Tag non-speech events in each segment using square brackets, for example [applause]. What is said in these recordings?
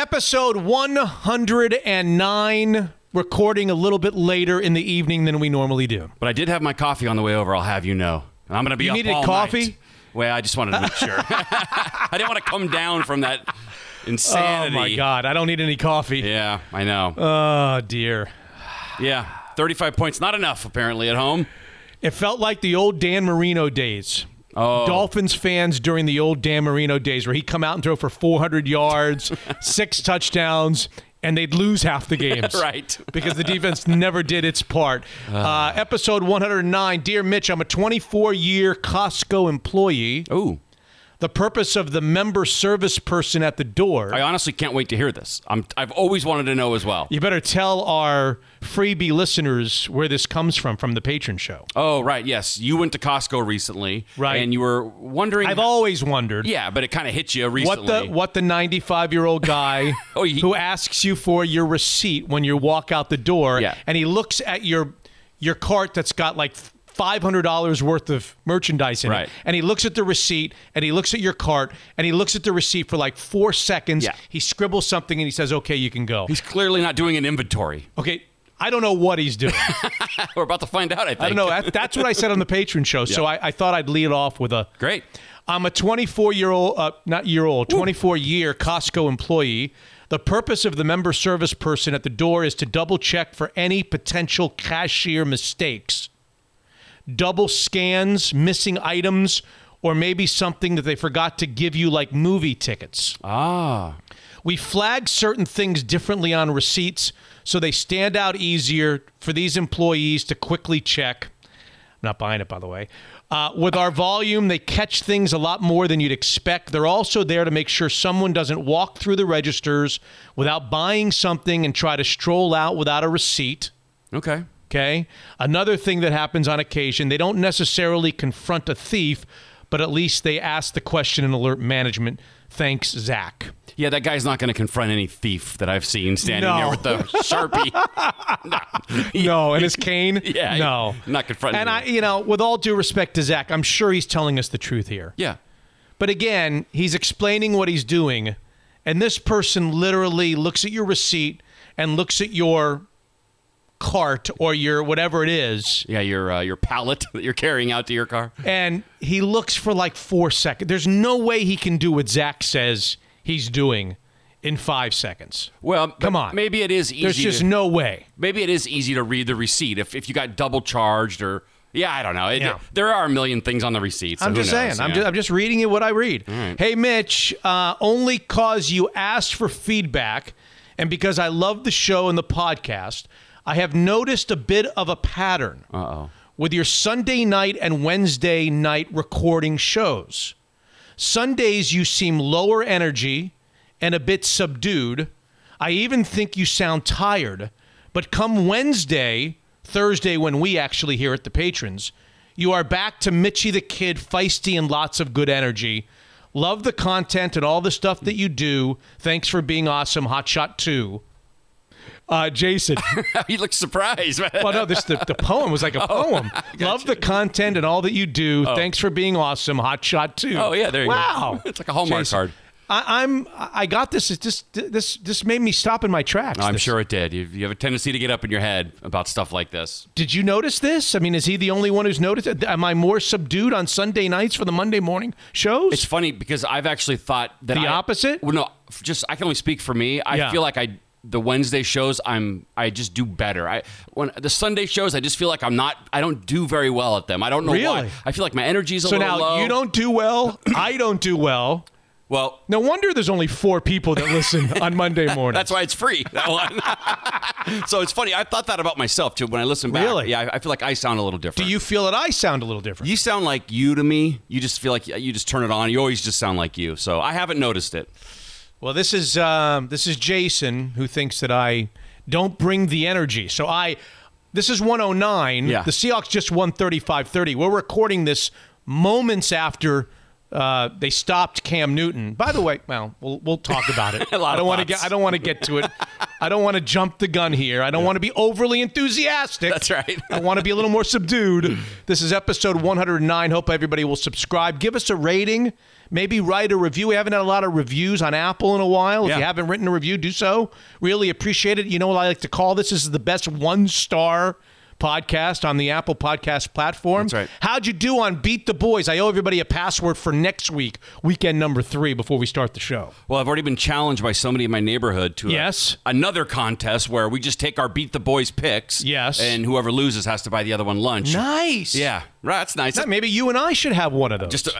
Episode 109, recording a little bit later in the evening than we normally do. But I did have my coffee on the way over. I'll have you know. And I'm going to be You up needed all coffee? night. Well, I just wanted to make sure. [laughs] [laughs] I didn't want to come down from that insanity. Oh my God, I don't need any coffee. Yeah, I know. Oh dear. yeah, 35 points, not enough apparently at home. It felt like the old Dan Marino days. Oh. Dolphins fans during the old Dan Marino days where he'd come out and throw for 400 yards, [laughs] six touchdowns, and they'd lose half the [laughs] games. Right. Because the defense never did its part. [sighs] Uh, episode 109 Dear Mitch, I'm a 24 year Costco employee. Ooh. The purpose of the member service person at the door. I honestly can't wait to hear this. I'm, I've always wanted to know as well. you better tell our freebie listeners where this comes from, from the patron show. Oh, right. Yes. You went to Costco recently. Right. And you were wondering. I've always wondered. Yeah, but it kind of hit you recently. what the what the 95 year old guy [laughs] Oh, he- who asks you for your receipt when you walk out the door Yeah. and he looks at your your cart that's got like $500 worth of merchandise in Right. it and he looks at the receipt and he looks at your cart and he looks at the receipt for like 4 seconds Yeah. he scribbles something and he says okay you can go He's clearly not doing an inventory. okay I don't know what he's doing. [laughs] We're about to find out, I think. I don't know. That's what I said on the patron show. So I, I thought I'd lead off with a Great. I'm a 24 year old, uh, not year old, 24 year Costco employee. The purpose of the member service person at the door is to double check for any potential cashier mistakes, double scans, missing items, or maybe something that they forgot to give you, like movie tickets. Ah. We flag certain things differently on receipts so they stand out easier for these employees to quickly check. I'm not buying it, by the way. Uh, with our volume, they catch things a lot more than you'd expect. They're also there to make sure someone doesn't walk through the registers without buying something and try to stroll out without a receipt. Okay. Okay. Another thing that happens on occasion, they don't necessarily confront a thief, but at least they ask the question in alert management. Thanks, Zach. Yeah, that guy's not going to confront any thief that I've seen standing No. there with the [laughs] sharpie. no. [laughs] No, and his [laughs] cane. Yeah, no, not confronting And him. I, you know, with all due respect to Zach, I'm sure he's telling us the truth here. Yeah. But again, he's explaining what he's doing, and this person literally looks at your receipt and looks at your cart or your whatever it is, Yeah, your uh, your pallet [laughs] that you're carrying out to your car. and he looks for like four seconds. There's no way he can do what Zach says he's doing in five seconds. Well, Come on. Maybe it is easy. There's just to, no way. maybe it is easy to read the receipt if if you got double charged or yeah, I don't know. It, Yeah. There are a million things on the receipt. so I'm just knows, saying. I'm just, I'm just reading you what I read. Hey, Mitch, uh, only cause you asked for feedback and because I love the show and the podcast, I have noticed a bit of a pattern Uh-oh. with your Sunday night and Wednesday night recording shows. Sundays, you seem lower energy and a bit subdued. I even think you sound tired. But come Wednesday, Thursday, when we actually hear it, the patrons, you are back to Mitchy the Kid, feisty and lots of good energy. Love the content and all the stuff that you do. Thanks for being awesome. Hotshot 2. Uh, Jason. [laughs] he looks surprised. [laughs] Well, no, this the, the poem was like a [laughs] poem. Love the content and all that you do. Thanks for being awesome. Hot shot too. Oh, yeah, there you go. wow. It's like a Hallmark Jason, card. I, I'm. I got this. It just this this made me stop in my tracks. I'm This- sure it did. You, you have a tendency to get up in your head about stuff like this. Did you notice this? I mean, is he the only one who's noticed it? Am I more subdued on Sunday nights for the Monday morning shows? It's funny because I've actually thought that The I- opposite? Well, no, just I can only speak for me. I Yeah. feel like I the Wednesday shows I'm I just do better. I when the Sunday shows I just feel like I'm not I don't do very well at them. I don't know Really? why. I feel like my energy's a so little now low. you don't do well. [clears throat] I don't do well. Well, No wonder there's only four people that listen [laughs] on Monday morning. that's why it's free. That one. [laughs] so it's funny. I thought that about myself too when I listen back. Really? Yeah, I, I feel like I sound a little different. do you feel that I sound a little different? You sound like you to me. You just feel like you just turn it on. You always just sound like you. So I haven't noticed it. Well, this is um, this is Jason who thinks that I don't bring the energy. So I, this is 109. Yeah. The Seahawks just won 35-30. We're recording this moments after uh, they stopped Cam Newton. By the way, well, we'll we'll talk about it. [laughs] I don't want to get I don't want to get to it I don't want to jump the gun here. I don't want to be overly enthusiastic. That's right. I want to be a little more subdued. [laughs] This is episode 109. Hope everybody will subscribe. Give us a rating. Maybe write a review. We haven't had a lot of reviews on Apple in a while. If Yeah. you haven't written a review, do so. Really appreciate it. You know what I like to call this? This is the best one star podcast on the Apple Podcast platform. That's right. How'd you do on Beat the Boys? I owe everybody a password for next week, weekend number three, before we start the show. Well, I've already been challenged by somebody in my neighborhood to a- Yes. another contest where we just take our beat the boys picks. Yes. And whoever loses has to buy the other one lunch. Nice. Yeah. Right. That's nice. Maybe you and I should have one of those. just uh,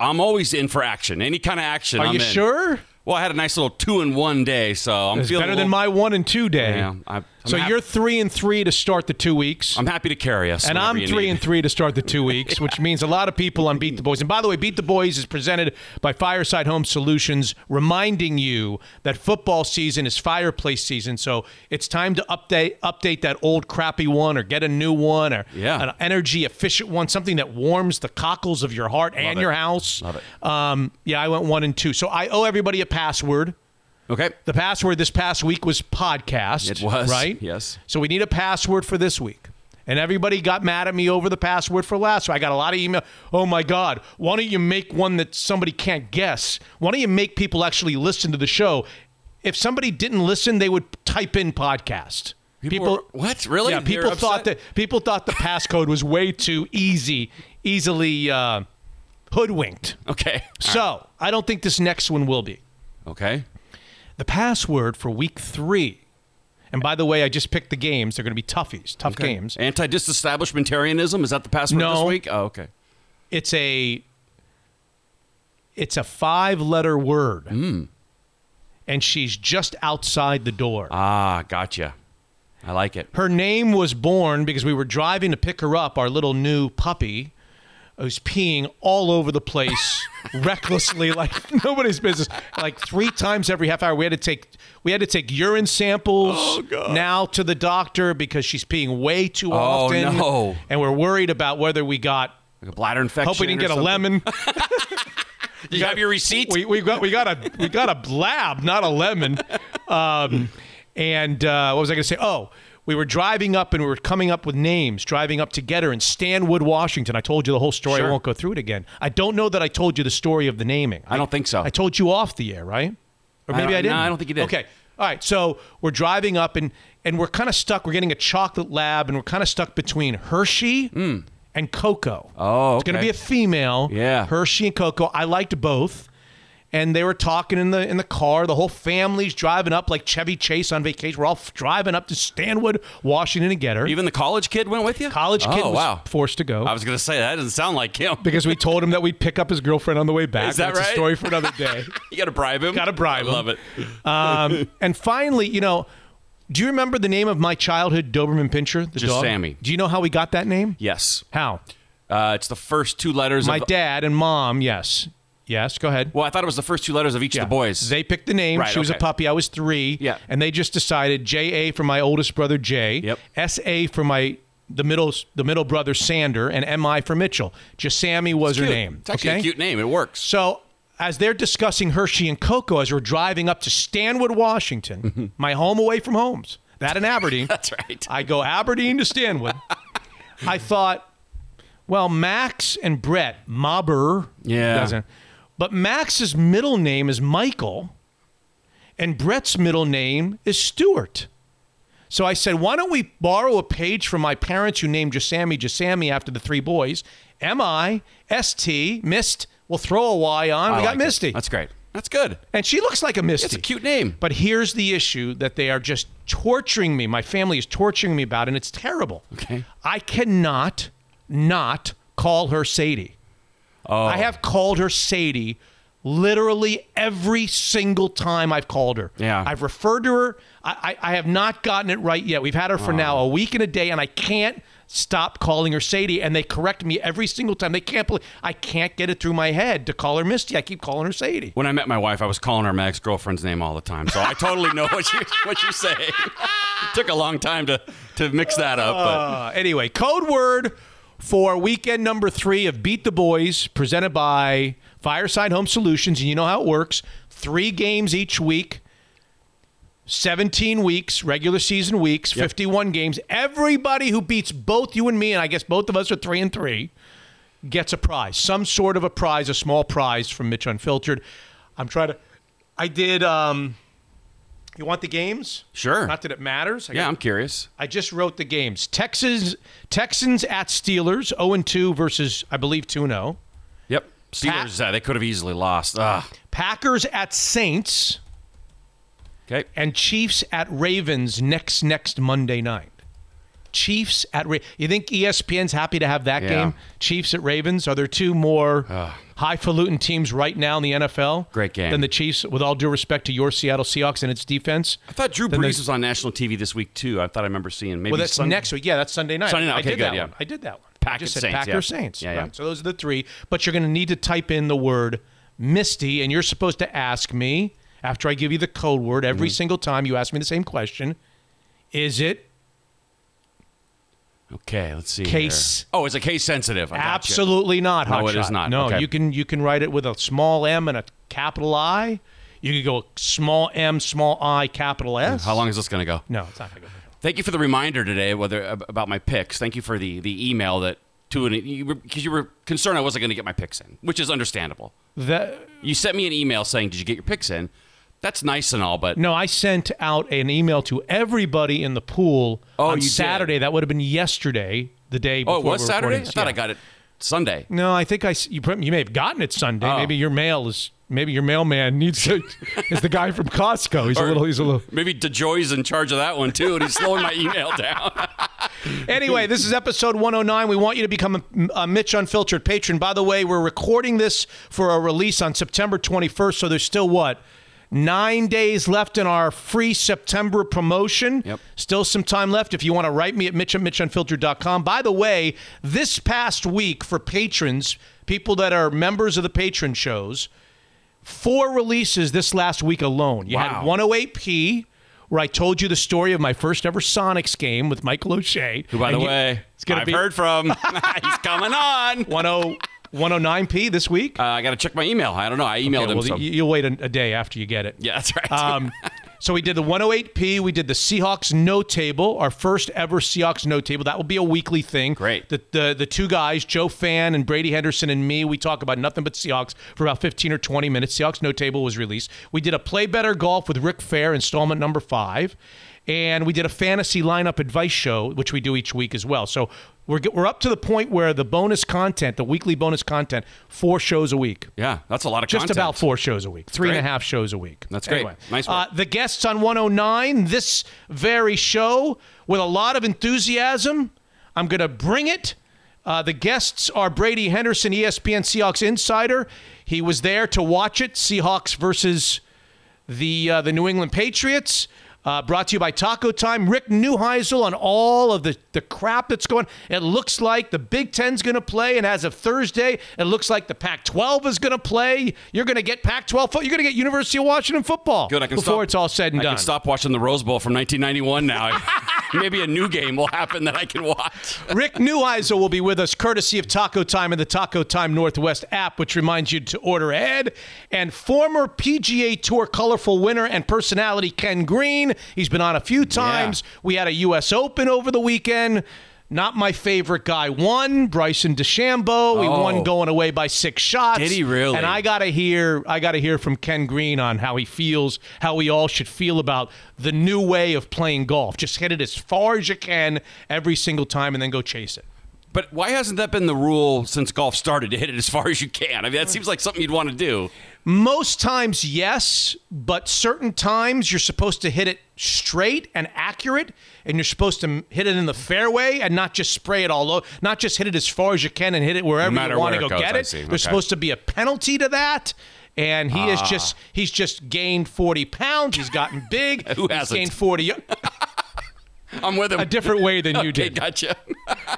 I'm always in for action. Any kind of action. Are I'm you in. sure? Well, I had a nice little two in one day, so I'm It's feeling better a than my one and two day. Yeah, I- I'm so hap- you're three and three to start the two weeks. I'm happy to carry us. and I'm three need. and three to start the two [laughs] weeks, which means a lot of people on Beat the Boys. And by the way, Beat the Boys is presented by Fireside Home Solutions, reminding you that football season is fireplace season. So it's time to update update that old crappy one or get a new one or Yeah. an energy efficient one, something that warms the cockles of your heart and it. your house. Love it. Um, yeah, I went one and two. So I owe everybody a password. Okay. The password this past week was podcast. It was, right. yes. So we need a password for this week. And everybody got mad at me over the password for last. So I got a lot of email. Oh my God! Why don't you make one that somebody can't guess? Why don't you make people actually listen to the show? If somebody didn't listen, they would type in podcast. People, were- what? Really? yeah, They're people thought upset? that people thought the passcode was way too easy, easily uh, hoodwinked. Okay. So I don't think this next one will be Okay. The password for week three. And by the way, I just picked the games. They're going to be toughies, tough games. Anti-disestablishmentarianism is that the password No. this week? Oh, okay. It's a it's a five letter word. And she's just outside the door. Ah, gotcha. I like it. Her name was born because we were driving to pick her up, our little new puppy. Who's peeing all over the place [laughs] recklessly like [laughs] nobody's business like three times every half hour we had to take we had to take urine samples Oh, now to the doctor because she's peeing way too Oh, often no. and we're worried about whether we got Like a bladder infection. hope we didn't get a lemon [laughs] you have your receipt? we, we got we got a we got a blab, not a lemon. Um, and uh, what was I going to say? Oh, we were driving up and we were coming up with names, driving up together in Stanwood, Washington. I told you the whole story. I won't go through it again. I don't know that I told you the story of the naming. I don't think so. I told you off the air, right? Or maybe I, don't- didn't. no, I don't think you did. Okay. All right. So we're driving up and and we're kind of stuck. We're getting a chocolate lab and we're kind of stuck between Hershey hmm. and Cocoa. Oh, It's going to be a female. Yeah. Hershey and Cocoa. I liked both. And they were talking in the in the car. The whole family's driving up like Chevy Chase on vacation. We're all f- driving up to Stanwood, Washington to get her. Even the college kid went with you? College kid Oh, was wow. forced to go I was going to say, that doesn't sound like him. because we told him that we'd pick up his girlfriend on the way back. Is that That's a story for another day. [laughs] You got to bribe him. Gotta bribe I him. love it. Um, and finally, you know, do you remember the name of my childhood Doberman Pinscher, the Just dog? Sammy. Do you know how we got that name? Yes. How? Uh, it's the first two letters My of. dad and mom, yes. Yes, go ahead. well, I thought it was the first two letters of each of the boys. They picked the name. Right, she was a okay. puppy. I was three. Yeah. And they just decided J A for my oldest brother Jay. Yep. S A for my the middle the middle brother Sander, and M I for Mitchell. Just Sammy was her Cute. name. It's actually okay? a cute name. It works. So as they're discussing Hershey and Cocoa as we're driving up to Stanwood, Washington, mm-hmm. my home away from homes, that in Aberdeen. [laughs] That's right. I go Aberdeen to Stanwood. [laughs] I thought, well, Max and Brett, Mobber. Yeah. Doesn't, but Max's middle name is Michael, and Brett's middle name is Stewart. So I said, why don't we borrow a page from my parents who named Jasami Jasami after the three boys? M I S T, Mist. We'll throw a Y on. I we got like it. Misty. That's great. That's good. And she looks like a Misty. It's a cute name. But here's the issue that they are just torturing me. My family is torturing me about, and it's terrible. Okay. I cannot not call her Sadie. Oh. I have called her Sadie literally every single time I've called her. Yeah. I've referred to her. I, I, I have not gotten it right yet. We've had her for now a week and a day, and I can't stop calling her Sadie. And they correct me every single time. They can't believe I can't get it through my head to call her Misty. I keep calling her Sadie. When I met my wife, I was calling her my ex girlfriend's name all the time. So I totally know what you [laughs] what you're saying. It took a long time to to mix that up, but Uh, anyway, code word for weekend number three of Beat the Boys, presented by Fireside Home Solutions. And you know how it works three games each week. 17 weeks, regular season weeks, 51 games. Everybody who beats both you and me, and I guess both of us are three and three, gets a prize, some sort of a prize, a small prize from Mitch Unfiltered. I'm trying to. I did. Um, you want the games? Sure. Not that it matters. I yeah, got- I'm curious. I just wrote the games. Texans Texans at Steelers 0 and 2 versus I believe 2 0. Yep. Steelers, uh, they could have easily lost. Ah. Packers at Saints Okay. and Chiefs at Ravens next next Monday night. Chiefs at Ra- You think ESPN's happy to have that Yeah. game? Chiefs at Ravens are there two more highfalutin teams right now in the NFL? Great game. Than the Chiefs with all due respect to your Seattle Seahawks and its defense. I thought Drew Brees was on national TV this week too. I thought I remember seeing maybe Well, that's Sun- next week. Yeah, that's Sunday night. Sunday night. I did good, that yeah. one. I did that one. Packers I just said Saints, Packers yeah. Saints. Yeah, yeah. Right. So those are the three. But you're going to need to type in the word Misty, and you're supposed to ask me after I give you the code word every Mm-hmm. single time you ask me the same question. Is it Okay, let's see. Case- here. Oh, it's a case sensitive. I gotcha. absolutely not? No, Hotshot? it is not. No, Okay. you can you can write it with a small m and a capital I. You could go small m, small i, capital S. How long is this going to go? No, it's not going to go. Thank you for the reminder today, whether about my picks. Thank you for the the email that to an because you were concerned I wasn't going to get my picks in, which is understandable. That You sent me an email saying, "Did you get your picks in?" That's nice and all, but No, I sent out an email to everybody in the pool Oh, on you did? Saturday. That would have been yesterday, the day before. oh, it was we're Saturday. I recording. thought I got it Sunday. No, I think I you, you may have gotten it Sunday. Oh. Maybe your mail is maybe your mailman needs to [laughs] is the guy from Costco. He's a little he's a little. Maybe DeJoy's in charge of that one too, and he's slowing my email [laughs] down. Anyway, this is episode 109. We want you to become a, a Mitch Unfiltered patron. By the way, we're recording this for a release on September 21st, so there's still what? Nine days left in our free September promotion. Yep. Still some time left if you want to write me at mitch at mitchunfiltered.com. By the way, this past week for patrons, people that are members of the patron shows, four releases this last week alone. You had 108p, where I told you the story of my first ever Sonics game with Michael O'Shea. Who, by the you- way, it's gonna I've be heard from. [laughs] he's coming on. [laughs] 10 109p this week. Uh, I got to check my email. I don't know. I emailed Okay, him. well, so. you- you'll wait a, a day after you get it. yeah, that's right. Um, so we did the 108p. We did the Seahawks no table, our first ever Seahawks no table. That will be a weekly thing. Great. The, the the two guys, Joe Fan and Brady Henderson and me, we talk about nothing but Seahawks for about 15 or 20 minutes. Seahawks no table was released. We did a play better golf with Rick Fehr, installment number five, and we did a fantasy lineup advice show, which we do each week as well. So. We're, get- we're up to the point where the bonus content, the weekly bonus content, four shows a week yeah, that's a lot of content. just content. about four shows a week, three and a half shows a week. That's great. Nice work. Uh, the guests on 109, this very show, with a lot of enthusiasm. I'm going to bring it. Uh, the guests are Brady Henderson, ESPN Seahawks insider. He was there to watch it, Seahawks versus the uh, the New England Patriots. Uh, brought to you by Taco Time. Rick Neuheisel on all of the, the crap that's going. It looks like the Big Ten's going to play, and as of Thursday, it looks like the Pac-12 is going to play. You're going to get Pac-12. Fo- you're going to get University of Washington football. Good. I can before stop, it's all said and I done. can stop watching the Rose Bowl from 1991 now. [laughs] [laughs] Maybe a new game will happen that I can watch. Rick Neuheisel will be with us, courtesy of Taco Time and the Taco Time Northwest app, which reminds you to order ahead. And former PGA Tour colorful winner and personality Ken Green. He's been on a few times. We had a U.S. Open over the weekend. Not my favorite guy won, Bryson DeChambeau. He Oh. won going away by six shots. Did he really? And I gotta hear, I gotta hear from Ken Green on how he feels, how we all should feel about the new way of playing golf. Just hit it as far as you can every single time, and then go chase it. But why hasn't that been the rule since golf started to hit it as far as you can? I mean, that seems like something you'd want to do. Most times, yes, but certain times you're supposed to hit it straight and accurate, and you're supposed to hit it in the fairway and not just spray it all over, not just hit it as far as you can and hit it wherever No you want to go goes, get it. There's Okay. supposed to be a penalty to that. And he is Ah. just he's just gained 40 pounds. He's gotten big. [laughs] Who he's hasn't? gained 40 [laughs] I'm with him. a different way than you [laughs] Okay, did. gotcha.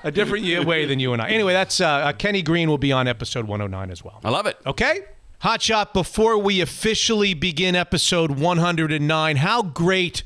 A different way than you and I. Anyway, that's uh, uh, Kenny Green will be on episode 109 as well. I love it. Okay? Hot shot before we officially begin episode 109. How great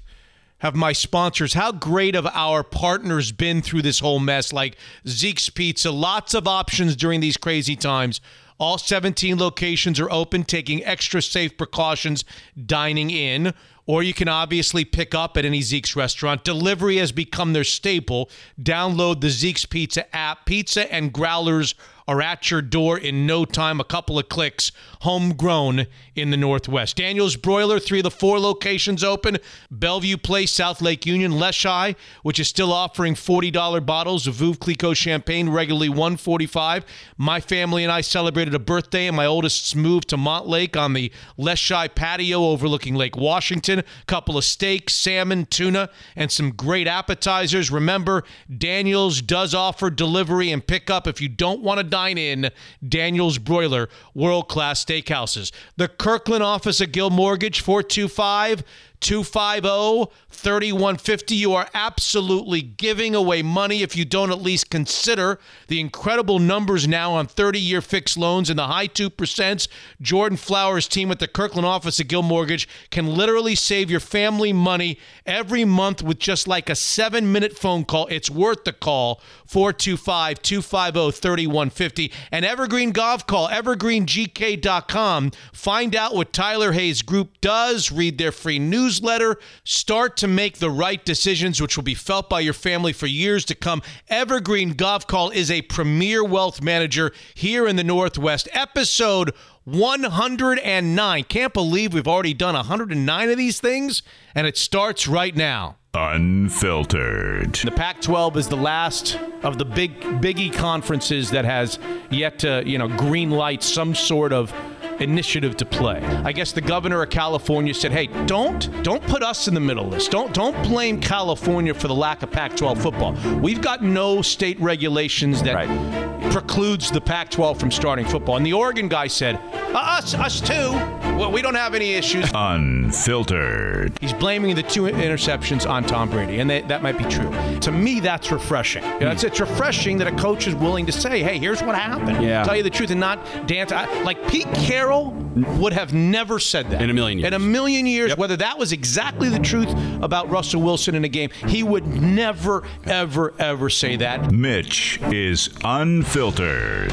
have my sponsors, how great have our partners been through this whole mess? Like Zeke's Pizza, lots of options during these crazy times. All 17 locations are open, taking extra safe precautions dining in. Or you can obviously pick up at any Zeke's restaurant. Delivery has become their staple. Download the Zeke's Pizza app. Pizza and growlers are at your door in no time, a couple of clicks, homegrown in the Northwest. Daniel's Broiler, three of the four locations open Bellevue Place, South Lake Union, Leschi, which is still offering $40 bottles of Veuve Clicquot champagne, regularly 145. My family and I celebrated a birthday, and my oldest's moved to Montlake on the Leschi patio overlooking Lake Washington. A Couple of steaks, salmon, tuna, and some great appetizers. Remember, Daniel's does offer delivery and pickup if you don't want to in. Daniel's Broiler, world class steakhouses. The Kirkland office of Gill Mortgage, 425 250 3150. You are absolutely giving away money if you don't at least consider the incredible numbers now on 30 year fixed loans in the high 2%. Jordan Flowers' team at the Kirkland office of Gill Mortgage can literally save your family money every month with just like a seven minute phone call. It's worth the call 425 250 3150. And Evergreen Gavekal, evergreengk.com. Find out what Tyler Hayes Group does, read their free newsletter, start to make the right decisions, which will be felt by your family for years to come. Evergreen Gavekal is a premier wealth manager here in the Northwest. Episode 109. Can't believe we've already done 109 of these things, and it starts right now. Unfiltered. The Pac 12 is the last of the big biggie conferences that has yet to, you know, green light some sort of initiative to play. I guess the governor of California said, "Hey, don't don't put us in the middle of this. Don't don't blame California for the lack of Pac-12 football. We've got no state regulations that Right. precludes the Pac-12 from starting football." And the Oregon guy said, "Uh, "Us us too. Well, we don't have any issues." Unfiltered. He's blaming the two interceptions on Tom Brady, and they, that might be true. To me, that's refreshing. You know, it's, it's refreshing that a coach is willing to say, "Hey, here's what happened." Yeah. Tell you the truth and not dance. I, like Pete Carroll would have never said that In a million years. In a million years, whether that was exactly the truth about Russell Wilson in a game, he would never, ever, ever say that. Mitch is unfiltered.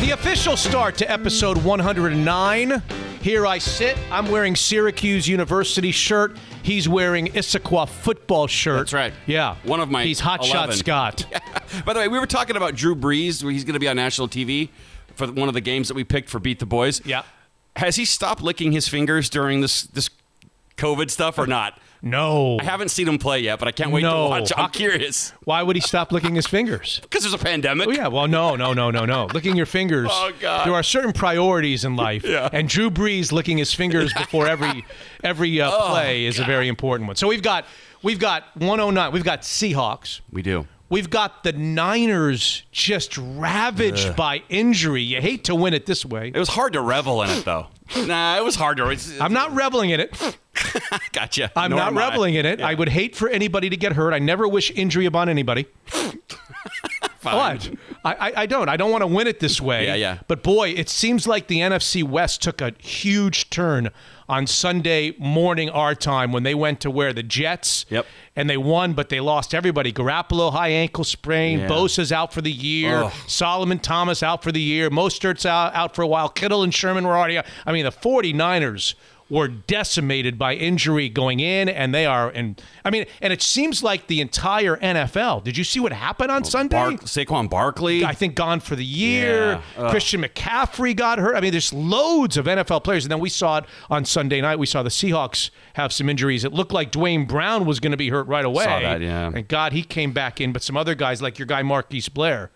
The official start to episode 109. Here I sit. I'm wearing Syracuse University shirt. He's wearing Issaquah football shirt. That's right. Yeah. One of my He's Hot Shot 11. Scott. [laughs] By the way, we were talking about Drew Brees, where he's going to be on national TV for one of the games that we picked for Beat the Boys. Yeah. Has he stopped licking his fingers during this this COVID stuff or not? No. I haven't seen him play yet, but I can't wait No. to watch. I'm [laughs] curious Why would he stop licking his fingers? [laughs] because there's a pandemic. Oh yeah, well no, no, no, no, no. Licking your fingers. Oh, God. There are certain priorities in life, Yeah. and Drew Brees licking his fingers [laughs] before every every uh, Oh, play is a very important one. So we've got we've got 109. We've got Seahawks. We do. We've got the Niners just ravaged by injury. You hate to win it this way. It was hard to revel in it, though. [laughs] nah, it was hard to. It's, I'm not reveling in it. [laughs] gotcha. I'm Nor not am I. reveling in it. I would hate for anybody to get hurt. I never wish injury upon anybody. [laughs] Fine. What? I, I, don't. I don't want to win it this way. Yeah, yeah. But boy, it seems like the NFC West took a huge turn on Sunday morning our time when they went to where the Jets. Yep. And they won, but they lost everybody. Garoppolo high ankle sprain. Yeah. Bosa's out for the year. Ugh. Solomon Thomas out for the year. Mostert's out, out for a while. Kittle and Sherman were already out. I mean, the 49ers were decimated by injury going in, and they are. And I mean, and it seems like the entire NFL. Did you see what happened on oh, Sunday? Bark, Saquon Barkley. I think gone for the year. Yeah. Christian McCaffrey got hurt. I mean, there's loads of NFL players. And then we saw it on Sunday night. We saw the Seahawks have some injuries. It looked like Duane Brown was going to be hurt right away. Saw that, yeah. And God, he came back in. But some other guys, like your guy Marquise Blair,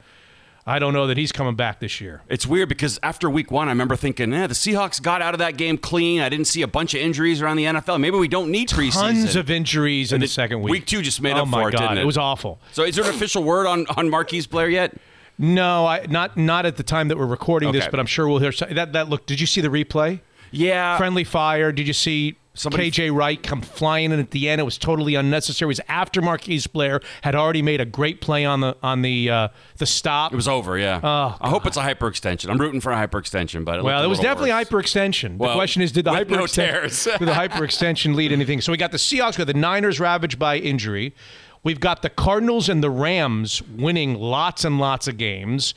I don't know that he's coming back this year. It's weird because after week one, I remember thinking, eh, the Seahawks got out of that game clean. I didn't see a bunch of injuries around the NFL. Maybe we don't need preseason. Tons of injuries in the second week. week two just made oh up for it, God, didn't it? was awful. So is there an official word on, on Marquise Blair yet? No, I, not not at the time that we're recording this, but I'm sure we'll hear that. That look. Did you see the replay? Yeah. friendly fire. Did you see Somebody- KJ Wright come flying in at the end? It was totally unnecessary. It was after Marquise Blair had already made a great play on the on the uh, the stop. It was over, yeah. Oh, I hope it's a hyperextension. I'm rooting for a hyperextension, but it well, it was definitely worse. hyperextension. The Well, question is, did the with no hyperextension did the [laughs] hyperextension lead anything? So we got the Seahawks, we got the Niners ravaged by injury. We've got the Cardinals and the Rams winning lots and lots of games.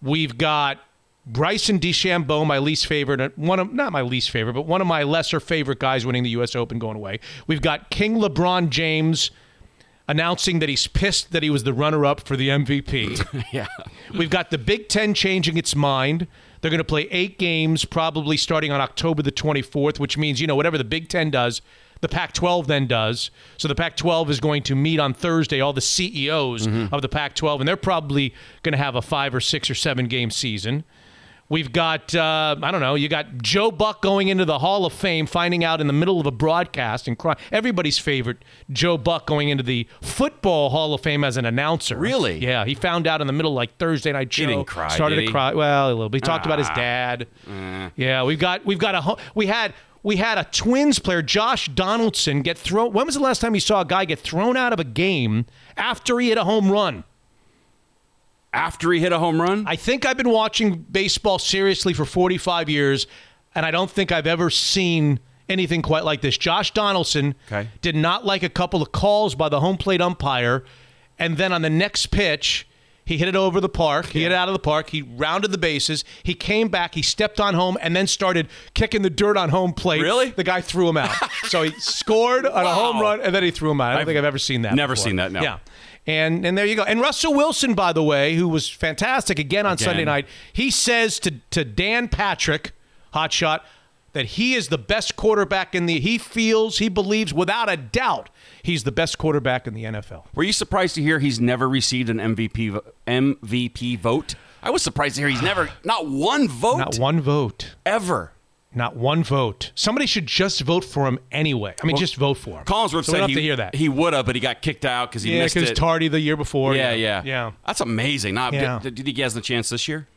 We've got Bryson DeChambeau, my least favorite, uh, one of not my least favorite, but one of my lesser favorite guys winning the U.S. Open going away. We've got King LeBron James announcing that he's pissed that he was the runner-up for the MVP. [laughs] Yeah. We've got the Big Ten changing its mind. They're going to play eight games, probably starting on October the 24th, which means, you know, whatever the Big Ten does, the Pac 12 then does. So the Pac 12 is going to meet on Thursday, all the CEOs mm-hmm. of the Pac 12, and they're probably going to have a five or six or seven game season. We've got, uh, I don't know, you got Joe Buck going into the Hall of Fame, finding out in the middle of a broadcast and crying. Everybody's favorite, Joe Buck going into the Football Hall of Fame as an announcer. Really? Yeah, he found out in the middle of like Thursday night show. didn't cry, Started did to cry. Well, a little bit. He talked about his Ah. dad. Yeah, we've got we've got a we had we had a Twins player, Josh Donaldson, get thrown. When was the last time you saw a guy get thrown out of a game after he hit a home run? After he hit a home run? I think I've been watching baseball seriously for 45 years, and I don't think I've ever seen anything quite like this. Josh Donaldson Okay. did not like a couple of calls by the home plate umpire, and then on the next pitch, he hit it over the park. He hit it out of the park. He rounded the bases. He came back. He stepped on home and then started kicking the dirt on home plate. Really? The guy threw him out. [laughs] so he scored on a home run and then he threw him out. I don't I've think I've ever seen that. never before. seen that, no. Yeah. And and there you go. And Russell Wilson, by the way, who was fantastic again on Again. Sunday night, he says to to Dan Patrick, hotshot, that he is the best quarterback in the. He feels, he believes, without a doubt, he's the best quarterback in the NFL. Were you surprised to hear he's never received an MVP MVP vote? I was surprised to hear he's never not one vote Not one vote. ever. Not one vote. Somebody should just vote for him anyway. I mean, just vote for him. Collinsworth so said he, to hear that. he would have, but he got kicked out because he yeah, missed it. tardy the year before. yeah, yeah, yeah. That's amazing. Not, Yeah. did, did he has the chance this year?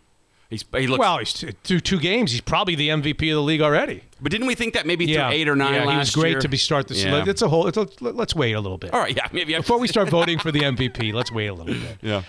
He's, he looks. Well, he's t- through two games. He's probably the MVP of the league already. but didn't we think that maybe Yeah, through eight or nine Yeah, last he was great year? to be start this. Yeah. It's a whole. It's a, let's wait a little bit. All right, yeah, maybe Before we [laughs] start voting for the MVP, let's wait a little bit. Yeah.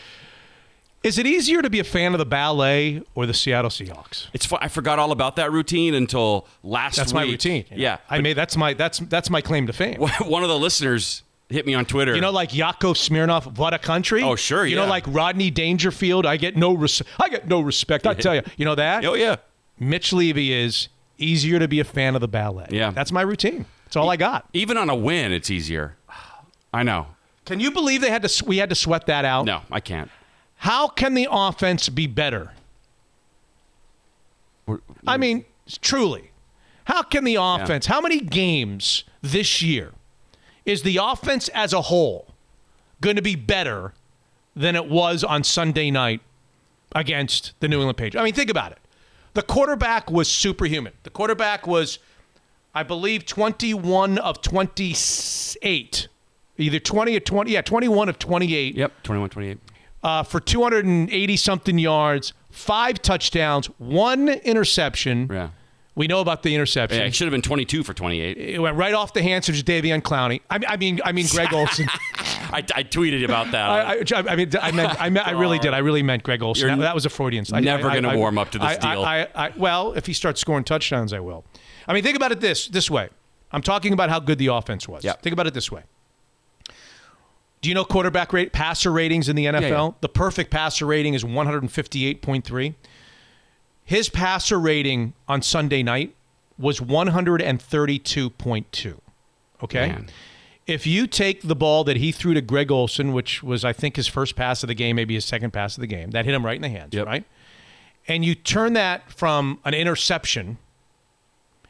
Is it easier to be a fan of the ballet or the Seattle Seahawks? It's I forgot all about that routine until last That's week. That's my routine. Yeah. I made that's my that's that's my claim to fame. [laughs] One of the listeners hit me on Twitter. You know, like Yakov Smirnoff, what a country. Oh, sure, You yeah. know, like Rodney Dangerfield. I get no res- I get no respect. I tell you, you know that. oh yeah. Mitch Levy is easier to be a fan of the ballet. Yeah. that's my routine. That's all I got. Even on a win, it's easier. [sighs] I know. Can you believe they had to? We had to sweat that out. No, I can't. How can the offense be better? I mean, truly, how can the offense, how many games this year is the offense as a whole going to be better than it was on Sunday night against the New England Patriots? I mean, think about it. The quarterback was superhuman. The quarterback was, I believe, 21 of 28. Either 20 or 20, yeah, 21 of 28 Yep, 21 28. Uh, for 280 something yards, five touchdowns, one interception. Yeah. We know about the interception. Yeah, it should have been 22 for 28. it went right off the hands of Davion Clowney. I mean, I mean, I mean Greg [laughs] Olsen. I, I tweeted about that. I, I, I mean, I meant, I, meant, I really did. I really meant Greg Olsen. That, that was a Freudian. I- never gonna warm up to this deal. I, I, I, well, if he starts scoring touchdowns, I will. I mean, think about it this this way. I'm talking about how good the offense was. Yeah. Think about it this way. Do you know quarterback rate passer ratings in the NFL? yeah. The perfect passer rating is 158.3. His passer rating on Sunday night was 132.2. Okay? Man. If you take the ball that he threw to Greg Olsen, which was I think his first pass of the game, maybe his second pass of the game, that hit him right in the hands, Yep. right? And you turn that from an interception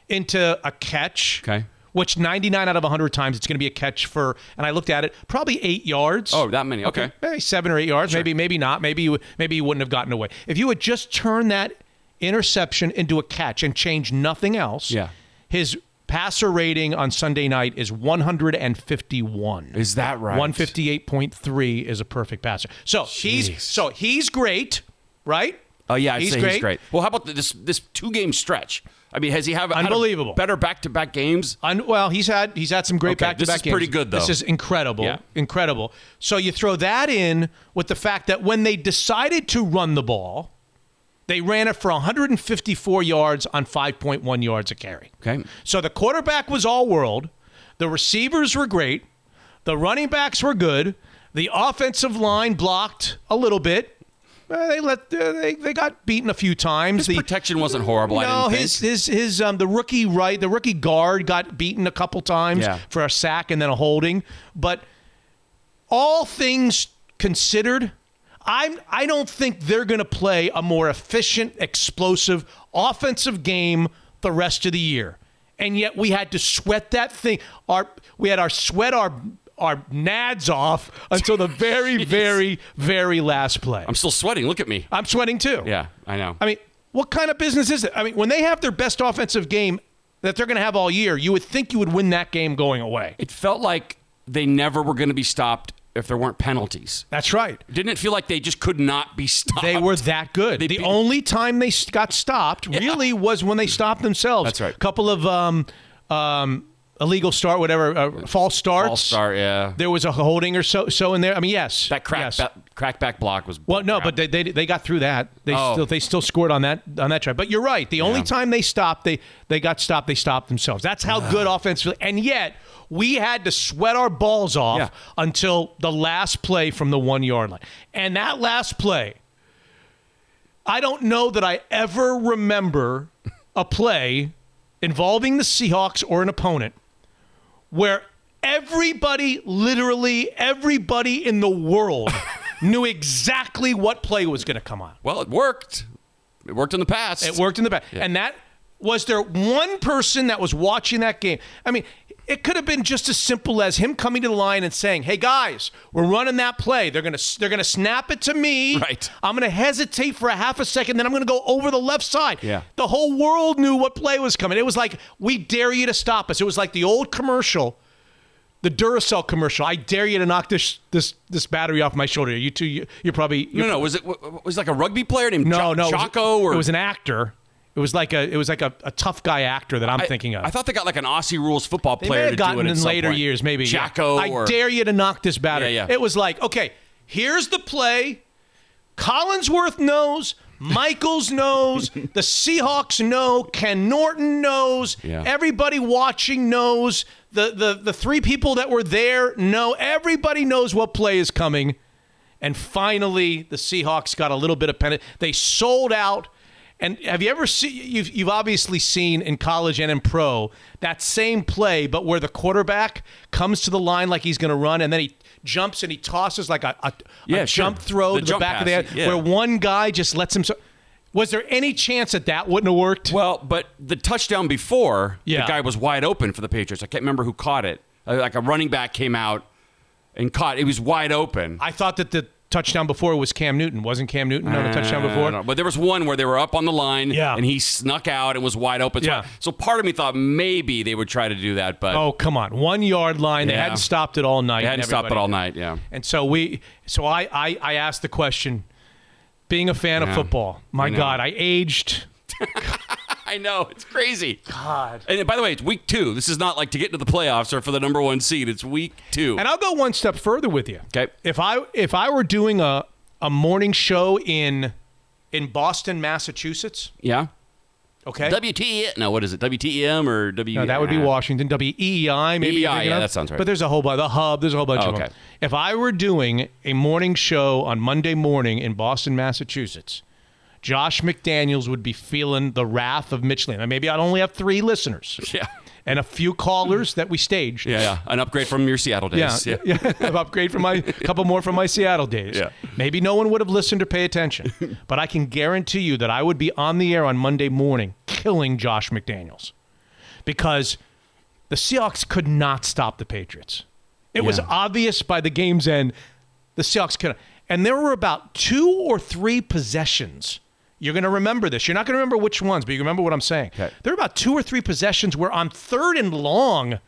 into a catch, Okay. Which 99 out of 100 times it's going to be a catch for, and I looked at it, probably eight yards. Oh, that many. Okay. Maybe seven or eight yards. Maybe, maybe not. Maybe you, maybe you wouldn't have gotten away. If you had just turned that interception into a catch and changed nothing else, Yeah. his passer rating on Sunday night is 151. Is that right? 158.3 is a perfect passer. So he's so he's great, right? Oh yeah, I'd He's say great. he's great. Well, how about this this two game stretch? I mean, has he have had Unbelievable. better back to back games? Un- well, he's had he's had some great back to this back is pretty good, though. This is incredible, Yeah. incredible. So you throw that in with the fact that when they decided to run the ball, they ran it for 154 yards on 5.1 yards a carry. Okay. So the quarterback was all world, the receivers were great, the running backs were good, the offensive line blocked a little bit. Uh, they let uh, they they got beaten a few times. His The- protection wasn't horrible. I no, didn't his think. his his um the rookie right the rookie guard got beaten a couple times Yeah. for a sack and then a holding, but all things considered, I'm I don't think they're going to play a more efficient, explosive offensive game the rest of the year. And yet we had to sweat that thing. Our we had our sweat our our nads off until the very [laughs] very very last play. I'm still sweating. Look at me. I'm sweating too. Yeah, I know. I mean, what kind of business is it? I mean, when they have their best offensive game that they're going to have all year, you would think you would win that game going away. it felt like they never were going to be stopped if there weren't penalties. That's right. Didn't it feel like they just could not be stopped? They were that good. They the beat- only time they got stopped really was when they stopped themselves. That's right. A couple of um, um, illegal start, whatever, uh, false starts. False start, yeah. There was a holding or so, so in there. I mean, yes. That crack, yes. that crackback block was. Well, no, crap. but they, they they got through that. They Oh. still they still scored on that on that try. But you're right. The only time they stopped, they they got stopped. They stopped themselves. That's how [sighs] good offensively. And yet we had to sweat our balls off Yeah. until the last play from the one yard line. And that last play, I don't know that I ever remember a play involving the Seahawks or an opponent where everybody, literally everybody in the world, [laughs] knew exactly what play was going to come on. well, it worked. It worked in the past. It worked in the back. And that was there one person that was watching that game. I mean, it could have been just as simple as him coming to the line and saying, "Hey guys, we're running that play. They're going to they're to snap it to me. Right. I'm going to hesitate for a half a second, then I'm going to go over the left side." Yeah. The whole world knew what play was coming. It was like, "We dare you to stop us." It was like the old commercial the Duracell commercial. I dare you to knock this this this battery off my shoulder. You two, you, you're probably you're no, no. Was it was it like a rugby player named no, Jo- no. it was- or it was an actor. It was like a it was like a, a tough guy actor that I'm I- thinking of. I thought they got like an Aussie rules football they player may to have do gotten it in later point. years, maybe. yeah. Jacko I or dare you to knock this battery. Yeah, yeah. It was like, okay, here's the play. Collinsworth knows. Michaels knows. [laughs] the Seahawks know. Ken Norton knows. Yeah. Everybody watching knows. The, the the three people that were there know. Everybody knows what play is coming. And finally, the Seahawks got a little bit of pennant. They sold out. And have you ever seen? You've, you've obviously seen in college and in pro that same play, but where the quarterback comes to the line like he's going to run, and then he jumps and he tosses like a, a, Yeah, a jump throw The to the jump back of the head, yeah. where one guy just lets him. Was there any chance that that wouldn't have worked? Well, but the touchdown before, Yeah. the guy was wide open for the Patriots. I can't remember who caught it. Uh, Like a running back came out and caught. It was wide open. I thought that the touchdown before was Cam Newton. Wasn't Cam Newton on the touchdown before? But there was one where they were up on the line, Yeah. and he snuck out and was wide open. So, Yeah. so part of me thought maybe they would try to do that, but Oh come on, one yard line. They hadn't stopped it all night. they hadn't stopped it all night. Yeah. And so we, so I, I, I asked the question. Being a fan of football, my. God, I aged. [laughs] [laughs] I know it's crazy. God. And by the way, it's week two. This is not like to get into the playoffs or for the number one seed. It's week two. And I'll go one step further with you. Okay. If I if I were doing a a morning show in in Boston, Massachusetts, yeah. okay. WT. No, what is it? WTEM or W? no, that would be Washington. WEI, maybe. you're EEI, thinking yeah, of? that sounds right. But there's a whole bunch. The Hub, there's a whole bunch Oh, of them. okay. If I were doing a morning show on Monday morning in Boston, Massachusetts, Josh McDaniels would be feeling the wrath of Mitch Lane. Maybe I'd only have three listeners Yeah. and a few callers that we staged. Yeah, yeah. An upgrade from your Seattle Yeah, days. yeah. [laughs] An upgrade from my a couple more from my Seattle days. Yeah. Maybe no one would have listened or pay attention, [laughs] but I can guarantee you that I would be on the air on Monday morning killing Josh McDaniels because the Seahawks could not stop the Patriots. It was obvious by the game's end the Seahawks could, and there were about two or three possessions. You're going to remember this. You're not going to remember which ones, but you remember what I'm saying. Okay. There were about two or three possessions where on third and long,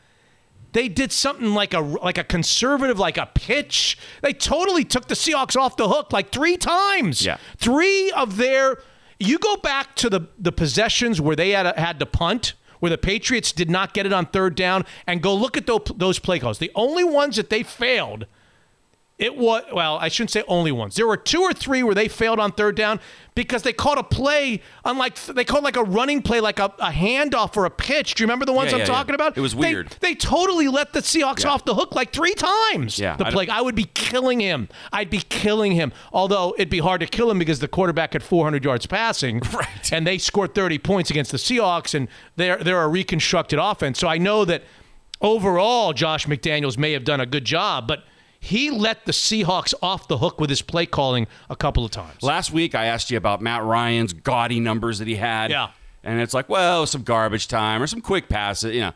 they did something like a like a conservative like a pitch. They totally took the Seahawks off the hook like three times. Yeah. Three of their you go back to the the possessions where they had had to punt where the Patriots did not get it on third down and go look at those, those play calls. The only ones that they failed It was well, I shouldn't say only once. There were two or three where they failed on third down because they called a play, unlike they called like a running play, like a, a handoff or a pitch. Do you remember the ones Yeah, I'm yeah, yeah. talking about? It was weird. They, totally let the Seahawks Yeah. off the hook like three times. Yeah, the I play. I would be killing him. I'd be killing him. Although it'd be hard to kill him because the quarterback had 400 yards passing, [laughs] Right. and they scored 30 points against the Seahawks, and they're they're a reconstructed offense. So I know that overall, Josh McDaniels may have done a good job, but he let the Seahawks off the hook with his play calling a couple of times. Last week, I asked you about Matt Ryan's gaudy numbers that he had. Yeah. And it's like, well, some garbage time or some quick passes, you know.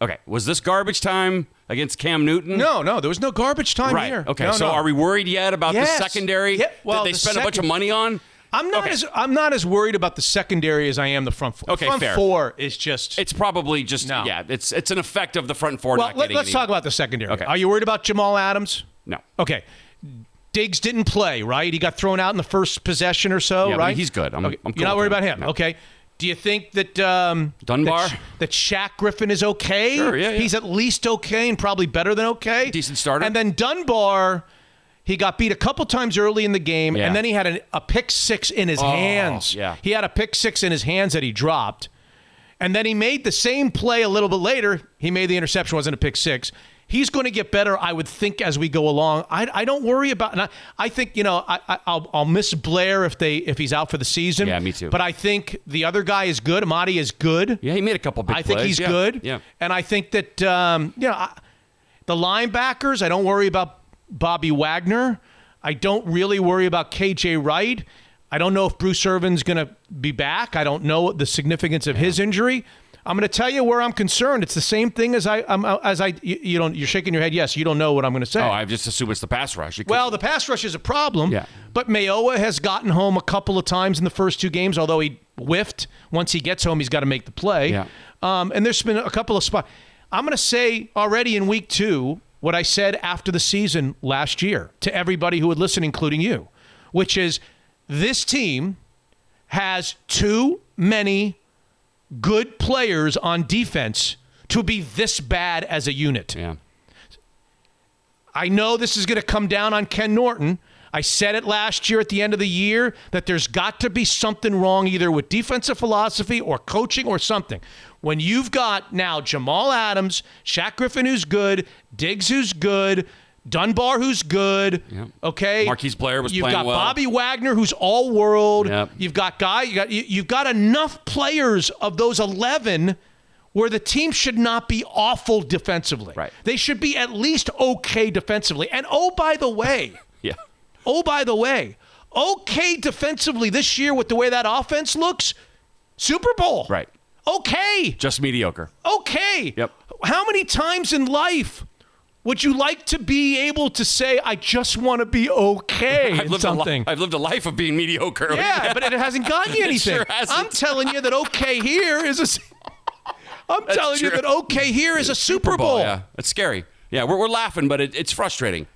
Okay, was this garbage time against Cam Newton? No, no, there was no garbage time Right. here. Okay. No, so no. are we worried yet about Yes. the secondary Yeah, well, that they the spent a bunch of money on? I'm not Okay. as I'm not as worried about the secondary as I am the front four. Okay, front fair. four is just It's probably just No. yeah. It's it's an effect of the front four well. not Let, getting. us talk about the secondary. Okay. Are you worried about Jamal Adams? No. Okay. Diggs didn't play, right? He got thrown out in the first possession or so, Yeah, right? he's good. I'm- Okay, I'm cool You're not worried him. about him. No. Okay. Do you think that um, Dunbar? that, that Shaq Griffin is okay? Sure, yeah, yeah. He's at least okay and probably better than okay. Decent starter. And then Dunbar, he got beat a couple times early in the game, Yeah. and then he had a, a pick six in his Oh, hands. yeah. He had a pick six in his hands that he dropped. And then he made the same play a little bit later. He made the interception, wasn't a pick six. He's going to get better, I would think, as we go along. I, I don't worry about. And I, I think you know I, I, I'll, I'll miss Blair if they if he's out for the season. Yeah, me too. But I think the other guy is good. Amadi is good. Yeah, he made a couple big I think plays. he's Yeah. good. Yeah. And I think that um, you know I, the linebackers. I don't worry about Bobby Wagner. I don't really worry about KJ Wright. I don't know if Bruce Irvin's going to be back. I don't know the significance of his injury. I'm going to tell you where I'm concerned. It's the same thing as I um, as I you, you don't you're shaking your head. Yes, you don't know what I'm going to say. Oh, I just assume it's the pass rush. Well, the pass rush is a problem. Yeah. But Mayowa has gotten home a couple of times in the first two games, although he whiffed. Once he gets home, he's got to make the play. Yeah. Um, and there's been a couple of spots. I'm going to say already in week two what I said after the season last year to everybody who would listen, including you, which is this team has too many good players on defense to be this bad as a unit. yeah. I know this is going to come down on Ken Norton. I said it last year at the end of the year that there's got to be something wrong either with defensive philosophy or coaching or something. When you've got now Jamal Adams, Shaq Griffin, who's good, Diggs, who's good, Dunbar, who's good, Yep. okay. Marquise Blair was playing. You've got well. Bobby Wagner, who's all world. Yep. You've got guy. You got you, you've got enough players of those eleven where the team should not be awful defensively. Right. They should be at least okay defensively. And oh, by the way, [laughs] Yeah. oh, by the way, okay defensively this year with the way that offense looks, Super Bowl. Right. Okay. Just mediocre. Okay. Yep. How many times in life would you like to be able to say, I just want to be okay [laughs] I've in lived, a something? li- I've lived a life of being mediocre. Yeah, [laughs] but it hasn't gotten you It anything. sure hasn't. I'm telling you that okay here is a. [laughs] I'm telling you that okay here is a Super Bowl. Yeah, it's scary. Yeah, we're, we're laughing, but it, it's frustrating.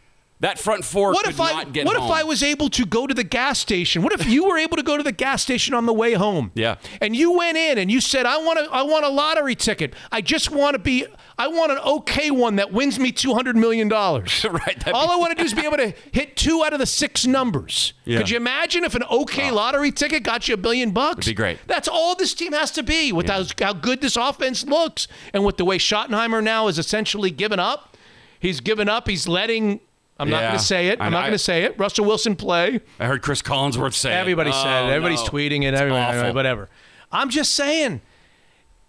That front four What could if I not get what home. if I was able to go to the gas station? What if you were able to go to the gas station on the way home? Yeah. And you went in and you said, "I want a I want a lottery ticket. I just want to be I want an okay one that wins me 200 million dollars." [laughs] Right, All be- I want to do is be able to hit two out of the six numbers. Yeah. Could you imagine if an okay lottery ticket got you a billion bucks? It'd be great. That's all this team has to be with how, how good this offense looks and with the way Schottenheimer now is essentially given up. He's given up. He's letting. I'm not going to say it. I'm I- not going to say it. Russell Wilson play. I heard Cris Collinsworth say it. Everybody Oh, said it. Everybody's no. tweeting it. Everybody, awful. whatever. I'm just saying,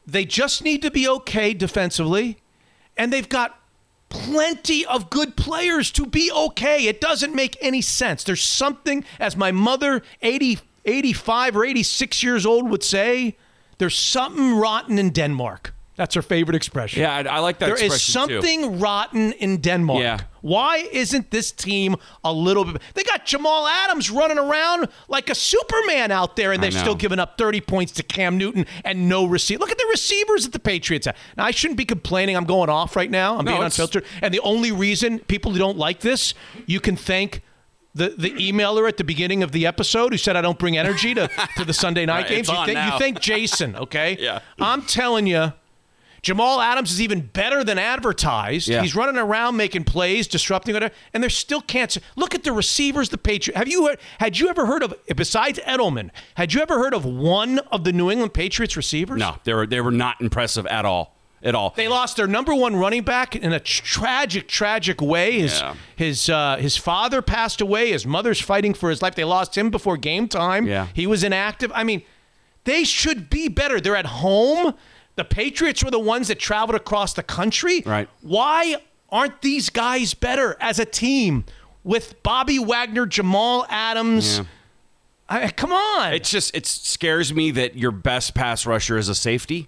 they just need to be okay defensively, and they've got plenty of good players to be okay. It doesn't make any sense. There's something, as my mother, 80, 85 or 86 years old, would say, there's something rotten in Denmark. That's her favorite expression. Yeah, I, I like that There is expression too. something rotten in Denmark. Yeah. Why isn't this team a little bit? They got Jamal Adams running around like a Superman out there, and they're still giving up 30 points to Cam Newton and no receiver. Look at the receivers that the Patriots have. Now, I shouldn't be complaining. I'm going off right now. I'm No, being unfiltered. And the only reason people don't like this, you can thank. The, the emailer at the beginning of the episode who said I don't bring energy to, to the Sunday night [laughs] Right, games. You, think, you Jason, okay? [laughs] Yeah. I'm telling you, Jamal Adams is even better than advertised. Yeah. He's running around making plays, disrupting it, and they're still can't. Look at the receivers. The Patriots. Have you heard, had you ever heard of besides Edelman? Had you ever heard of one of the New England Patriots receivers? No, they were they were not impressive at all. At all. They lost their number one running back in a tragic, tragic way. His Yeah. his uh, his father passed away. His mother's fighting for his life. They lost him before game time. Yeah. he was inactive. I mean, they should be better. They're at home. The Patriots were the ones that traveled across the country. Right. Why aren't these guys better as a team with Bobby Wagner, Jamal Adams? Yeah. I, come on. It's just it scares me that your best pass rusher is a safety.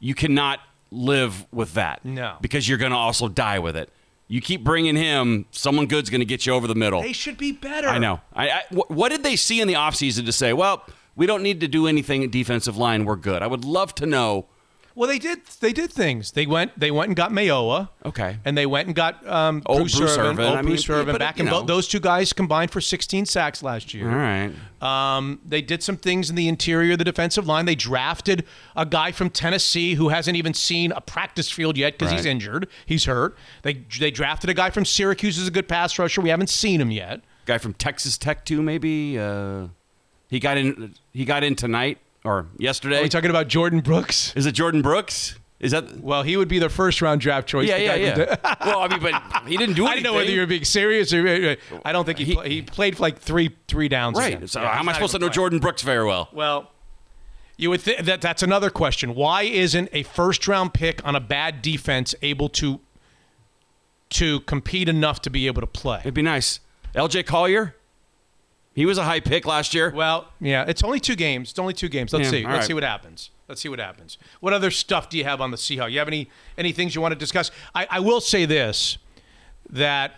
You cannot live with that. No. because you're going to also die with it. You keep bringing him, someone good's going to get you over the middle. they should be better. I know. I, I, wh- what did they see in the offseason to say, well, we don't need to do anything at defensive line. We're good. I would love to know. Well, they did. They did things. They went. They went and got Mayowa. Okay. And they went and got um, Oh, Bruce, Bruce Irvin. Irvin. Oh, I mean, Bruce Irvin. Back you in bo- know. those two guys combined for 16 sacks last year. All right. Um, they did some things in the interior of the defensive line. They drafted a guy from Tennessee who hasn't even seen a practice field yet because he's injured. He's hurt. They they drafted a guy from Syracuse who's a good pass rusher. We haven't seen him yet. Guy from Texas Tech too, maybe. Uh, he got in. He got in tonight or yesterday. Are we talking about Jordyn Brooks? is it Jordyn Brooks? Is that? Well, he would be the first round draft choice. Yeah, yeah, yeah. well, I mean, but he didn't do [laughs] I anything. didn't know whether you were being serious or I don't think he He- he played like three three downs. right. again. So Yeah, how am I supposed to know. Jordyn Brooks very well? Well, you would th- that that's another question. Why isn't a first round pick on a bad defense able to to compete enough to be able to play? It'd be nice. L.J. Collier. He was a high pick last year. Well, yeah, it's only two games. It's only two games. Let's Yeah, see. Let's right. see what happens. Let's see what happens. What other stuff do you have on the Seahawks? You have any any things you want to discuss? I, I will say this that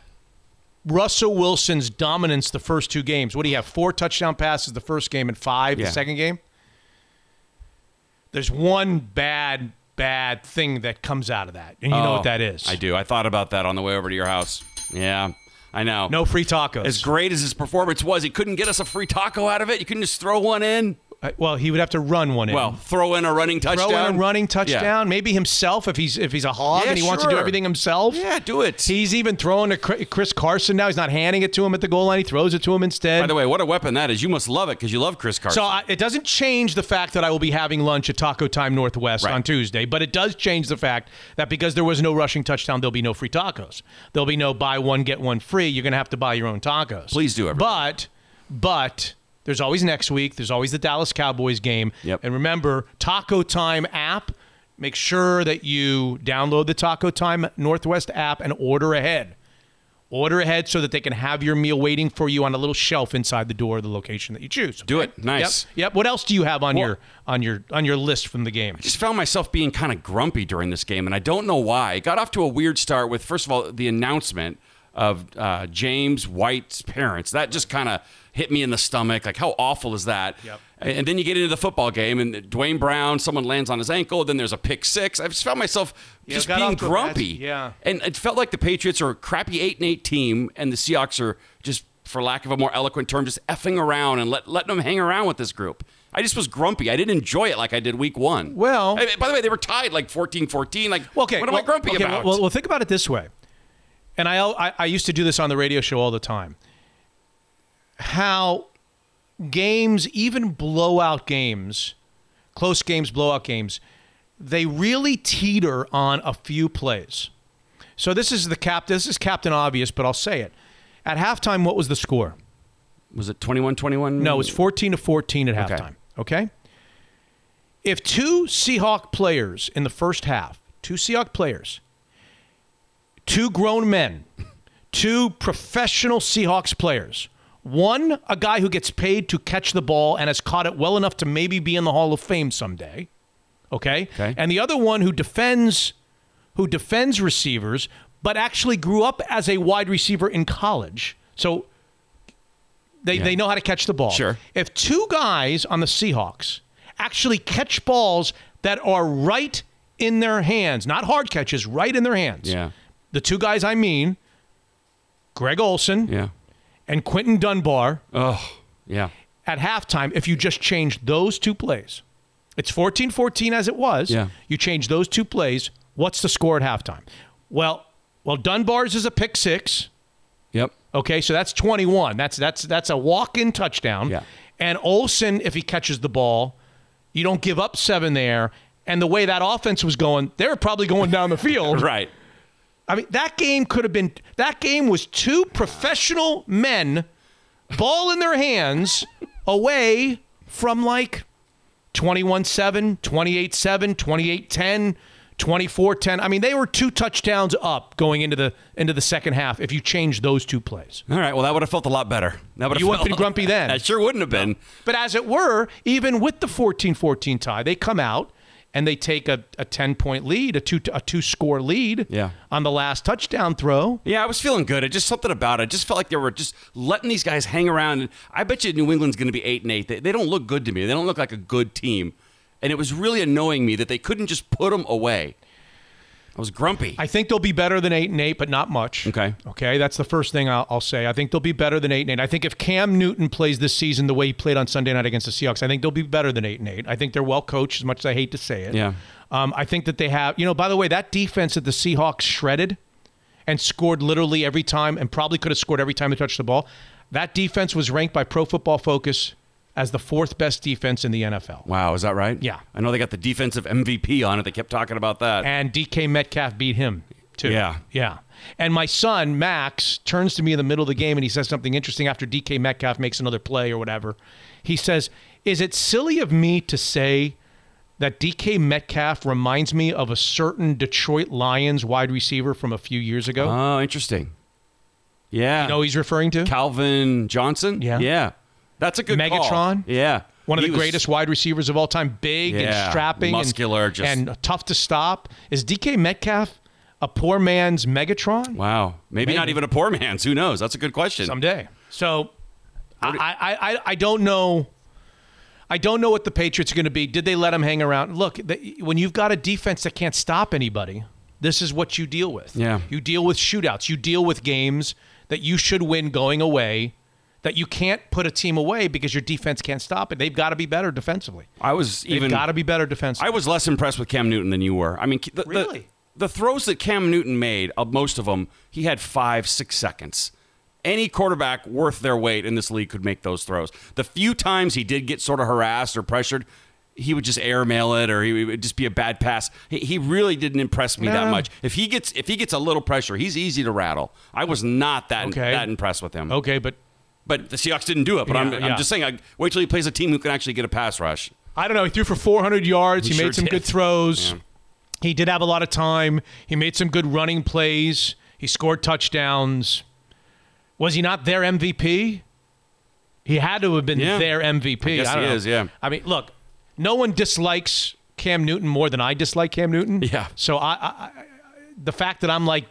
Russell Wilson's dominance the first two games. What do you have? Four touchdown passes the first game and five Yeah. the second game. There's one bad bad thing that comes out of that, and you know Oh, what that is. I do. I thought about that on the way over to your house. Yeah, I know. No free tacos. As great as his performance was, he couldn't get us a free taco out of it. You couldn't just throw one in. Well, he would have to run one in. Well, throw in a running touchdown. throw in a running Yeah. touchdown. Maybe himself if he's if he's a hog Yeah, and he wants to do everything himself. Yeah, do it. He's even throwing to Chris Carson now. He's not handing it to him at the goal line. He throws it to him instead. By the way, what a weapon that is. You must love it because you love Chris Carson. so I, it doesn't change the fact that I will be having lunch at Taco Time Northwest Right. on Tuesday, but it does change the fact that because there was no rushing touchdown, there'll be no free tacos. There'll be no buy one get one free. You're going to have to buy your own tacos. Please do, everybody. But but there's always next week. There's always the Dallas Cowboys game. Yep. And remember, Taco Time app. Make sure that you download the Taco Time Northwest app and order ahead. Order ahead so that they can have your meal waiting for you on a little shelf inside the door of the location that you choose. Do it. Nice. Yep. Yep. What else do you have on Well- your on your on your list from the game? I just found myself being kind of grumpy during this game, and I don't know why. It got off to a weird start with, first of all, the announcement of uh, James White's parents. That just kind of hit me in the stomach. Like, how awful is that? Yep. And then you get into the football game, and Duane Brown, someone lands on his ankle. Then there's a pick six. I just found myself Yeah, just being off to a bad- grumpy. yeah. And it felt like the Patriots are a crappy eight and eight team, and the Seahawks are just, for lack of a more eloquent term, just effing around and let, letting them hang around with this group. I just was grumpy. I didn't enjoy it like I did week one. Well- I- by the way, they were tied like 14 14. Like, okay. what am well, I grumpy okay, about? Well, well, think about it this way. And I, I I used to do this on the radio show all the time. How games, even blowout games, close games, blowout games, they really teeter on a few plays. So this is the cap. This is Captain Obvious, but I'll say it. At halftime, what was the score? was it 21 21? No, it was 14 to 14 at Okay. halftime. Okay. If two Seahawk players in the first half, two Seahawk players, two grown men, two professional Seahawks players, one a guy who gets paid to catch the ball and has caught it well enough to maybe be in the Hall of Fame someday. Okay? Okay. And the other one who defends who defends receivers but actually grew up as a wide receiver in college. So they, Yeah. they know how to catch the ball. Sure. If two guys on the Seahawks actually catch balls that are right in their hands, not hard catches, right in their hands. Yeah. The two guys I mean, Greg Olsen Yeah. and Quentin Dunbar Oh, yeah. at halftime, if you just change those two plays, It's 14 14 as it was. Yeah. You change those two plays. What's the score at halftime? Well, well, Dunbar's is a pick six. Yep. Okay, so that's 21. That's that's that's a walk-in touchdown. Yeah. And Olsen, if he catches the ball, you don't give up seven there. And the way that offense was going, they were probably going down the field. [laughs] Right. I mean, that game could have been. That game was two professional men, ball in their hands, away from like 21 7, 28 7, 28 10, 24 10. I mean, they were two touchdowns up going into the into the second half if you change those two plays. All right. Well, that would have felt a lot better. That would have You wouldn't been grumpy then. [laughs] That sure wouldn't have been. But as it were, even with the 14 14 tie, they come out and they take a, a 10 point lead, a two, a two score lead Yeah. on the last touchdown throw. Yeah, I was feeling good. It just something about it. Just felt like they were just letting these guys hang around. And I bet you New England's going to be eight and eight. They, they don't look good to me. They don't look like a good team. And it was really annoying me that they couldn't just put them away. I was grumpy. I think they'll be better than eight and eight, but not much. Okay. Okay. That's the first thing I'll, I'll say. I think they'll be better than eight and eight. I think if Cam Newton plays this season the way he played on Sunday night against the Seahawks, I think they'll be better than eight and eight. I think they're well coached, as much as I hate to say it. Yeah. Um, I think that they have. You know, by the way, that defense that the Seahawks shredded and scored literally every time, and probably could have scored every time they touched the ball. That defense was ranked by Pro Football Focus as the fourth best defense in the NFL. wow, is that right? Yeah. I know they got the defensive MVP on it. They kept talking about that. and DK Metcalf beat him too. Yeah. yeah. And my son Max turns to me in the middle of the game and he says something interesting after DK Metcalf makes another play or whatever. He says, "Is it silly of me to say that DK Metcalf reminds me of a certain Detroit Lions wide receiver from a few years ago?" oh, interesting. Yeah. you know who he's referring to? Calvin Johnson? Yeah. Yeah. That's a good call. Megatron? Yeah. one of He the was- greatest wide receivers of all time, big Yeah, and strapping, muscular, and, just- and tough to stop. Is DK Metcalf a poor man's Megatron? Wow. Maybe, Maybe. not even a poor man's. Who knows? That's a good question. someday. So I, I, I, I don't know. I don't know what the Patriots are going to be. Did they let him hang around? Look, the, when you've got a defense that can't stop anybody, this is what you deal with. Yeah. You deal with shootouts. You deal with games that you should win going away, that you can't put a team away because your defense can't stop it. They've got to be better defensively. I was They've even got to be better defensively. I was less impressed with Cam Newton than you were. I mean, the, the- Really? the, throws that Cam Newton made, uh, most of them, he had five, six seconds. Any quarterback worth their weight in this league could make those throws. The few times he did get sort of harassed or pressured, he would just airmail it, or he would just be a bad pass. He, he really didn't impress me that much. If he gets if he gets a little pressure, he's easy to rattle. I was not that Okay. that impressed with him. okay, but But the Seahawks didn't do it. But I'm, Yeah, I'm yeah. just saying, I, wait till he plays a team who can actually get a pass rush. I don't know. He threw for 400 yards. He, He made some did. good throws. Yeah. He did have a lot of time. He made some good running plays. He scored touchdowns. Was he not their MVP? He had to have been their MVP. I guess don't he know. is, yeah. I mean, look, no one dislikes Cam Newton more than I dislike Cam Newton. Yeah. So I, I, I the fact that I'm like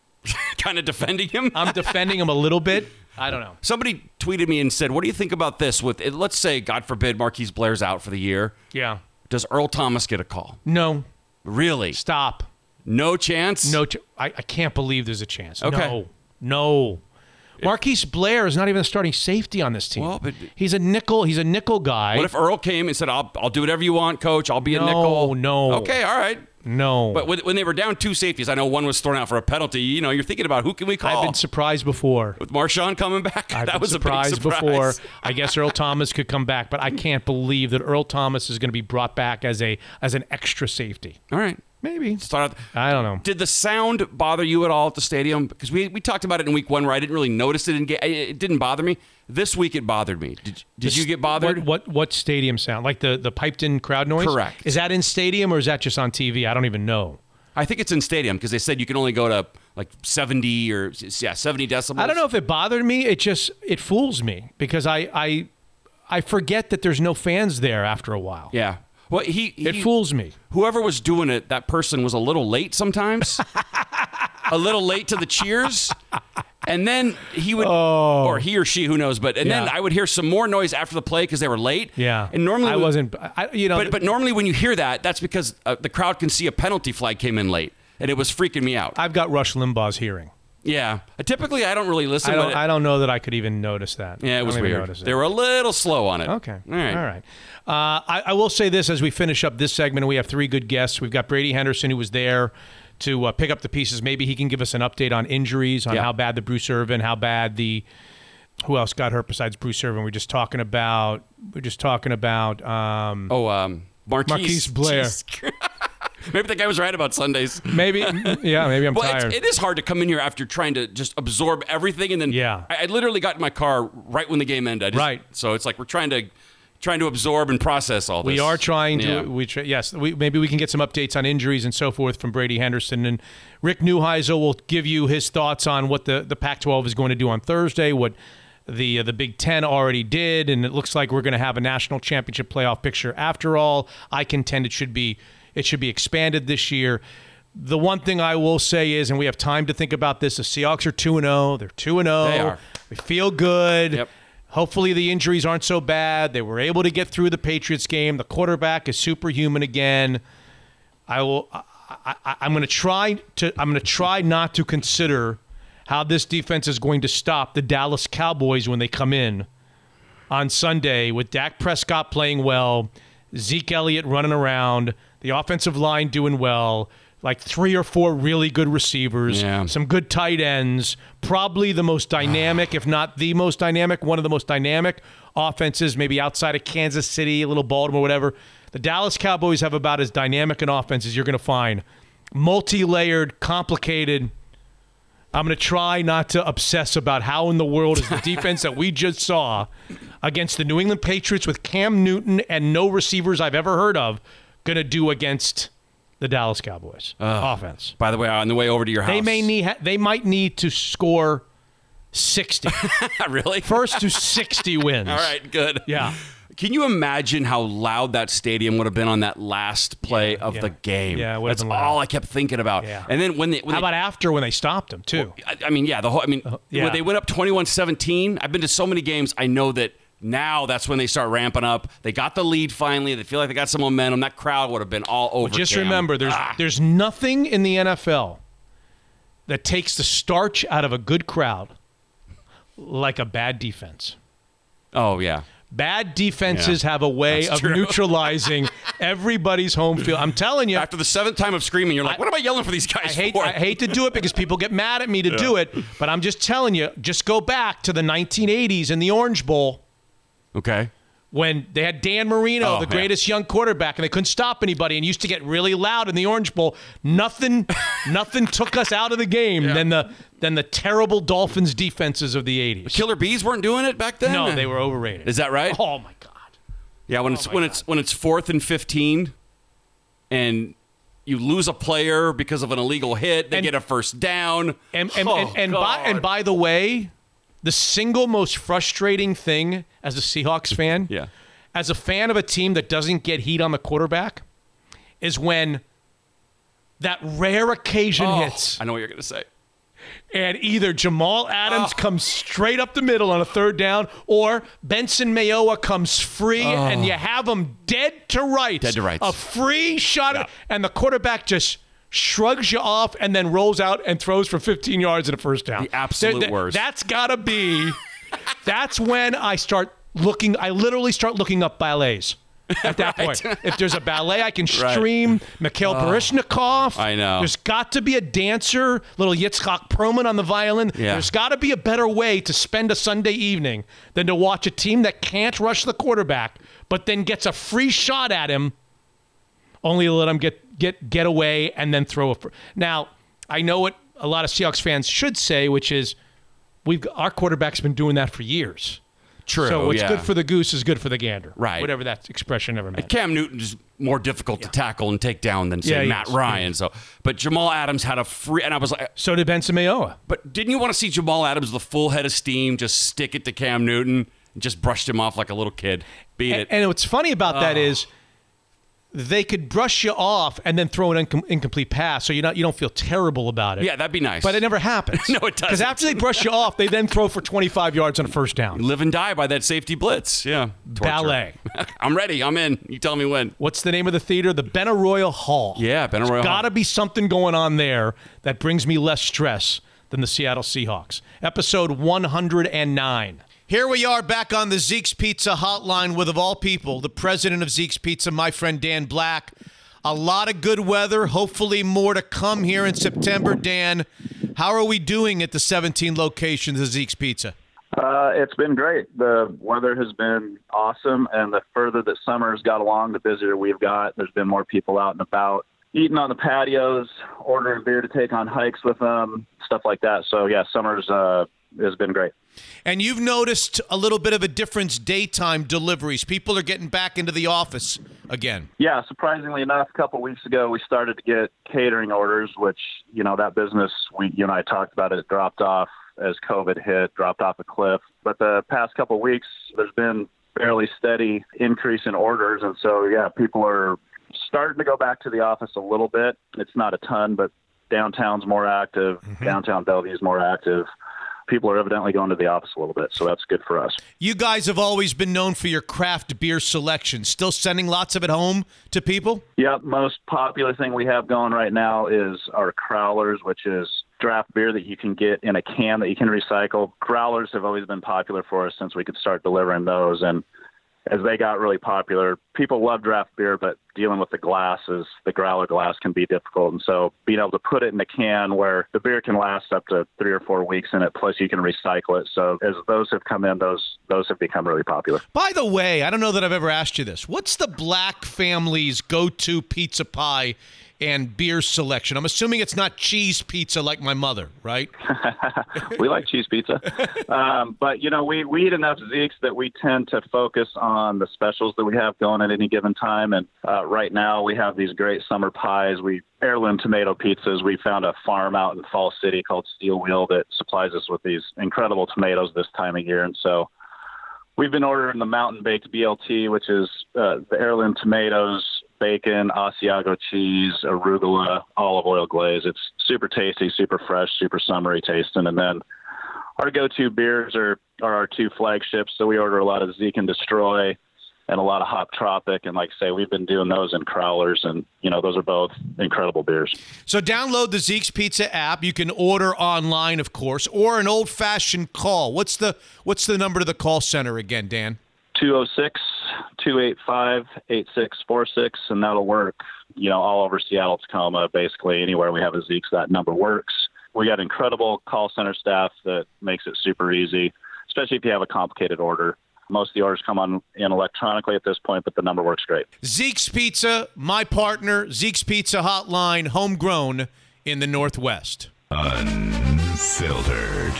[laughs] kind of defending him. I'm defending him a little bit. [laughs] I don't know. Somebody tweeted me and said, "What do you think about this? With let's say, God forbid, Marquise Blair's out for the year. Yeah. Does Earl Thomas get a call? No. Really? Stop. No chance. No, ch- I, I can't believe there's a chance. Okay. No, no. Marquise Blair is not even a starting safety on this team. Well, but- he's a nickel. He's a nickel guy. What if Earl came and said, "I'll I'll do whatever you want, Coach. I'll be a No, nickel." no. Okay, all right. No, But when, when they were down two safeties, I know one was thrown out for a penalty. You know, you're thinking about who can we call? I've been surprised before. With Marshawn coming back, [laughs] I've that was surprised a big surprise. before. [laughs] I guess Earl Thomas could come back, but I can't believe that Earl Thomas is going to be brought back as a as an extra safety. All right. Maybe. Start out. I don't know. Did the sound bother you at all at the stadium? Because we, we talked about it in week one where I didn't really notice it. In ga- it didn't bother me. This week it bothered me. Did, did you get bothered? What, what what stadium sound? Like the the piped in crowd noise? Correct. Is that in stadium or is that just on TV? I don't even know. I think it's in stadium because they said you can only go to like 70 or yeah 70 decibels. I don't know if it bothered me. It just it fools me because I I I forget that there's no fans there after a while. Yeah. Well, he, he It fools me. whoever was doing it, that person was a little late sometimes. a little late to the cheers. And then he would, or he or she, who knows, but and then Oh. I would hear some more noise after the play because they were late. Yeah. and normally I wasn't. I, you know. But but normally when you hear that, that's because uh, the crowd can see a penalty flag came in late, and it was freaking me out. I've got Rush Limbaugh's hearing. Yeah. Typically, I don't really listen. I don't. but I don't know that I could even notice that. yeah, it was weird. it. They were a little slow on it. Okay. All right. All right. Uh, I, I will say this as we finish up this segment, we have three good guests. We've got Brady Henderson, who was there to uh, pick up the pieces. Maybe he can give us an update on injuries, on Yeah. how bad the Bruce Irvin, how bad the who else got hurt besides Bruce Irvin. We're just talking about. We're just talking about. Um, Oh, um, Marquise, Marquise Blair. [laughs] Maybe the guy was right about Sundays. Maybe, [laughs] yeah, maybe I'm Well, tired. it is hard to come in here after trying to just absorb everything, and then Yeah. I, I literally got in my car right when the game ended. Just- Right. So it's like we're trying to trying to absorb and process all this. We are trying to. Yeah. We tr- yes. We, maybe we can get some updates on injuries and so forth from Brady Henderson and Rick Neuheisel will give you his thoughts on what the, the Pac-12 is going to do on Thursday. What the uh, the Big Ten already did, and it looks like we're going to have a national championship playoff picture. After all, I contend it should be it should be expanded this year. The one thing I will say is, and we have time to think about this: the Seahawks are two and zero. They're two and zero. They are. We feel good. Yep. Hopefully the injuries aren't so bad. They were able to get through the Patriots game. The quarterback is superhuman again. I will. I, I, I'm going to try to. I'm going to try not to consider how this defense is going to stop the Dallas Cowboys when they come in on Sunday with Dak Prescott playing well, Zeke Elliott running around, the offensive line doing well, like three or four really good receivers, Yeah. some good tight ends, probably the most dynamic, if not the most dynamic, one of the most dynamic offenses, maybe outside of Kansas City, a little Baltimore, whatever. The Dallas Cowboys have about as dynamic an offense as you're going to find. Multi layered, complicated. I'm going to try not to obsess about how in the world is the [laughs] defense that we just saw against the New England Patriots with Cam Newton and no receivers I've ever heard of going to do against the Dallas Cowboys offense. By the way, on the way over to your house, They may need ha- they might need to score 60. [laughs] really First to 60 [laughs] wins. All right, good. Yeah. Can you imagine how loud that stadium would have been on that last play of yeah. the game? Yeah, it would have been loud. all I kept thinking about. Yeah. And then when they, when How they about after when they stopped him too? I, I mean, yeah, the whole. I mean, Uh, yeah. when they went up 21-17, I've been to so many games. I know that now that's when they start ramping up. They got the lead finally. They feel like they got some momentum. That crowd would have been all over. Just Cam. remember, there's Ah. there's nothing in the NFL that takes the starch out of a good crowd like a bad defense. Oh yeah. Bad defenses Yeah. have a way That's of true. neutralizing [laughs] everybody's home field. I'm telling you, After the seventh time of screaming, you're like, "What am I yelling for these guys I hate for?" I hate to do it because people get mad at me to [laughs] do it, but I'm just telling you, just go back to the 1980s in the Orange Bowl okay. when they had Dan Marino, Oh, the yeah. greatest young quarterback, and they couldn't stop anybody and used to get really loud in the Orange Bowl. Nothing, [laughs] nothing took us out of the game than the than the terrible Dolphins defenses of the 80s. Killer bees weren't doing it back then. No, they were overrated. Is that right? Oh my god. Yeah, when it's oh, when it's when it's fourth and fifteen, and you lose a player because of an illegal hit, they And- get a first down. And and, Oh, and, and oh, by and by the way, the single most frustrating thing as a Seahawks fan, Yeah. as a fan of a team that doesn't get heat on the quarterback, is when that rare occasion Oh, hits I know what you're gonna say. and either Jamal Adams Oh. comes straight up the middle on a third down, or Benson Mayowa comes free, and oh. you have him dead to rights. Oh. Dead to rights. A free shot, Yeah. and the quarterback just shrugs you off and then rolls out and throws for 15 yards at a first down. The absolute worst. That's got to be. that's when I start looking. I literally start looking up ballets. At that [laughs] point, if there's a ballet I can Right. stream, Mikhail oh. Baryshnikov. I know. There's got to be a dancer, little Yitzhak Perlman on the violin. Yeah. There's got to be a better way to spend a Sunday evening than to watch a team that can't rush the quarterback, but then gets a free shot at him, only to let him get get get away and then throw a. Fr- now, I know what a lot of Seahawks fans should say, which is, we've our quarterback's been doing that for years. True. So what's yeah. good for the goose is good for the gander. Right. Whatever that expression ever meant. Cam Newton's more difficult to tackle and take down than say Yeah, Matt is. Ryan. So, but Jamal Adams had a free, and I was like, So did Benson Mayowa. but didn't you want to see Jamal Adams a full head of steam just stick it to Cam Newton and just brushed him off like a little kid? Beat And, it. and what's funny about that is they could brush you off and then throw an incom- incomplete pass, so you not you don't feel terrible about it. yeah, that'd be nice. but it never happens. [laughs] No, it doesn't. Because after they brush you off, they then throw for 25 yards on a first down. live and die by that safety blitz. Yeah. Torture. Ballet. [laughs] I'm ready. I'm in. You tell me when. What's the name of the theater? The Benaroya Hall. Yeah, Benaroya Hall. Got to be something going on there that brings me less stress than the Seattle Seahawks. Episode 109. Here we are back on the Zeke's Pizza hotline with, of all people, the president of Zeke's Pizza, my friend Dan Black. A lot of good weather, hopefully more to come here in September. Dan, how are we doing at the 17 locations of Zeke's Pizza? Uh, it's been great. The weather has been awesome, and the further that summer's got along, the busier we've got. There's been more people out and about, eating on the patios, ordering beer to take on hikes with them, stuff like that. So yeah, summer's uh, has been great. And you've noticed a little bit of a difference daytime deliveries. People are getting back into the office again. Yeah, surprisingly enough, a couple of weeks ago we started to get catering orders, which you know that business we you and I talked about it dropped off as COVID hit, dropped off a cliff. But the past couple of weeks, there's been fairly steady increase in orders, and so yeah, people are starting to go back to the office a little bit. It's not a ton, but downtown's more active. Mm-hmm. Downtown Bellevue's more active people are evidently going to the office a little bit, so that's good for us. You guys have always been known for your craft beer selection. Still sending lots of it home to people? Yeah, most popular thing we have going right now is our crowlers, which is draft beer that you can get in a can that you can recycle. Growlers have always been popular for us since we could start delivering those and as they got really popular, people love draft beer, but dealing with the glasses, the growler glass can be difficult. And so being able to put it in a can where the beer can last up to three or four weeks in it, plus you can recycle it. So as those have come in, those those have become really popular. By the way, I don't know that I've ever asked you this. What's the Black family's go-to pizza pie and beer selection. I'm assuming it's not cheese pizza like my mother, right? [laughs] we like cheese pizza, um, but you know we we eat enough Zeke's that we tend to focus on the specials that we have going at any given time. And uh, right now we have these great summer pies. We heirloom tomato pizzas. We found a farm out in Fall City called Steel Wheel that supplies us with these incredible tomatoes this time of year, and so. We've been ordering the mountain baked BLT, which is uh, the heirloom tomatoes, bacon, Asiago cheese, arugula, olive oil glaze. It's super tasty, super fresh, super summery tasting. And then our go-to beers are, are our two flagships. So we order a lot of Zeke and Destroy and a lot of Hop Tropic. And like I say, we've been doing those in Crowlers, and you know those are both incredible beers. So download the Zeke's Pizza app. You can order online, of course, or an old-fashioned call. What's the what's the number to the call center again, Dan? 206 285 8646, and that'll work, you know, all over Seattle, Tacoma, basically anywhere we have a Zeke's, that number works. We got incredible call center staff that makes it super easy, especially if you have a complicated order. Most of the orders come on in electronically at this point, but the number works great. Zeke's Pizza, my partner, Zeke's Pizza Hotline, homegrown in the Northwest. Unfiltered.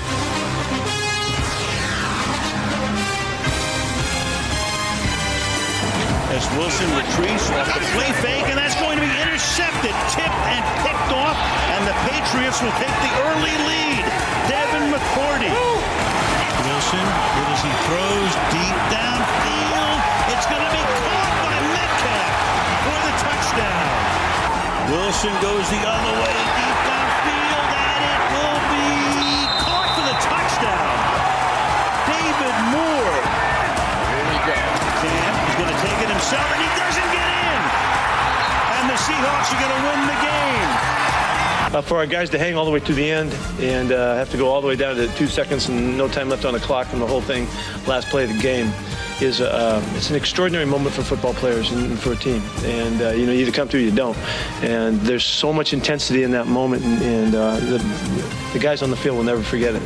As Wilson retreats off the play fake, and that's going to be intercepted, tipped, and picked off, and the Patriots will take the early lead. Devin McCourty. Wilson, good as he throws, deep downfield. It's going to be caught by Metcalf for the touchdown. Wilson goes the other way, Seahawks are going to win the game. Uh, for our guys to hang all the way to the end and uh, have to go all the way down to two seconds and no time left on the clock and the whole thing, last play of the game, is uh, it's an extraordinary moment for football players and for a team. And uh, you know, you either come through or you don't. And there's so much intensity in that moment, and, and uh, the, the guys on the field will never forget it.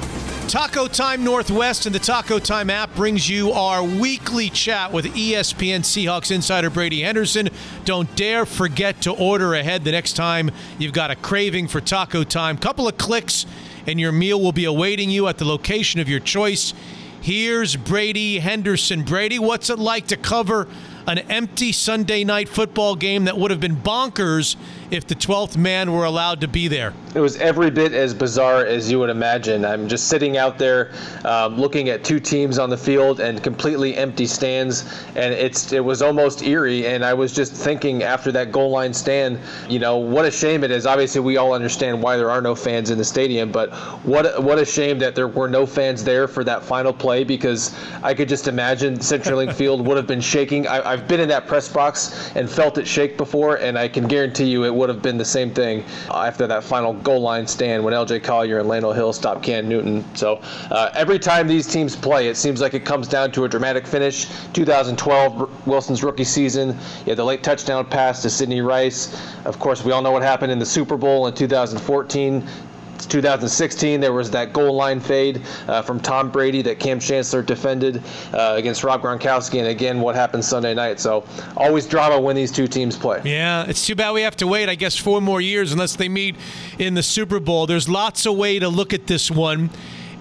Taco Time Northwest and the Taco Time app brings you our weekly chat with ESPN Seahawks insider Brady Henderson. Don't dare forget to order ahead the next time you've got a craving for Taco Time. Couple of clicks and your meal will be awaiting you at the location of your choice. Here's Brady Henderson. Brady, what's it like to cover an empty Sunday night football game that would have been bonkers if the 12th man were allowed to be there? It was every bit as bizarre as you would imagine. I'm just sitting out there um, looking at two teams on the field and completely empty stands, and it's it was almost eerie. And I was just thinking after that goal line stand, you know, what a shame it is. Obviously, we all understand why there are no fans in the stadium, but what what a shame that there were no fans there for that final play because I could just imagine CenturyLink Field would have been shaking. I, I've been in that press box and felt it shake before, and I can guarantee you it would have been the same thing after that final goal line stand when LJ Collier and Lano Hill stopped Cam Newton. So uh, every time these teams play, it seems like it comes down to a dramatic finish. 2012, Wilson's rookie season, the late touchdown pass to Sidney Rice. Of course, we all know what happened in the Super Bowl in 2014. 2016, there was that goal line fade uh, from Tom Brady that Kam Chancellor defended uh, against Rob Gronkowski, and again, what happened Sunday night. So always drama when these two teams play. Yeah, it's too bad we have to wait, I guess, four more years unless they meet in the Super Bowl. There's lots of way to look at this one.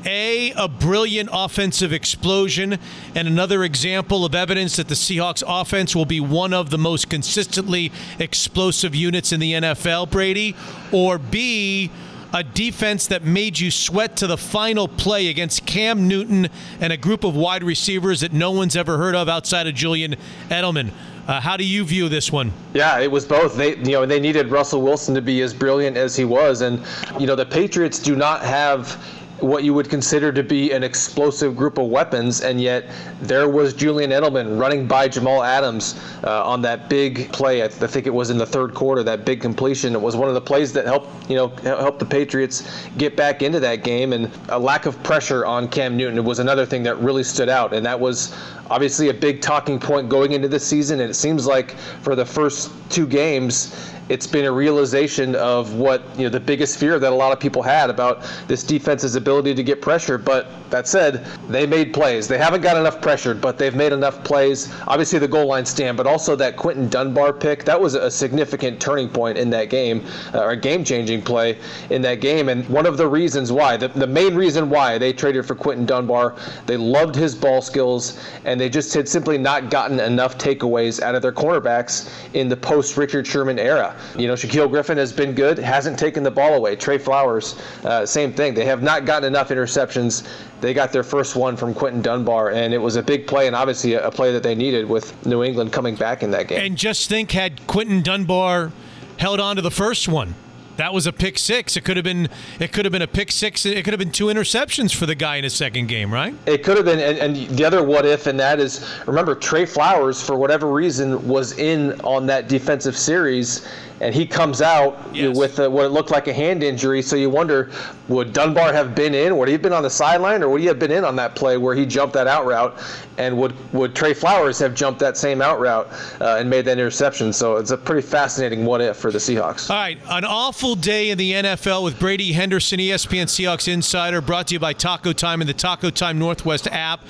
A, a brilliant offensive explosion, and another example of evidence that the Seahawks offense will be one of the most consistently explosive units in the NFL, Brady. Or B, a defense that made you sweat to the final play against Cam Newton and a group of wide receivers that no one's ever heard of outside of Julian Edelman. Uh, how do you view this one? Yeah, it was both. They, you know, they needed Russell Wilson to be as brilliant as he was, and you know, the Patriots do not have what you would consider to be an explosive group of weapons, and yet there was Julian Edelman running by Jamal Adams uh, on that big play. I, think it was in the third quarter. That big completion. It was one of the plays that helped you know help the Patriots get back into that game, and a lack of pressure on Cam Newton was another thing that really stood out, and that was obviously a big talking point going into this season. And it seems like for the first two games it's been a realization of what you know the biggest fear that a lot of people had about this defense's ability to get pressure. But that said, they made plays. They haven't got enough pressured, but they've made enough plays. Obviously, the goal line stand, but also that Quentin Dunbar pick. That was a significant turning point in that game, uh, or game-changing play in that game. And one of the reasons why, the, the main reason why they traded for Quentin Dunbar, they loved his ball skills, and they just had simply not gotten enough takeaways out of their cornerbacks in the post Richard Sherman era. You know, Shaquille Griffin has been good, hasn't taken the ball away. Tre Flowers, uh, same thing. They have not gotten enough interceptions. They got their first one from Quentin Dunbar, and it was a big play and obviously a, play that they needed with New England coming back in that game. And just think, had Quentin Dunbar held on to the first one, that was a pick six. It could have been. It could have been a pick six. It could have been two interceptions for the guy in his second game, right? It could have been. And, and the other what if, and that is, remember Tre Flowers for whatever reason was in on that defensive series, and he comes out yes. with a, what it looked like a hand injury. So you wonder, would Dunbar have been in? Would he have been on the sideline, or would he have been in on that play where he jumped that out route? And would would Tre Flowers have jumped that same out route uh, and made that interception? So it's a pretty fascinating what if for the Seahawks. All right, an awful day in the NFL with Brady Henderson, ESPN Seahawks insider, brought to you by Taco Time and the Taco Time Northwest app.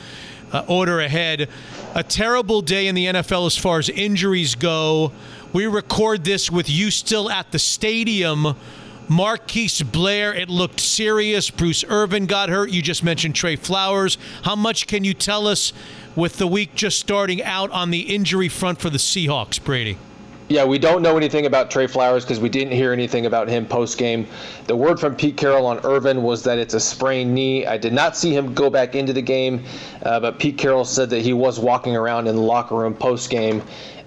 Uh, order ahead. A terrible day in the NFL as far as injuries go. We record this with you still at the stadium. Marquise Blair, it looked serious. Bruce Irvin got hurt. You just mentioned Tre Flowers. How much can you tell us with the week just starting out on the injury front for the Seahawks, Brady? Yeah, we don't know anything about Tre Flowers because we didn't hear anything about him post game. The word from Pete Carroll on Irvin was that it's a sprained knee. I did not see him go back into the game, uh, but Pete Carroll said that he was walking around in the locker room post game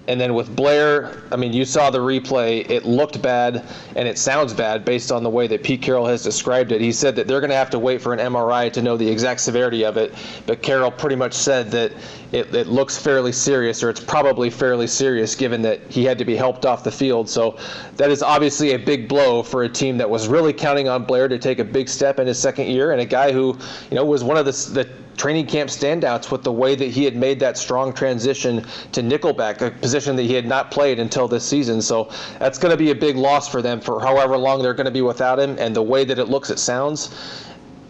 and then with Blair, I mean, you saw the replay. It looked bad and it sounds bad based on the way that Pete Carroll has described it. He said that they're going to have to wait for an MRI to know the exact severity of it. But Carroll pretty much said that it, it looks fairly serious, or it's probably fairly serious, given that he had to be helped off the field. So that is obviously a big blow for a team that was really counting on Blair to take a big step in his second year, and a guy who, you know, was one of the, the training camp standouts with the way that he had made that strong transition to nickelback, a position that he had not played until this season. So that's going to be a big loss for them for however long they're going to be without him. And the way that it looks, it sounds,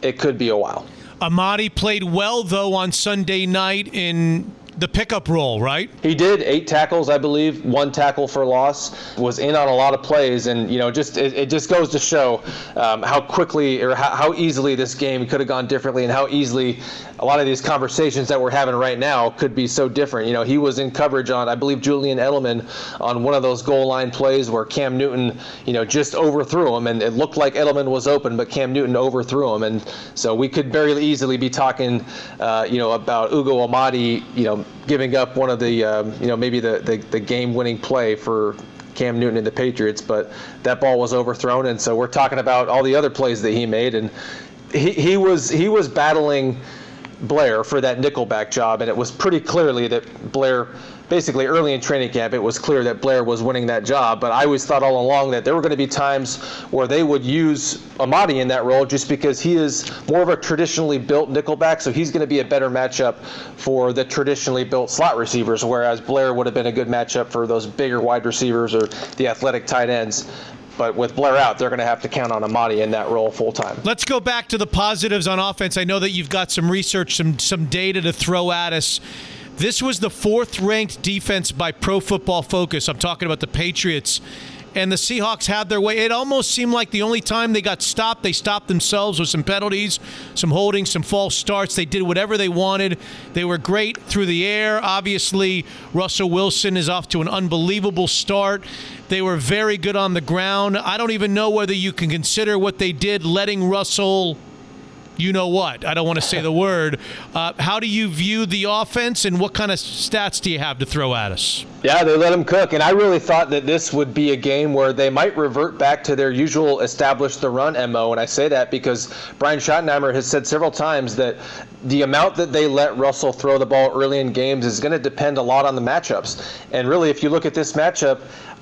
it could be a while. Amadi played well, though, on Sunday night in the pickup role, right? He did eight tackles, I believe, one tackle for loss. Was in on a lot of plays, and you know, just it, it just goes to show um, how quickly or how, how easily this game could have gone differently, and how easily a lot of these conversations that we're having right now could be so different. You know, he was in coverage on, I believe, Julian Edelman on one of those goal line plays where Cam Newton, you know, just overthrew him, and it looked like Edelman was open, but Cam Newton overthrew him, and so we could very easily be talking, uh, you know, about Ugo Amadi, you know giving up one of the, um, you know, maybe the, the, the game-winning play for Cam Newton and the Patriots, but that ball was overthrown, and so we're talking about all the other plays that he made, and he, he was he was battling Blair for that nickelback job, and it was pretty clearly that Blair basically early in training camp, it was clear that Blair was winning that job. But I always thought all along that there were going to be times where they would use Amadi in that role just because he is more of a traditionally built nickelback, so he's going to be a better matchup for the traditionally built slot receivers, whereas Blair would have been a good matchup for those bigger wide receivers or the athletic tight ends. But with Blair out, they're going to have to count on Amadi in that role full time. Let's go back to the positives on offense. I know that you've got some research, some some data to throw at us. This was the fourth ranked defense by Pro Football Focus. I'm talking about the Patriots. And the Seahawks had their way. It almost seemed like the only time they got stopped, they stopped themselves with some penalties, some holding, some false starts. They did whatever they wanted. They were great through the air. Obviously, Russell Wilson is off to an unbelievable start. They were very good on the ground. I don't even know whether you can consider what they did letting Russell you know what. I don't want to say the word. Uh, how do you view the offense, and what kind of stats do you have to throw at us? Yeah, they let them cook, and I really thought that this would be a game where they might revert back to their usual establish the run mo. And I say that because Brian Schottenheimer has said several times that the amount that they let Russell throw the ball early in games is going to depend a lot on the matchups. And really, if you look at this matchup,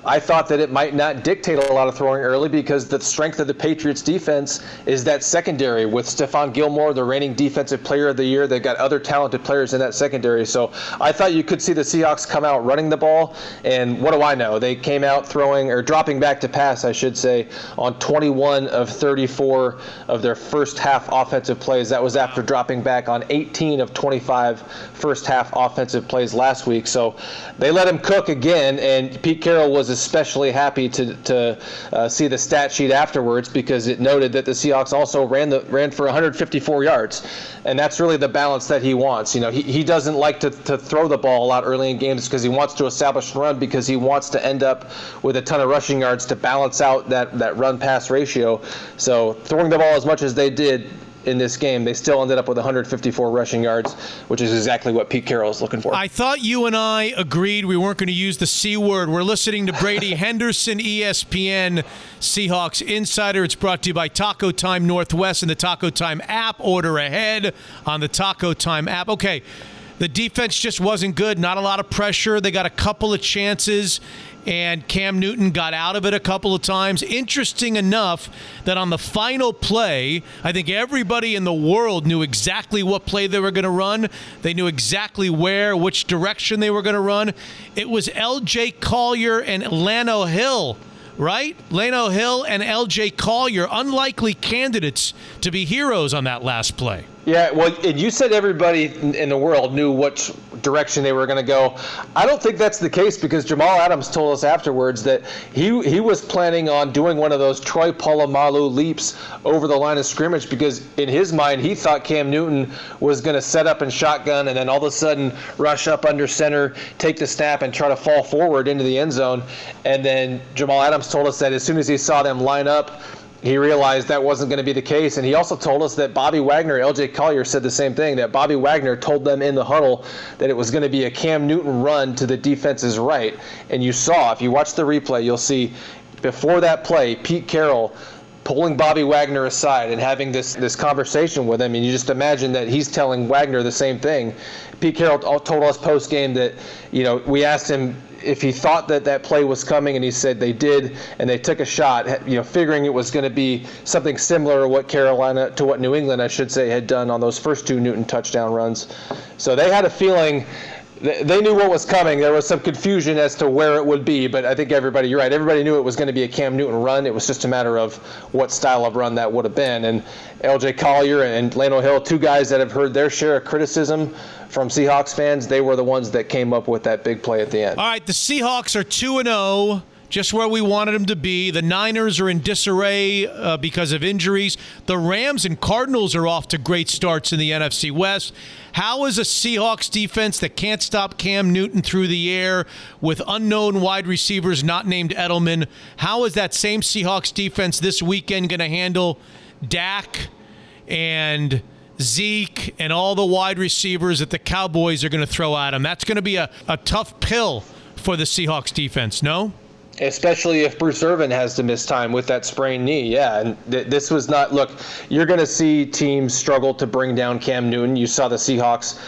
I thought that it might not dictate a lot of throwing early because the strength of the Patriots defense is that secondary with Stephon Gilmore, the reigning defensive player of the year. They've got other talented players in that secondary. So I thought you could see the Seahawks come out running the ball. And what do I know? They came out throwing or dropping back to pass, I should say, on 21 of 34 of their first half offensive plays. That was after dropping back on 18 of 25 first half offensive plays last week. So they let him cook again. And Pete Carroll was especially happy to, to uh, see the stat sheet afterwards because it noted that the Seahawks also ran the ran for 154 yards, and that's really the balance that he wants. You know, he, he doesn't like to, to throw the ball a lot early in games because he wants to establish the run because he wants to end up with a ton of rushing yards to balance out that that run pass ratio. So throwing the ball as much as they did in this game, they still ended up with 154 rushing yards, which is exactly what Pete Carroll is looking for. I thought you and I agreed we weren't going to use the C word. We're listening to Brady [laughs] Henderson, ESPN Seahawks Insider. It's brought to you by Taco Time Northwest and the Taco Time app. Order ahead on the Taco Time app. Okay. The defense just wasn't good. Not a lot of pressure. They got a couple of chances and Cam Newton got out of it a couple of times. Interesting enough that on the final play, I think everybody in the world knew exactly what play they were going to run. They knew exactly where, which direction they were going to run. It was LJ Collier and Lano Hill right? Lano Hill and LJ Collier, unlikely candidates to be heroes on that last play. Yeah, well, and you said everybody in the world knew which direction they were going to go. I don't think that's the case because Jamal Adams told us afterwards that he he was planning on doing one of those Troy Polamalu leaps over the line of scrimmage because in his mind he thought Cam Newton was going to set up and shotgun and then all of a sudden rush up under center, take the snap and try to fall forward into the end zone. And then Jamal Adams told us that as soon as he saw them line up he realized that wasn't going to be the case. And he also told us that Bobby Wagner, LJ Collier said the same thing, that Bobby Wagner told them in the huddle that it was going to be a Cam Newton run to the defense's right. And you saw, if you watch the replay, you'll see before that play, Pete Carroll pulling Bobby Wagner aside and having this, this conversation with him. And you just imagine that he's telling Wagner the same thing. Pete Carroll told us post game that, you know, we asked him if he thought that that play was coming, and he said they did, and they took a shot, you know, figuring it was going to be something similar to what Carolina, to what New England, I should say, had done on those first two Newton touchdown runs. So they had a feeling they knew what was coming. There was some confusion as to where it would be, but I think everybody, you're right, everybody knew it was going to be a Cam Newton run. It was just a matter of what style of run that would have been. And LJ Collier and Lano Hill, two guys that have heard their share of criticism from Seahawks fans, they were the ones that came up with that big play at the end. All right, the Seahawks are 2 and 0 just where we wanted them to be. The Niners are in disarray uh, because of injuries. The Rams and Cardinals are off to great starts in the NFC West. How is a Seahawks defense that can't stop Cam Newton through the air with unknown wide receivers not named Edelman? How is that same Seahawks defense this weekend going to handle Dak and Zeke and all the wide receivers that the Cowboys are going to throw at him. That's going to be a, a tough pill for the Seahawks defense, no? Especially if Bruce Irvin has to miss time with that sprained knee. Yeah. And th- this was not, look, you're going to see teams struggle to bring down Cam Newton. You saw the Seahawks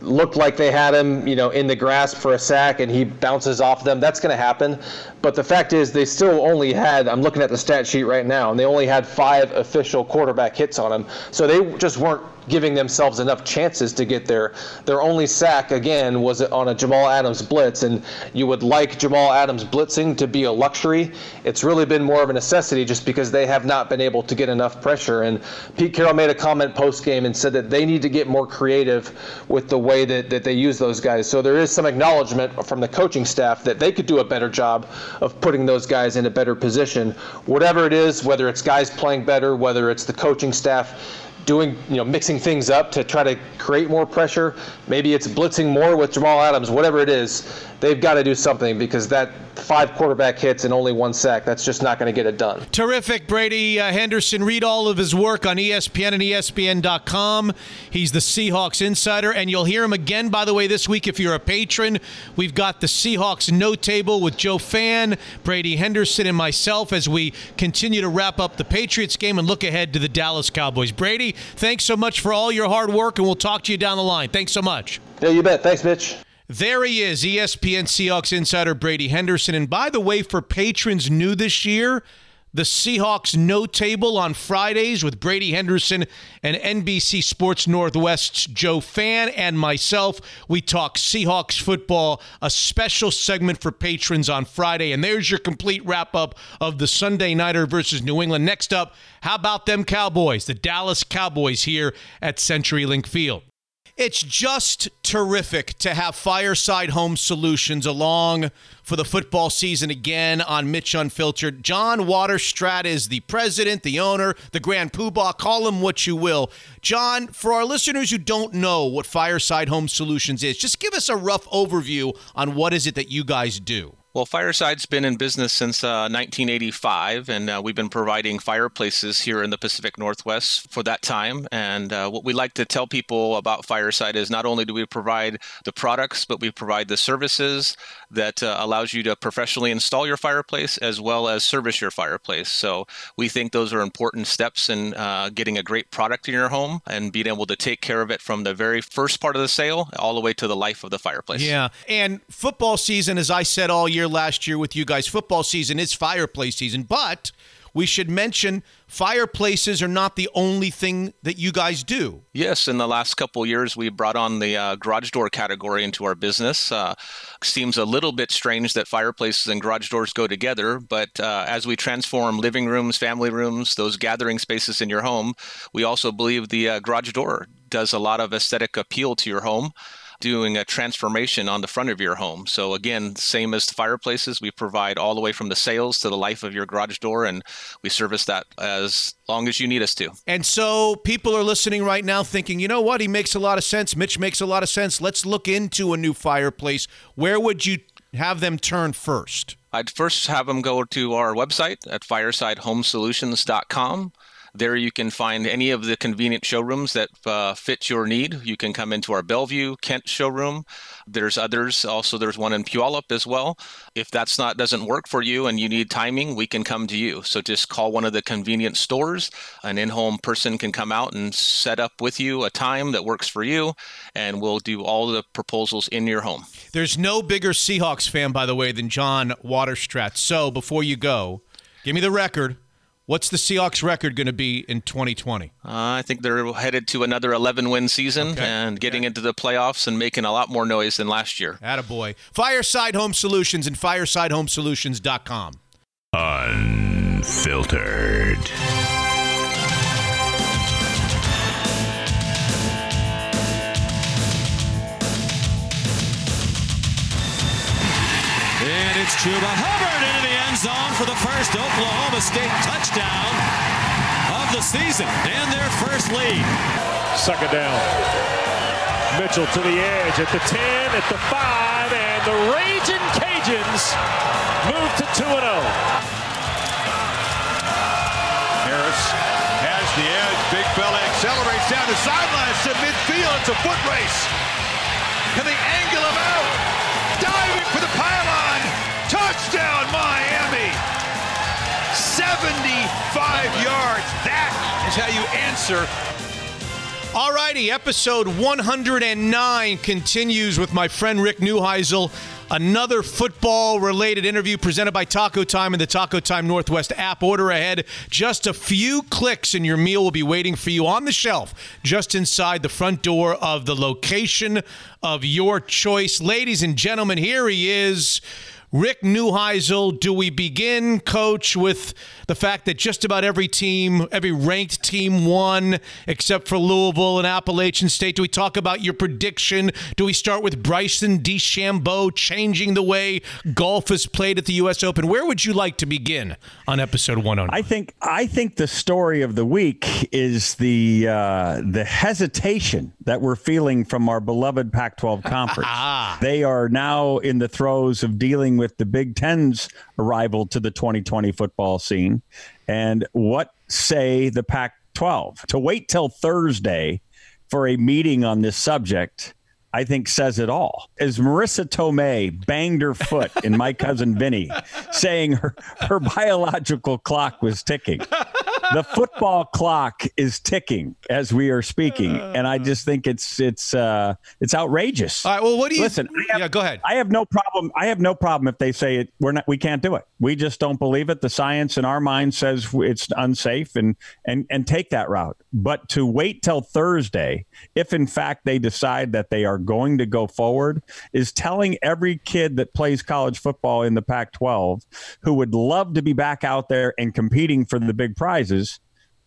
looked like they had him, you know, in the grasp for a sack and he bounces off them. That's going to happen. But the fact is, they still only had, I'm looking at the stat sheet right now, and they only had five official quarterback hits on him. So they just weren't giving themselves enough chances to get there. Their only sack, again, was on a Jamal Adams blitz, and you would like Jamal Adams blitzing to be a luxury. It's really been more of a necessity just because they have not been able to get enough pressure. And Pete Carroll made a comment post game and said that they need to get more creative with the way that, that they use those guys. So there is some acknowledgement from the coaching staff that they could do a better job of putting those guys in a better position. Whatever it is, whether it's guys playing better, whether it's the coaching staff doing, you know, mixing things up to try to create more pressure. Maybe it's blitzing more with Jamal Adams, whatever it is they've got to do something because that five quarterback hits and only one sack, that's just not going to get it done. Terrific, Brady uh, Henderson. Read all of his work on ESPN and ESPN.com. He's the Seahawks insider, and you'll hear him again, by the way, this week if you're a patron. We've got the Seahawks note table with Joe Fann, Brady Henderson, and myself as we continue to wrap up the Patriots game and look ahead to the Dallas Cowboys. Brady, thanks so much for all your hard work, and we'll talk to you down the line. Thanks so much. Yeah, you bet. Thanks, Mitch. There he is, ESPN Seahawks insider Brady Henderson. And by the way, for patrons new this year, the Seahawks No table on Fridays with Brady Henderson and NBC Sports Northwest's Joe Fann and myself. We talk Seahawks football, a special segment for patrons on Friday. And there's your complete wrap up of the Sunday Nighter versus New England. Next up, how about them Cowboys, the Dallas Cowboys here at CenturyLink Field? It's just terrific to have Fireside Home Solutions along for the football season again on Mitch Unfiltered. John Waterstrat is the president, the owner, the grand poobah. Call him what you will. John, for our listeners who don't know what Fireside Home Solutions is, just give us a rough overview on what is it that you guys do. Well, Fireside's been in business since uh, 1985, and uh, we've been providing fireplaces here in the Pacific Northwest for that time. And uh, what we like to tell people about Fireside is not only do we provide the products, but we provide the services that uh, allows you to professionally install your fireplace as well as service your fireplace. So we think those are important steps in uh, getting a great product in your home and being able to take care of it from the very first part of the sale all the way to the life of the fireplace. Yeah, and football season, as I said all year last year with you guys. Football season is fireplace season, but we should mention fireplaces are not the only thing that you guys do. Yes, in the last couple years, we brought on the uh, garage door category into our business. Uh, seems a little bit strange that fireplaces and garage doors go together, but uh, as we transform living rooms, family rooms, those gathering spaces in your home, we also believe the uh, garage door does a lot of aesthetic appeal to your home doing a transformation on the front of your home. So again, same as the fireplaces, we provide all the way from the sales to the life of your garage door, and we service that as long as you need us to. And so people are listening right now thinking, you know what, he makes a lot of sense. Mitch makes a lot of sense. Let's look into a new fireplace. Where would you have them turn first? I'd first have them go to our website at firesidehomesolutions.com. There you can find any of the convenient showrooms that uh, fit your need. You can come into our Bellevue, Kent showroom. There's others. Also, there's one in Puyallup as well. If that's not doesn't work for you and you need timing, we can come to you. So just call one of the convenient stores. An in-home person can come out and set up with you a time that works for you, and we'll do all the proposals in your home. There's no bigger Seahawks fan, by the way, than John Waterstrat. So before you go, give me the record. What's the Seahawks record going to be in 2020? Uh, I think they're headed to another 11 win season okay. and getting into the playoffs and making a lot more noise than last year. Attaboy. Fireside Home Solutions and firesidehomesolutions.com. Unfiltered. And it's Chuba Hubbard into the end zone for the first Oklahoma State touchdown of the season and their first lead. Second down. Mitchell to the edge at the 10, at the 5, and the Raging Cajuns move to 2 0. Harris has the edge. Big fella accelerates down the sidelines to midfield. It's a foot race. Can they angle him out? Yards. That is how you answer All righty, episode 109 continues with my friend Rick Neuheisel. Another football related interview presented by Taco Time and the Taco Time Northwest app. Order ahead. Just a few clicks and your meal will be waiting for you on the shelf just inside the front door of the location of your choice. Ladies and gentlemen, here he is. Rick Neuheisel, do we begin, coach, with the fact that just about every team, every ranked team won except for Louisville and Appalachian State? Do we talk about your prediction? Do we start with Bryson DeChambeau changing the way golf is played at the U.S. Open? Where would you like to begin on episode 109? I think I think the story of the week is the uh, the hesitation that we're feeling from our beloved Pac-12 conference. [laughs] they are now in the throes of dealing with the Big Ten's arrival to the 2020 football scene. And what say the Pac 12? To wait till Thursday for a meeting on this subject, I think says it all. As Marisa Tomei banged her foot in my cousin Vinny, saying her, her biological clock was ticking. The football clock is ticking as we are speaking, and I just think it's it's uh, it's outrageous. All right. Well, what do you listen? Have, yeah, go ahead. I have no problem. I have no problem if they say it. We're not. We can't do it. We just don't believe it. The science in our mind says it's unsafe, and and and take that route. But to wait till Thursday, if in fact they decide that they are going to go forward, is telling every kid that plays college football in the Pac-12 who would love to be back out there and competing for the big prizes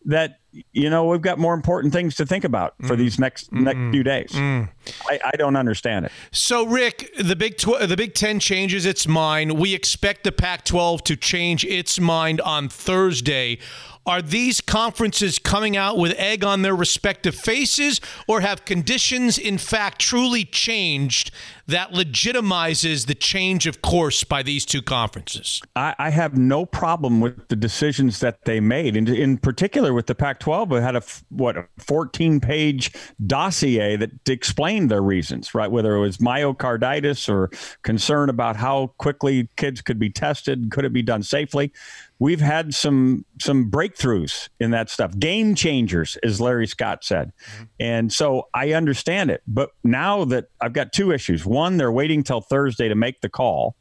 that you know we've got more important things to think about for mm. these next next few days. Mm. I, I don't understand it. So, Rick, the Big Tw- the Big Ten changes its mind. We expect the Pac-12 to change its mind on Thursday. Are these conferences coming out with egg on their respective faces, or have conditions in fact truly changed that legitimizes the change of course by these two conferences? I, I have no problem with the decisions that they made, and in particular with the Pac-12, it had a f- what a 14-page dossier that explained their reasons, right? Whether it was myocarditis or concern about how quickly kids could be tested, could it be done safely? We've had some some breakthroughs in that stuff, game changers, as Larry Scott said, mm-hmm. and so I understand it. But now that I've got two issues: one, they're waiting till Thursday to make the call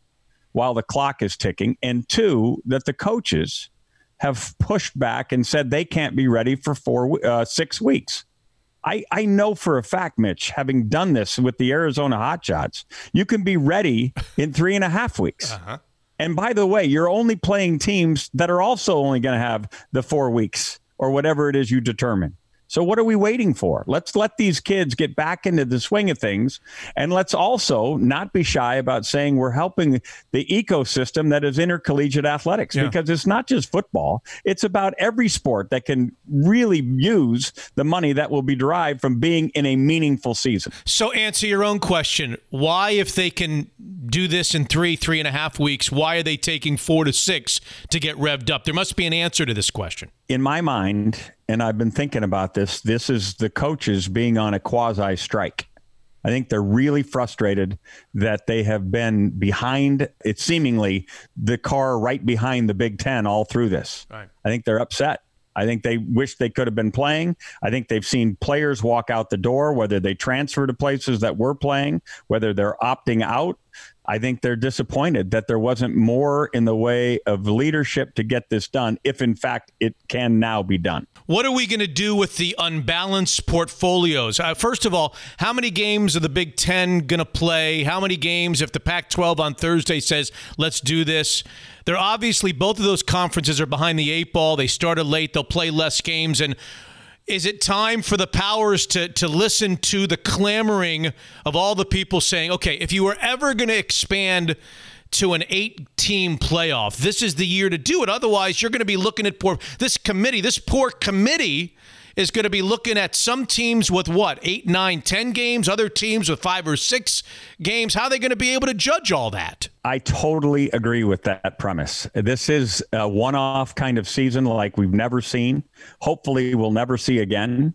while the clock is ticking, and two, that the coaches have pushed back and said they can't be ready for four uh, six weeks. I, I know for a fact, Mitch, having done this with the Arizona Hotshots, you can be ready in three and a half weeks. And by the way, you're only playing teams that are also only going to have the four weeks or whatever it is you determine. So what are we waiting for? Let's let these kids get back into the swing of things. And let's also not be shy about saying we're helping the ecosystem that is intercollegiate athletics Yeah. because it's not just football. It's about every sport that can really use the money that will be derived from being in a meaningful season. So, answer your own question. Why, if they can do this in three, three and a half weeks, why are they taking four to six to get revved up? There must be an answer to this question. in my mind, and I've been thinking about this, this is the coaches being on a quasi strike. I think they're really frustrated that they have been behind, it's seemingly the car right behind the Big Ten all through this. Right. I think they're upset. I think they wish they could have been playing. I think they've seen players walk out the door, whether they transfer to places that were playing, whether they're opting out. I think they're disappointed that there wasn't more in the way of leadership to get this done, if in fact it can now be done. What are we going to do with the unbalanced portfolios? Uh, first of all, how many games are the Big Ten going to play? How many games, if the Pac 12 on Thursday says, let's do this? They're obviously, both of those conferences are behind the eight ball. They started late, they'll play less games. And is it time for the powers to, to listen to the clamoring of all the people saying, okay, if you were ever going to expand to an eight team playoff, this is the year to do it. Otherwise, you're going to be looking at poor this committee, this poor committee is going to be looking at some teams with what, eight, nine, ten games, other teams with five or six games. How are they going to be able to judge all that? I totally agree with that premise. This is a one off kind of season like we've never seen. Hopefully, we'll never see again.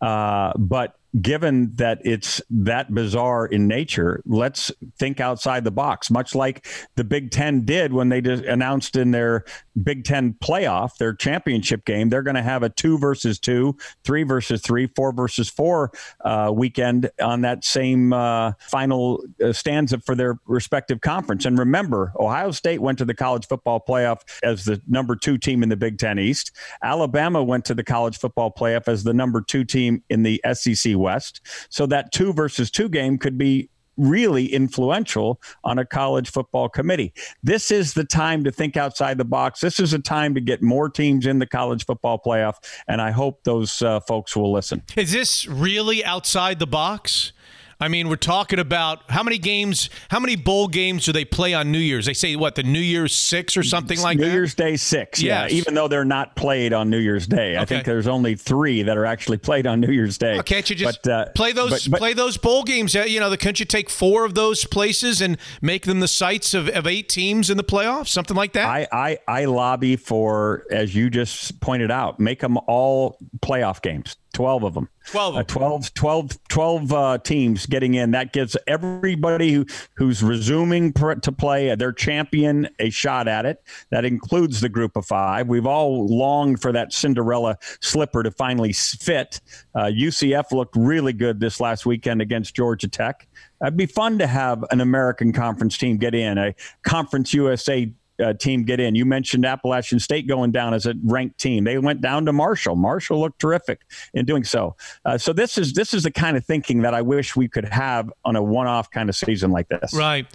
Uh, but given that it's that bizarre in nature, let's think outside the box, much like the Big Ten did when they announced in their Big Ten playoff, their championship game, they're going to have a two versus two, three versus three, four versus four uh, weekend on that same uh, final uh, stanza for their respective conference. And remember, Ohio State went to the college football playoff as the number two team in the Big Ten East. Alabama went to the college football playoff as the number two team in the SEC West. So that two versus two game could be really influential on a college football committee. This is the time to think outside the box. This is a time to get more teams in the college football playoff, and I hope those uh, folks will listen. Is this really outside the box? I mean, we're talking about how many games, how many bowl games do they play on New Year's? They say what the New Year's six or something like New that. New Year's Day six, yes. yeah. Even though they're not played on New Year's Day, okay. I think there's only three that are actually played on New Year's Day. Well, can't you just but, uh, play those but, but, play those bowl games? Uh, you know, can't you take four of those places and make them the sites of, of eight teams in the playoffs, something like that? I, I I lobby for, as you just pointed out, make them all playoff games. 12 of them. 12 uh, 12 12 12 uh, teams getting in. That gives everybody who, who's resuming pr- to play uh, their champion a shot at it. That includes the group of 5 we've all longed for that cinderella slipper to finally fit. Uh, UCF looked really good this last weekend against Georgia Tech. It'd be fun to have an American Conference team get in, a Conference USA uh, team get in. You mentioned Appalachian State going down as a ranked team. They went down to Marshall. Marshall looked terrific in doing so. Uh, so this is this is the kind of thinking that I wish we could have on a one-off kind of season like this. Right.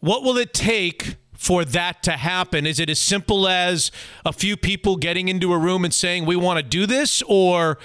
What will it take? For that to happen? Is it as simple as a few people getting into a room and saying, we want to do this? Or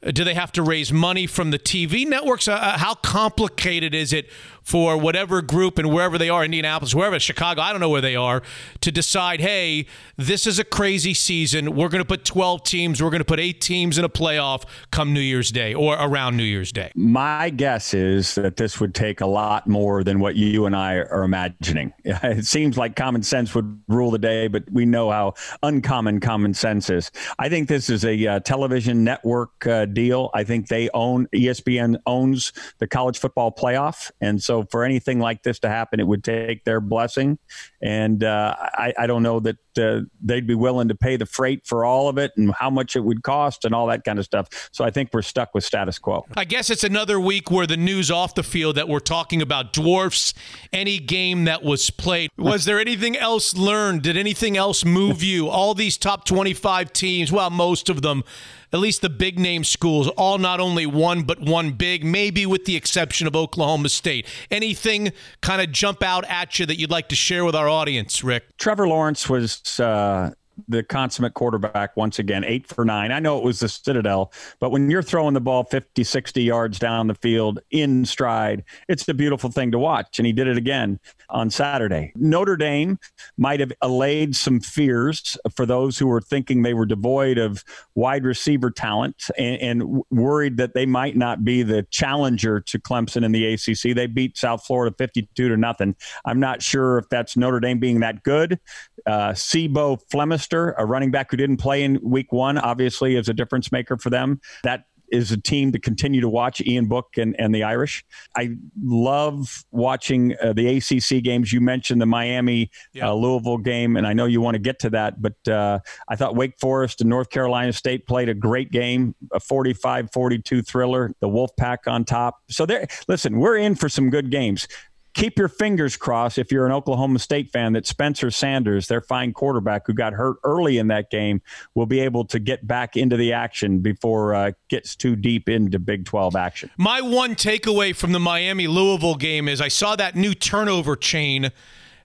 do they have to raise money from the TV networks? Uh, uh, how complicated is it for whatever group and wherever they are, Indianapolis, wherever, Chicago, I don't know where they are, to decide, hey, this is a crazy season. We're going to put 12 teams, we're going to put eight teams in a playoff come New Year's Day or around New Year's Day? My guess is that this would take a lot more than what you and I are imagining. [laughs] It seems like common sense would rule the day, but we know how uncommon common sense is. I think this is a uh, television network uh, deal. I think they own, ESPN owns the college football playoff. And so for anything like this to happen, it would take their blessing. And uh, I, I, don't know that uh, they'd be willing to pay the freight for all of it and how much it would cost and all that kind of stuff. So I think we're stuck with status quo. I guess it's another week where the news off the field that we're talking about dwarfs any game that was played. Was there anything else learned? Did anything else move you? All these top 25 teams, well, most of them at least the big name schools, all not only one, but one big, maybe with the exception of Oklahoma State. Anything kind of jump out at you that you'd like to share with our audience, Rick? Trevor Lawrence was uh, the consummate quarterback once again, eight for nine. I know it was the Citadel, but when you're throwing the ball 50, 60 yards down the field in stride, it's a beautiful thing to watch. And he did it again on Saturday. Notre Dame might have allayed some fears for those who were thinking they were devoid of wide receiver talent and, and worried that they might not be the challenger to Clemson in the ACC. They beat South Florida 52 to nothing. I'm not sure if that's Notre Dame being that good. Uh, C'Bo Flemister, a running back who didn't play in week one, obviously is a difference maker for them. That is a team to continue to watch Ian Book and, and the Irish. I love watching uh, the ACC games. You mentioned the Miami yeah. uh, Louisville game, and I know you want to get to that, but uh, I thought Wake Forest and North Carolina State played a great game, a 45 42 thriller, the Wolfpack on top. So there, listen, we're in for some good games keep your fingers crossed if you're an Oklahoma State fan that Spencer Sanders, their fine quarterback who got hurt early in that game, will be able to get back into the action before uh, gets too deep into Big 12 action. My one takeaway from the Miami Louisville game is I saw that new turnover chain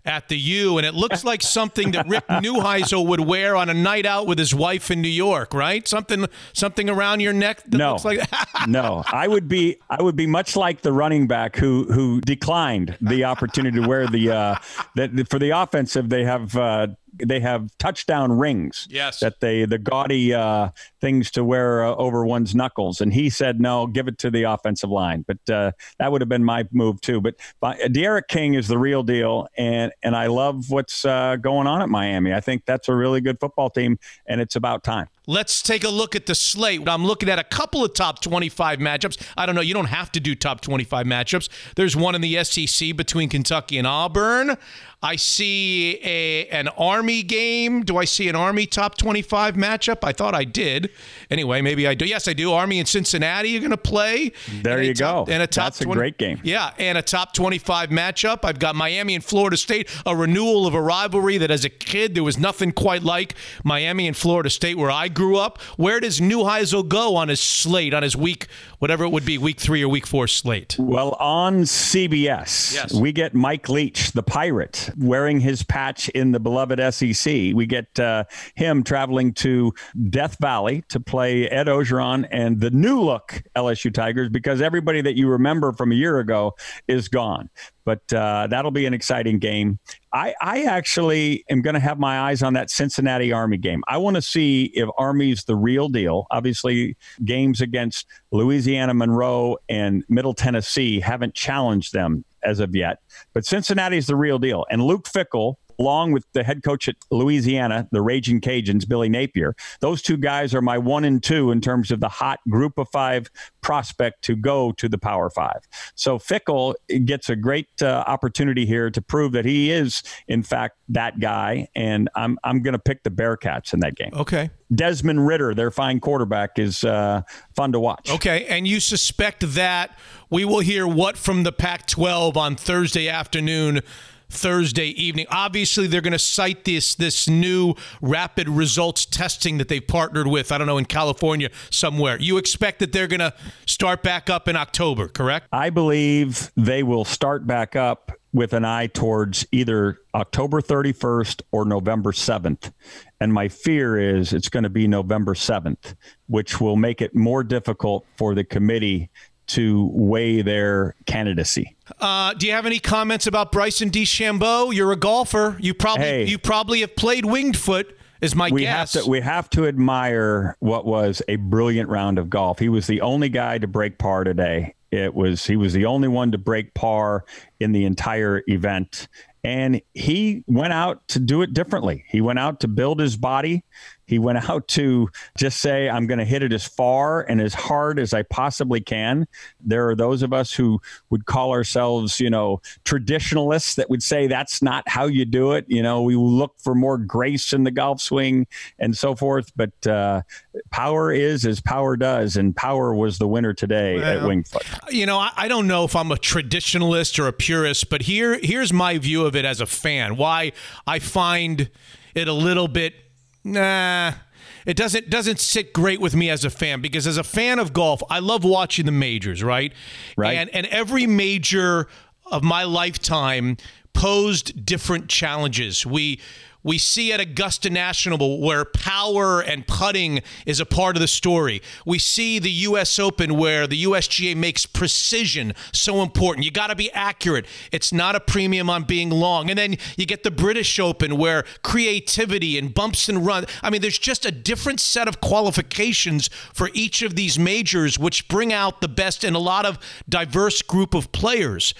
at the U, and it looks like something that Rick [laughs] Neuheisel would wear on a night out with his wife in New York, right? Something, something around your neck. That no, looks like [laughs] no. I would be, I would be much like the running back who who declined the opportunity to wear the uh, that for the offensive. They have uh, they have touchdown rings. Yes. That they the gaudy uh, things to wear uh, over one's knuckles, and he said no, give it to the offensive line. But uh, that would have been my move too. But, but D'Eriq King is the real deal, and and I love what's uh, going on at Miami. I think that's a really good football team, and it's about time. Let's take a look at the slate. I'm looking at a couple of top 25 matchups. I don't know. You don't have to do top 25 matchups. There's one in the SEC between Kentucky and Auburn. I see a an Army game. Do I see an Army top 25 matchup? I thought I did. Anyway, maybe I do. Yes, I do. Army and Cincinnati are going to play. There you top- go. And a top That's a great game. Yeah, and a top 25 matchup. I've got Miami and Florida State, a renewal of a rivalry that as a kid there was nothing quite like Miami and Florida State where I grew up. Where does Neuheisel go on his slate, on his week, whatever it would be, week three or week four slate? Well, on CBS, Yes. we get Mike Leach, the pirate, wearing his patch in the beloved SEC. We get uh, him traveling to Death Valley to play Ed Orgeron and the new look LSU Tigers because everybody that you remember from a year ago is gone. But uh, that'll be an exciting game. I, I actually am going to have my eyes on that Cincinnati Army game. I want to see if Army's the real deal. Obviously, games against Louisiana Monroe and Middle Tennessee haven't challenged them as of yet. But Cincinnati's the real deal. And Luke Fickell, along with the head coach at Louisiana, the Raging Cajuns, Billy Napier, those two guys are my one and two in terms of the hot group of five prospect to go to the Power Five. So Fickell gets a great uh, opportunity here to prove that he is, in fact, that guy. And I'm, I'm going to pick the Bearcats in that game. Okay. Desmond Ridder, their fine quarterback, is uh, fun to watch. Okay, and you suspect that we will hear what from the Pac 12 on Thursday afternoon. Thursday evening. Obviously, they're going to cite this this new rapid results testing that they've partnered with. I don't know in California somewhere. You expect that they're going to start back up in October, correct? I believe they will start back up with an eye towards either October 31st or November 7th. And my fear is it's going to be November 7th, which will make it more difficult for the committee to weigh their candidacy. Uh, do you have any comments about Bryson DeChambeau? You're a golfer. You probably Hey. you probably have played winged foot. Is my we guess. have to we have to admire what was a brilliant round of golf. He was the only guy to break par today. It was he was the only one to break par in the entire event. And he went out to do it differently. He went out to build his body. He went [laughs] out to just say, I'm going to hit it as far and as hard as I possibly can. There are those of us who would call ourselves, you know, traditionalists that would say that's not how you do it. You know, we look for more grace in the golf swing and so forth. But uh, power is as power does. And power was the winner today at Wingfoot. you know, I, I don't know if I'm a traditionalist or a purist, but here here's my view of it as a fan. Why I find it a little bit nah. It doesn't doesn't sit great with me as a fan because as a fan of golf, I love watching the majors, right? Right. And and every major of my lifetime posed different challenges. We we see at Augusta National where power and putting is a part of the story. We see the US Open where the USGA makes precision so important. You got to be accurate. It's not a premium on being long. And then you get the British Open where creativity and bumps and runs. I mean, there's just a different set of qualifications for each of these majors which bring out the best in a lot of diverse group of players.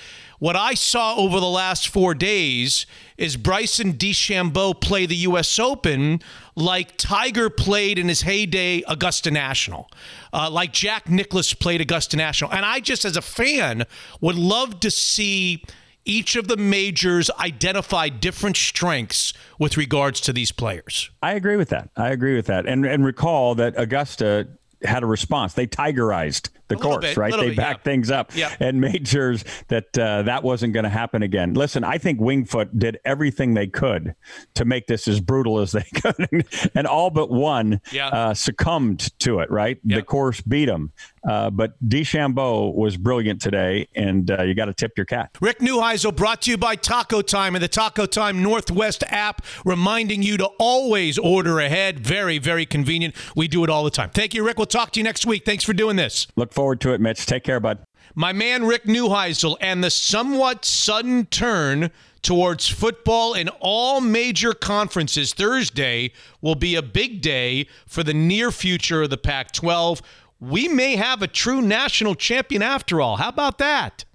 What I saw over the last four days is Bryson DeChambeau play the U.S. Open like Tiger played in his heyday Augusta National, uh, like Jack Nicklaus played Augusta National. And I just, as a fan, would love to see each of the majors identify different strengths with regards to these players. I agree with that. I agree with that. And and recall that Augusta had a response. They tigerized the course, bit, right? They bit, backed yeah. things up Yeah. and made sure that uh, that wasn't going to happen again. Listen, I think Wingfoot did everything they could to make this as brutal as they [laughs] could, and all but one Yeah. uh, succumbed to it. Right? The course beat them, uh, but DeChambeau was brilliant today, and uh, you got to tip your cap. Rick Neuheisel brought to you by Taco Time and the Taco Time Northwest app, reminding you to always order ahead. Very, very convenient. We do it all the time. Thank you, Rick. We'll talk to you next week. Thanks for doing this. Look forward to it, Mitch. Take care, bud. My man Rick Neuheisel and the somewhat sudden turn towards football in all major conferences Thursday will be a big day for the near future of the Pac 12. We may have a true national champion after all. How about that?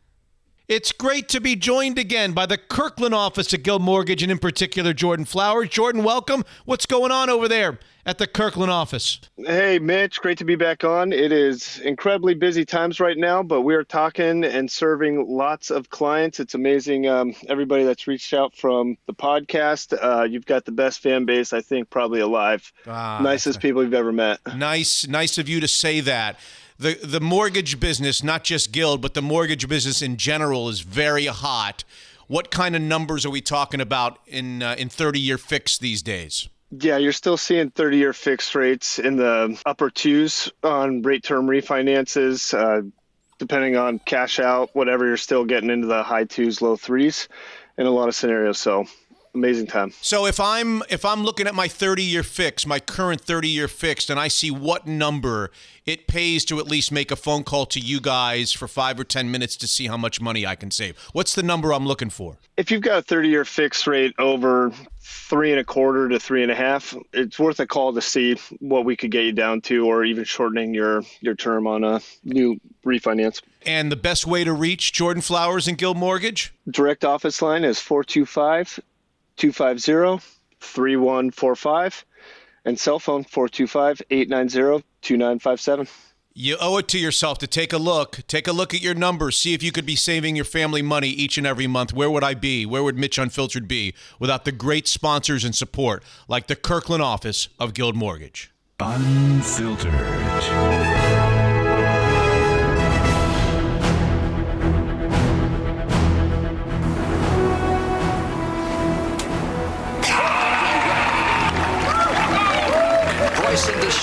It's great to be joined again by the Kirkland office at Guild Mortgage and in particular Jordan Flowers. Jordan, welcome. What's going on over there at the Kirkland office? Hey, Mitch, great to be back on. It is incredibly busy times right now, but we are talking and serving lots of clients. It's amazing, um, everybody that's reached out from the podcast. Uh, you've got the best fan base, I think, probably alive. Ah, Nicest [laughs] people you've ever met. Nice, nice of you to say that. The the mortgage business, not just Guild, but the mortgage business in general is very hot. What kind of numbers are we talking about in uh, in 30-year fix these days? Yeah, you're still seeing 30 year fixed rates in the upper twos on rate term refinances. Uh, depending on cash out, whatever, you're still getting into the high twos, low threes in a lot of scenarios. So amazing time. So if I'm if I'm looking at my 30-year fix, my current 30-year fixed, and I see what number it pays to at least make a phone call to you guys for five or ten minutes to see how much money I can save. What's the number I'm looking for? If you've got a 30 year fixed rate over three and a quarter to three and a half, it's worth a call to see what we could get you down to, or even shortening your your term on a new refinance. And the best way to reach Jordan Flowers and Guild Mortgage? Direct office line is 425 250 3145, and cell phone 425 890 2957. You owe it to yourself to take a look. Take a look at your numbers. See if you could be saving your family money each and every month. Where would I be? Where would Mitch Unfiltered be without the great sponsors and support like the Kirkland office of Guild Mortgage? Unfiltered.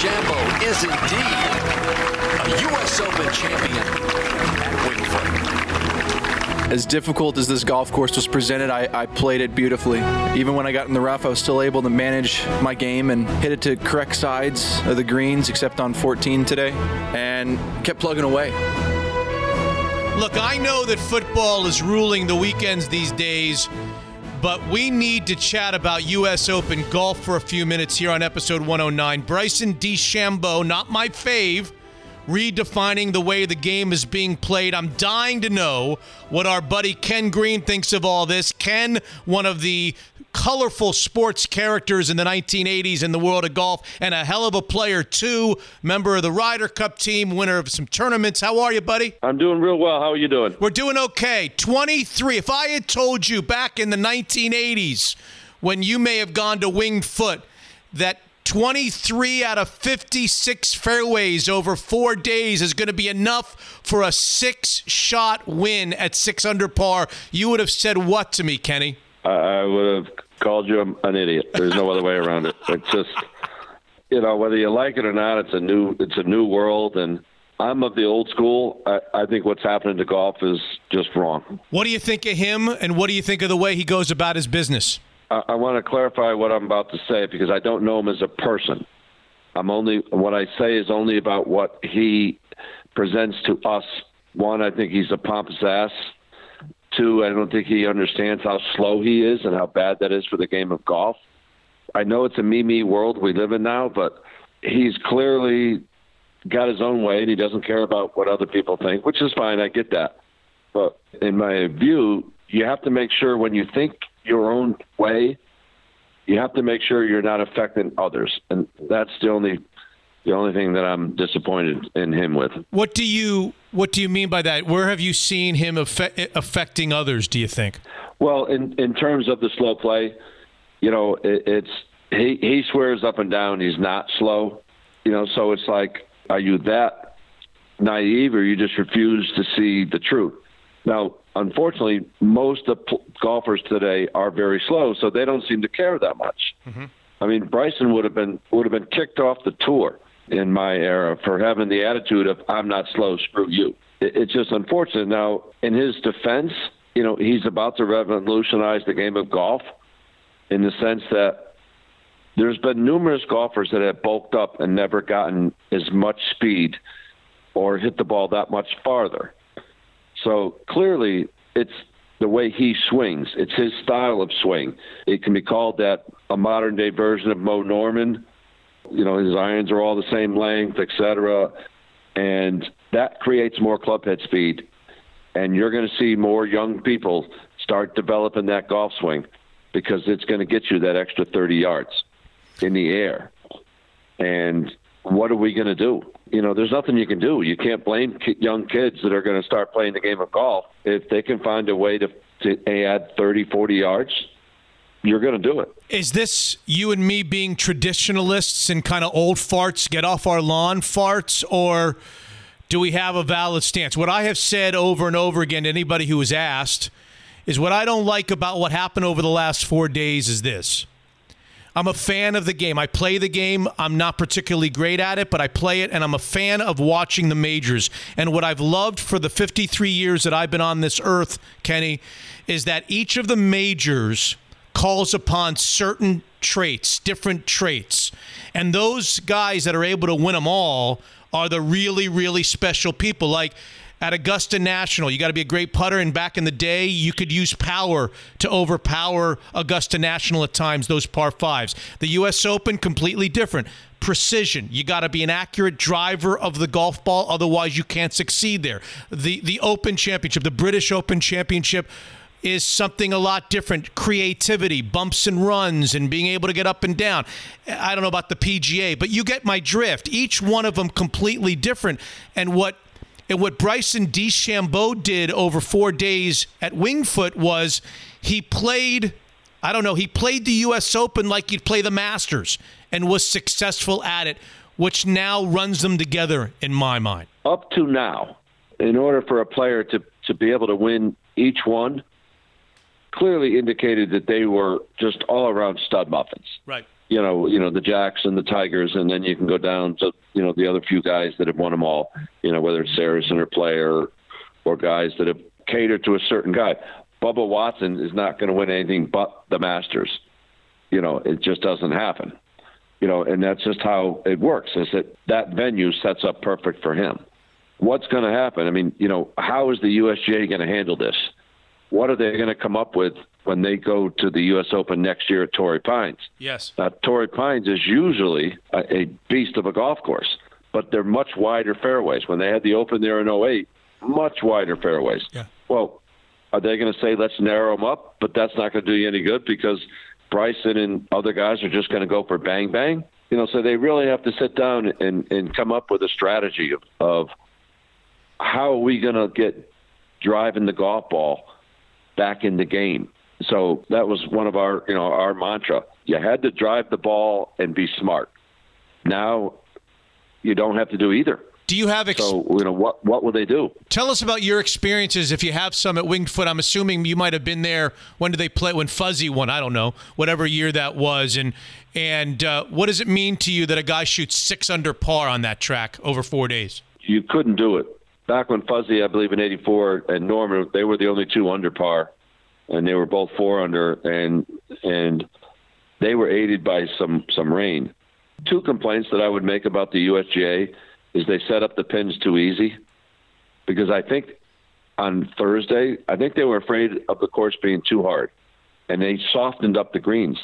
Bryson DeChambeau is indeed a U.S. Open champion at Wingfoot. As difficult as this golf course was presented, I, I played it beautifully. Even when I got in the rough, I was still able to manage my game and hit it to correct sides of the greens, except on 14 today, and kept plugging away. Look, I know that football is ruling the weekends these days, but we need to chat about U.S. Open golf for a few minutes here on episode 109. Bryson DeChambeau, not my fave, redefining the way the game is being played. I'm dying to know what our buddy Ken Green thinks of all this. Ken, one of the colorful sports characters in the 1980s in the world of golf, and a hell of a player, too. Member of the Ryder Cup team, winner of some tournaments. How are you, buddy? I'm doing real well. How are you doing? We're doing okay. 23. If I had told you back in the 1980s, when you may have gone to Winged Foot, that 23 out of 56 fairways over four days is going to be enough for a six shot win at six under par, you would have said what to me, Kenny? I, I would have called you an idiot. There's no other way around it. It's just, you know, whether you like it or not, it's a new, it's a new world, and I'm of the old school. I, I think what's happening to golf is just wrong. What do you think of him, and what do you think of the way he goes about his business? I, I want to clarify what I'm about to say because I don't know him as a person. I'm only what I say is only about what he presents to us. One, I think he's a pompous ass. Two, I don't think he understands how slow he is and how bad that is for the game of golf. I know it's a me me world we live in now, but he's clearly got his own way and he doesn't care about what other people think, which is fine. I get that. But in my view, you have to make sure when you think your own way, you have to make sure you're not affecting others, and that's the only the only thing that I'm disappointed in him with. What do you what do you mean by that? Where have you seen him affe- affecting others? Do you think? Well, in in terms of the slow play, you know, it, it's he he swears up and down he's not slow, you know. So it's like, are you that naive, or you just refuse to see the truth? Now, unfortunately, most of golfers today are very slow, so they don't seem to care that much. Mm-hmm. I mean, Bryson would have been would have been kicked off the tour in my era for having the attitude of "I'm not slow, screw you." It's just unfortunate. Now, in his defense, you know, he's about to revolutionize the game of golf in the sense that there's been numerous golfers that have bulked up and never gotten as much speed or hit the ball that much farther. So clearly, it's the way he swings. It's his style of swing. It can be called that a modern day version of Moe Norman. You know, his irons are all the same length, etc. And that creates more club head speed. and you're going to see more young people start developing that golf swing because it's going to get you that extra 30 yards in the air. And what are we going to do? You know, there's nothing you can do. You can't blame young kids that are going to start playing the game of golf. If they can find a way to, to add 30, 40 yards, you're going to do it. Is this you and me being traditionalists and kind of old farts, get off our lawn farts, or do we have a valid stance? What I have said over and over again to anybody who was asked is what I don't like about what happened over the last four days is this. I'm a fan of the game. I play the game. I'm not particularly great at it, but I play it, and I'm a fan of watching the majors. And what I've loved for the 53 years that I've been on this earth, Kenny, is that each of the majors calls upon certain traits, different traits. And those guys that are able to win them all are the really, really special people. Like at Augusta National, you got to be a great putter. And back in the day, you could use power to overpower Augusta National at times, those par fives. The U.S. Open, completely different. Precision. You got to be an accurate driver of the golf ball, otherwise, you can't succeed there. The, the Open Championship, the British Open Championship, is something a lot different creativity, bumps and runs, and being able to get up and down. I don't know about the PGA, but you get my drift. Each one of them completely different. And what and what Bryson DeChambeau did over four days at Wingfoot was he played, I don't know, he played the U.S. Open like you'd play the Masters and was successful at it, which now runs them together in my mind. Up to now, in order for a player to, to be able to win each one, clearly indicated that they were just all around stud muffins. Right. You know, you know the Jacks and the Tigers, and then you can go down to you know the other few guys that have won them all. You know, whether it's Sarazen or Player, or guys that have catered to a certain guy. Bubba Watson is not going to win anything but the Masters. You know, it just doesn't happen. You know, and that's just how it works. Is that that venue sets up perfect for him. What's going to happen? I mean, you know, how is the USGA going to handle this? What are they going to come up with when they go to the U.S. Open next year at Torrey Pines? Yes. Now, Torrey Pines is usually a, a beast of a golf course, but they're much wider fairways. When they had the Open there in 08, much wider fairways. Yeah. Well, are they going to say let's narrow them up? But that's not going to do you any good because Bryson and other guys are just going to go for bang bang. You know, so they really have to sit down and and come up with a strategy of, of how are we going to get driving the golf ball back in the game. So that was one of our, you know, our mantra. You had to drive the ball and be smart. Now you don't have to do either. Do you have ex- so you know what what will they do? Tell us about your experiences if you have some at Winged Foot. I'm assuming you might have been there. When did they play? When Fuzzy won? I don't know. Whatever year that was. And and uh, what does it mean to you that a guy shoots six under par on that track over four days? You couldn't do it back when Fuzzy, I believe in '84, and Norman, they were the only two under par, and they were both four under, and and they were aided by some some rain. Two complaints that I would make about the USGA is they set up the pins too easy, because I think on Thursday I think they were afraid of the course being too hard, and they softened up the greens.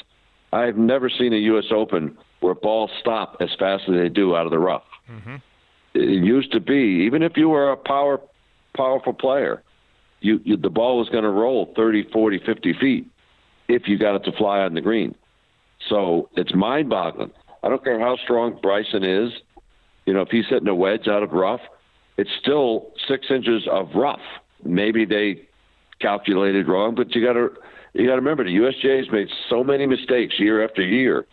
I've never seen a U.S. Open where balls stop as fast as they do out of the rough. Mm-hmm it used to be even if you were a power powerful player you, you the ball was going to roll 30 40 50 feet if you got it to fly on the green. So it's mind boggling i don't care how strong bryson is you know if he's hitting a wedge out of rough it's still six inches of rough. Maybe they calculated wrong but you got to you got to remember the usga's made so many mistakes year after year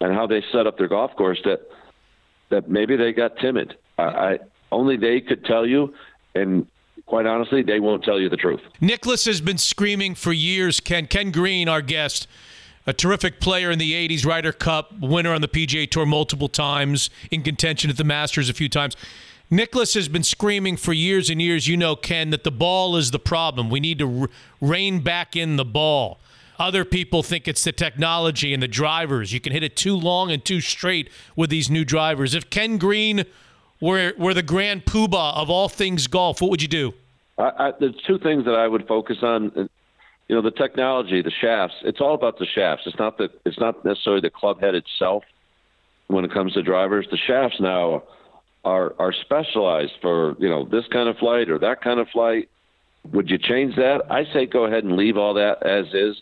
and how they set up their golf course that that maybe they got timid. I, I only they could tell you, and quite honestly, they won't tell you the truth. Nicklaus has been screaming for years. Ken Ken Green, our guest, a terrific player in the '80s, Ryder Cup winner on the PGA Tour multiple times, in contention at the Masters a few times. Nicklaus has been screaming for years and years. You know, Ken, that the ball is the problem. We need to rein back in the ball. Other people think it's the technology and the drivers. You can hit it too long and too straight with these new drivers. If Ken Green were were the grand poobah of all things golf, what would you do? I, I, there's two things that I would focus on. Uh, you know, the technology, the shafts. It's all about the shafts. It's not the. It's not necessarily the club head itself. When it comes to drivers, the shafts now are are specialized for you know this kind of flight or that kind of flight. Would you change that? I say go ahead and leave all that as is,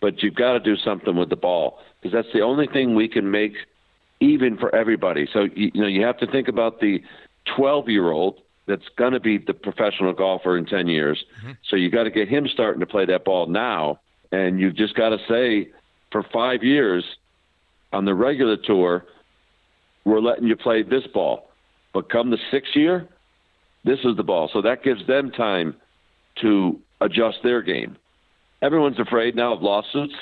but you've got to do something with the ball because that's the only thing we can make even for everybody. So you, you know you have to think about the 12 year old that's going to be the professional golfer in 10 years. Mm-hmm. So you got to get him starting to play that ball now, and you've just got to say for five years on the regular tour, we're letting you play this ball, but come the sixth year, this is the ball. So that gives them time to adjust their game. Everyone's afraid now of lawsuits.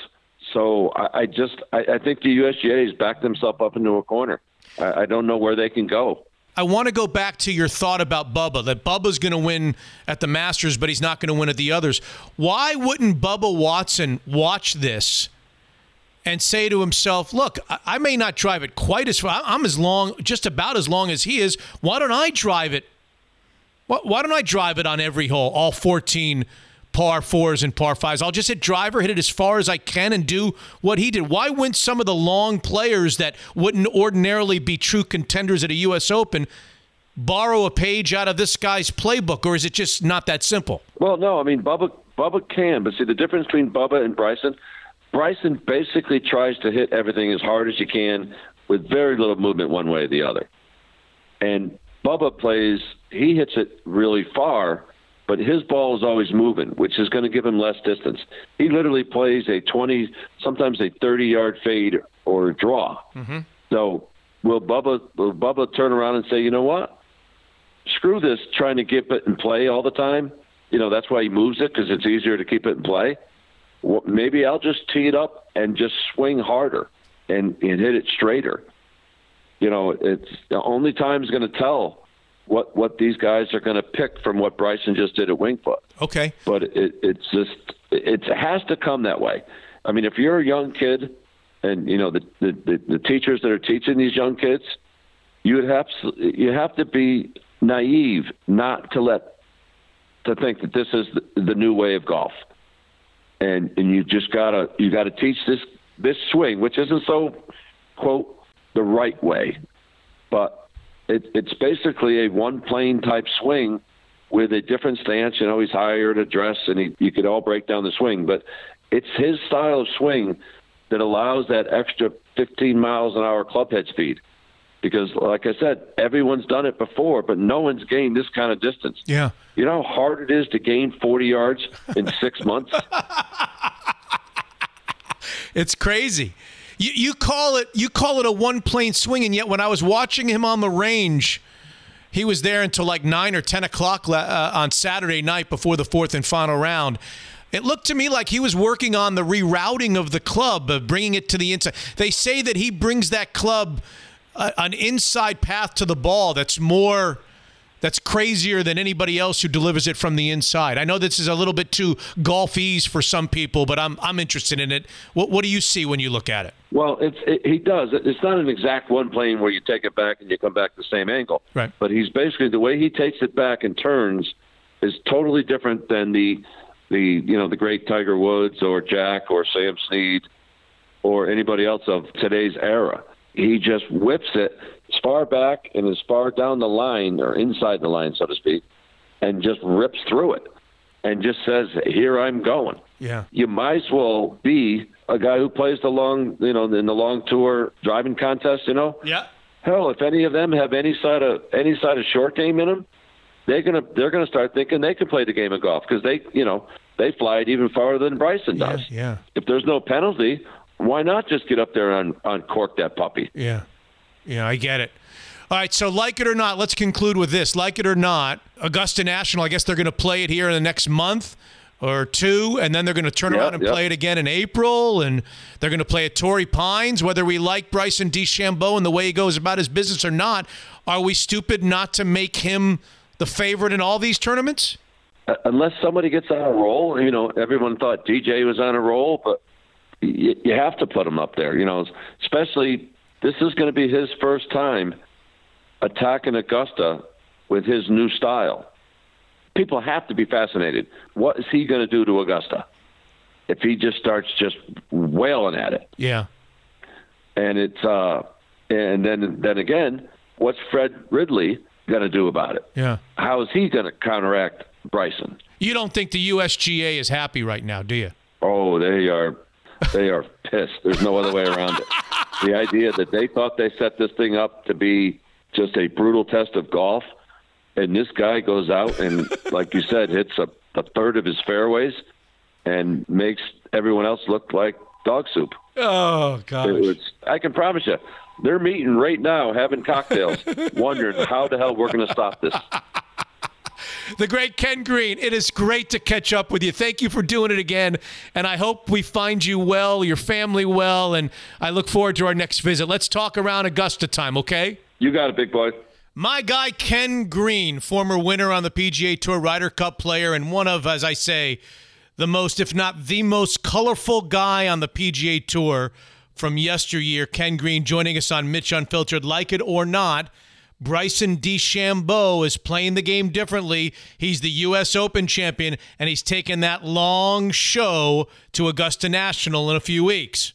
So I, I just I, I think the USGA has backed themselves up into a corner. I, I don't know where they can go. I want to go back to your thought about Bubba, that Bubba's going to win at the Masters, but he's not going to win at the others. Why wouldn't Bubba Watson watch this and say to himself, look, I, may not drive it quite as far. I'm as long, just about as long as he is. Why don't I drive it? Why don't I drive it on every hole, all 14 par fours and par fives? I'll just hit driver, hit it as far as I can, and do what he did. Why wouldn't some of the long players that wouldn't ordinarily be true contenders at a U.S. Open borrow a page out of this guy's playbook, or is it just not that simple? Well, no, I mean Bubba Bubba can, but see the difference between Bubba and Bryson. Bryson basically tries to hit everything as hard as you can with very little movement one way or the other. And Bubba plays, he hits it really far, but his ball is always moving, which is going to give him less distance. He literally plays a 20, sometimes a 30 yard fade or draw. Mm-hmm. So will Bubba will Bubba turn around and say, you know what? Screw this trying to keep it in play all the time. You know that's why he moves it because it's easier to keep it in play. Well, maybe I'll just tee it up and just swing harder and, and hit it straighter. You know, it's the only time is going to tell what what these guys are going to pick from what Bryson just did at Winged Foot. Okay. But it, it's just it has to come that way. I mean, if you're a young kid, and you know the the, the, the teachers that are teaching these young kids, you would have you have to be naive not to let to think that this is the, the new way of golf, and and you just gotta you gotta teach this this swing, which isn't so quote the right way, but it, it's basically a one plane type swing with a different stance. You know, he's higher to dress, and he, you could all break down the swing, but it's his style of swing that allows that extra 15 miles an hour club head speed. Because, like I said, everyone's done it before, but no one's gained this kind of distance. Yeah. You know how hard it is to gain 40 yards in six months? [laughs] It's crazy. You, you call it you call it a one plane swing, and yet when I was watching him on the range, he was there until like nine or ten o'clock uh, on Saturday night before the fourth and final round. It looked to me like he was working on the rerouting of the club, of bringing it to the inside. They say that he brings that club uh, an inside path to the ball that's more that's crazier than anybody else who delivers it from the inside. I know this is a little bit too golfese for some people, but I'm I'm interested in it. What what do you see when you look at it? Well, it's it, he does. It's not an exact one plane where you take it back and you come back the same angle. Right. But he's basically the way he takes it back and turns is totally different than the the you know the great Tiger Woods or Jack or Sam Snead or anybody else of today's era. He just whips it far back and as far down the line or inside the line, so to speak, and just rips through it and just says, "Here I'm going." Yeah. You might as well be a guy who plays the long, you know, in the long tour driving contest. You know. Yeah. Hell, if any of them have any side of any side of short game in them, they're gonna they're gonna start thinking they can play the game of golf because they you know they fly it even farther than Bryson does. Yeah. If there's no penalty, why not just get up there and uncork that puppy? Yeah. Yeah, I get it. All right, so like it or not, let's conclude with this. Like it or not, Augusta National, I guess they're going to play it here in the next month or two, and then they're going to turn Yeah, around and yeah. play it again in April, and they're going to play at Torrey Pines. Whether we like Bryson DeChambeau and the way he goes about his business or not, are we stupid not to make him the favorite in all these tournaments? Uh, Unless somebody gets on a roll, you know, everyone thought DJ was on a roll, but you, you have to put him up there. You know, especially this is going to be his first time attacking Augusta with his new style. People have to be fascinated. What is he going to do to Augusta if he just starts just wailing at it? Yeah. And it's uh, and then then again, what's Fred Ridley going to do about it? Yeah. How is he going to counteract Bryson. You don't think the USGA is happy right now, do you? Oh, they are they are pissed. There's no other way around it. [laughs] The idea that they thought they set this thing up to be just a brutal test of golf, and this guy goes out and, [laughs] like you said, hits a, a third of his fairways and makes everyone else look like dog soup. Oh gosh. Was, I can promise you, they're meeting right now, having cocktails, [laughs] wondering how the hell we're going to stop this. The great Ken Green, it is great to catch up with you. Thank you for doing it again. And I hope we find you well, your family well, and I look forward to our next visit. Let's talk around Augusta time, okay? You got it, big boy. My guy, Ken Green, former winner on the PGA Tour Ryder Cup player, and one of, as I say, the most, if not the most colorful guy on the PGA Tour from yesteryear. Ken Green joining us on Mitch Unfiltered. Like it or not, Bryson DeChambeau is playing the game differently. He's the U.S. Open champion, and he's taking that long show to Augusta National in a few weeks.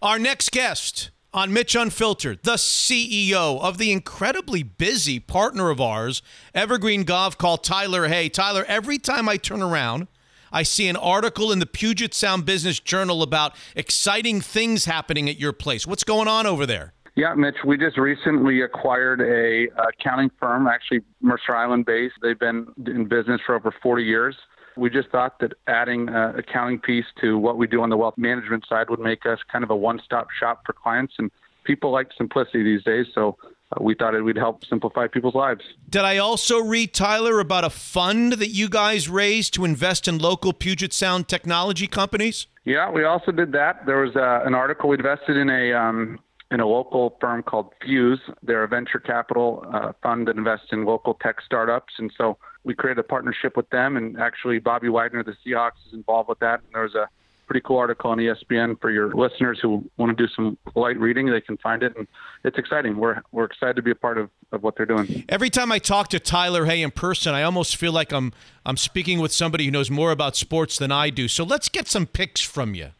Our next guest on Mitch Unfiltered, the CEO of the incredibly busy partner of ours, Evergreen Gavekal Tyler Hay. Tyler, every time I turn around, I see an article in the Puget Sound Business Journal about exciting things happening at your place. What's going on over there? Yeah, Mitch, we just recently acquired a accounting firm, actually Mercer Island based. They've been in business for over 40 years. We just thought that adding an accounting piece to what we do on the wealth management side would make us kind of a one-stop shop for clients and people like simplicity these days, so uh, we thought it would help simplify people's lives. Did I also read, Tyler, about a fund that you guys raised to invest in local Puget Sound technology companies? Yeah, we also did that. There was uh, an article we invested in a um, in a local firm called Fuse. They're a venture capital uh, fund that invests in local tech startups, and so we created a partnership with them. And actually, Bobby Wagner, the Seahawks, is involved with that. And there was a pretty cool article on ESPN for your listeners who want to do some light reading. They can find it, and it's exciting. We're we're excited to be a part of, of what they're doing. Every time I talk to Tyler Hay in person, I almost feel like I'm I'm speaking with somebody who knows more about sports than I do. So let's get some picks from you.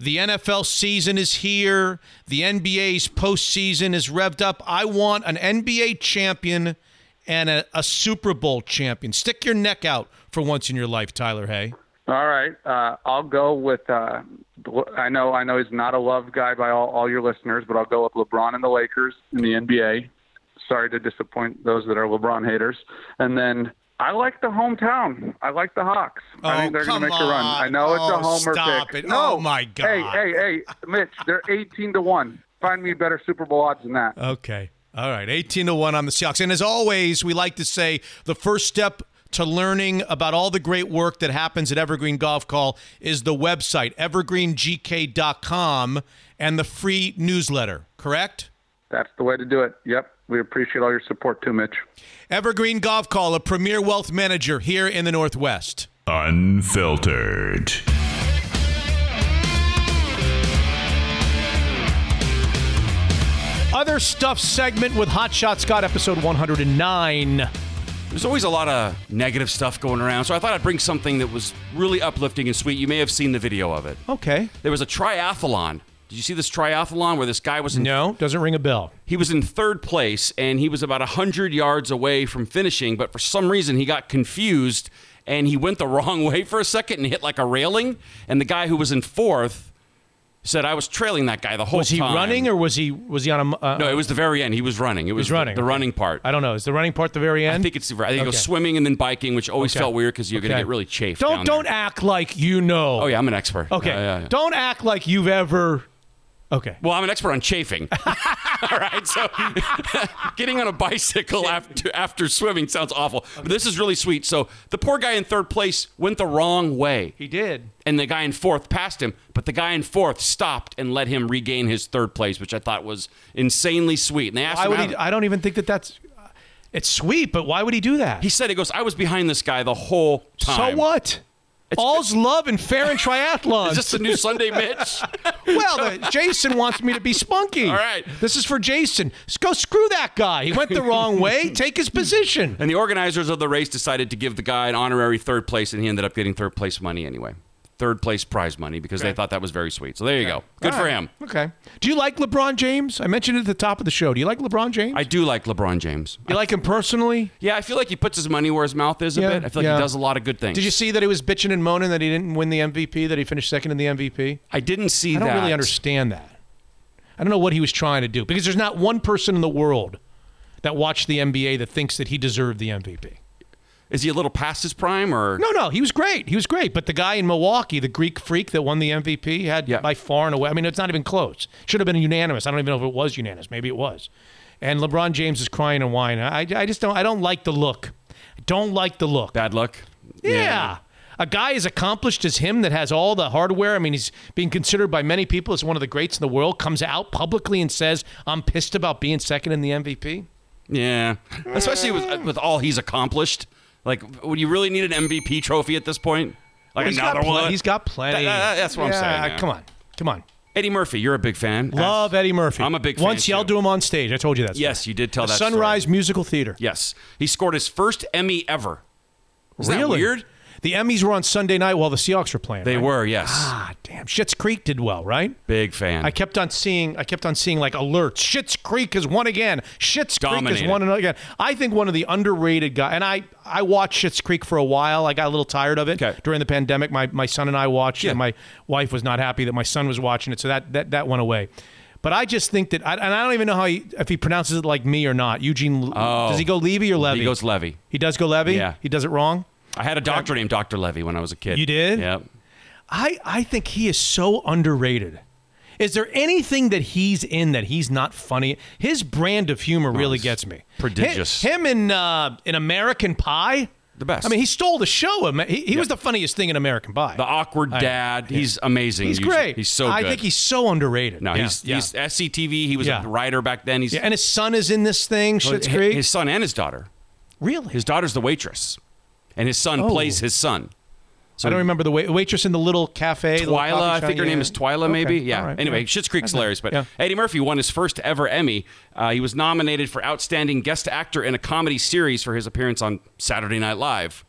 The NFL season is here. The NBA's postseason is revved up. I want an NBA champion and a, a Super Bowl champion. Stick your neck out for once in your life, Tyler Hay. All right, uh, I'll go with. Uh, I know, I know he's not a loved guy by all, all your listeners, but I'll go with LeBron and the Lakers in the NBA. Sorry to disappoint those that are LeBron haters. And then I like the hometown. I like the Hawks. I Oh, think they're going to make a run. I know it's on. a oh, homer Stop pick. it. No, Oh, my God. Hey, hey, hey, Mitch, they're 18 to one. Find me better Super Bowl odds than that. Okay. All right. 18 to 1 on the Seahawks. And as always, we like to say the first step to learning about all the great work that happens at Evergreen Gavekal is the website, evergreengk.com, and the free newsletter, correct? That's the way to do it. Yep. We appreciate all your support too, Mitch. Evergreen Gavekal, a premier wealth manager here in the Northwest. Unfiltered. Other stuff segment with Hot Shot Scott, episode 109. There's always a lot of negative stuff going around, so I thought I'd bring something that was really uplifting and sweet. You may have seen the video of it. Okay. There was a triathlon. Did you see this triathlon where this guy was in No, doesn't ring a bell. He was in third place and he was about 100 yards away from finishing, but for some reason he got confused and he went the [laughs] wrong way for a second and hit like a railing. And the guy who was in fourth said, I was trailing that guy the whole time." Was he time. running or was he was he on a? Uh, No, it was the very end. He was running. It was running, the okay. running part. I don't know. Is the running part the very end? I think it's. I think it was swimming and then biking, which always Okay. felt weird because you're gonna get really chafed. Don't don't there. act like you know. Oh yeah, I'm an expert. Okay. Yeah, yeah, yeah. Don't act like you've ever. Okay. Well, I'm an expert on chafing. [laughs] All right, so [laughs] getting on a bicycle after after swimming sounds awful, but this is really sweet. So the poor guy in third place went the wrong way. He did, and the guy in fourth passed him, but the guy in fourth stopped and let him regain his third place, which I thought was insanely sweet. And they asked Why him, he? I don't even think that that's. It's sweet, but why would he do that? He said, "He goes, I was behind this guy the whole time." So what? All's love and fair in triathlons. [laughs] Is this the new Sunday Mitch? [laughs] well, the, Jason wants me to be spunky. All right. This is for Jason. Go screw that guy. He went the wrong way. [laughs] Take his position. And the organizers of the race decided to give the guy an honorary third place, and he ended up getting third place money anyway. Third place prize money because they thought that was very sweet. So there you go. Good All for right. him. Okay. Do you like LeBron James? I mentioned it at the top of the show. Do you like LeBron James? I do like LeBron James. You like him personally? Yeah, I feel like he puts his money where his mouth is a Yeah, bit. I feel like yeah. he does a lot of good things. Did you see that he was bitching and moaning that he didn't win the MVP, that he finished second in the MVP? I didn't see I don't that. really understand that. I don't know what he was trying to do because there's not one person in the world that watched the NBA that thinks that he deserved the MVP. Is he a little past his prime or No, no, he was great. He was great. But the guy in Milwaukee, the Greek freak that won the MVP, had by far and away. I mean, it's not even close. Should have been unanimous. I don't even know if it was unanimous. Maybe it was. And LeBron James is crying and whining. I, I just don't. I don't like the look. I don't like the look. Bad luck. Yeah. A guy as accomplished as him that has all the hardware. I mean, he's being considered by many people as one of the greats in the world. Comes out publicly and says, "I'm pissed about being second in the MVP." Yeah, especially with with all he's accomplished. Like, would you really need an MVP trophy at this point? Like He's another got pl- one? He's got plenty. That- that- that's what I'm saying. yeah. Come on, come on. Eddie Murphy, you're a big fan. Love Eddie Murphy. I'm a big fan. Once too. yelled to him on stage. I told you that. story. Yes, you did tell The that story. Sunrise Musical Theater. Yes, he scored his first Emmy ever. Isn't that really weird? The Emmys were on Sunday night while the Seahawks were playing. They right? were, yes. Ah, damn. Schitt's Creek did well, right? Big fan. I kept on seeing. I kept on seeing like alerts. Schitt's Creek has won again. Schitt's Creek has won another again. I think one of the underrated guys. And I I watched Schitt's Creek for a while. I got a little tired of it okay. during the pandemic. My my son and I watched. it, and my wife was not happy that my son was watching it, so that that that went away. But I just think that, I, and I don't even know how he, if he pronounces it like me or not. Eugene, Oh. does he go Levy or Levy? He goes Levy. He does go Levy. Yeah. he does it wrong. I had a doctor named Dr. Levy when I was a kid. You did? Yep. I, I think he is so underrated. Is there anything that he's in that he's not funny? His brand of humor really gets me. prodigious. Hi- Him in uh, in American Pie, the best. I mean, he stole the show. He, he was the funniest thing in American Pie. The awkward I- dad. He's amazing. He's great. He's so I think he's so underrated. No, Yeah, he's yeah. he's SCTV. He was Yeah. a writer back then. He's Yeah, and his son is in this thing, Schitt's hi- Creek. His son and his daughter. Really? His daughter's the waitress, and his son Oh. plays his son. So I don't remember the wait- waitress in the little cafe. Twyla, coffee I think her Yeah. name is Twyla, Okay. maybe. Yeah. Right. Anyway, right. Schitt's Creek's hilarious. But Eddie Murphy won his first ever Emmy. Uh, he was nominated for Outstanding Guest Actor in a Comedy Series for his appearance on Saturday Night Live.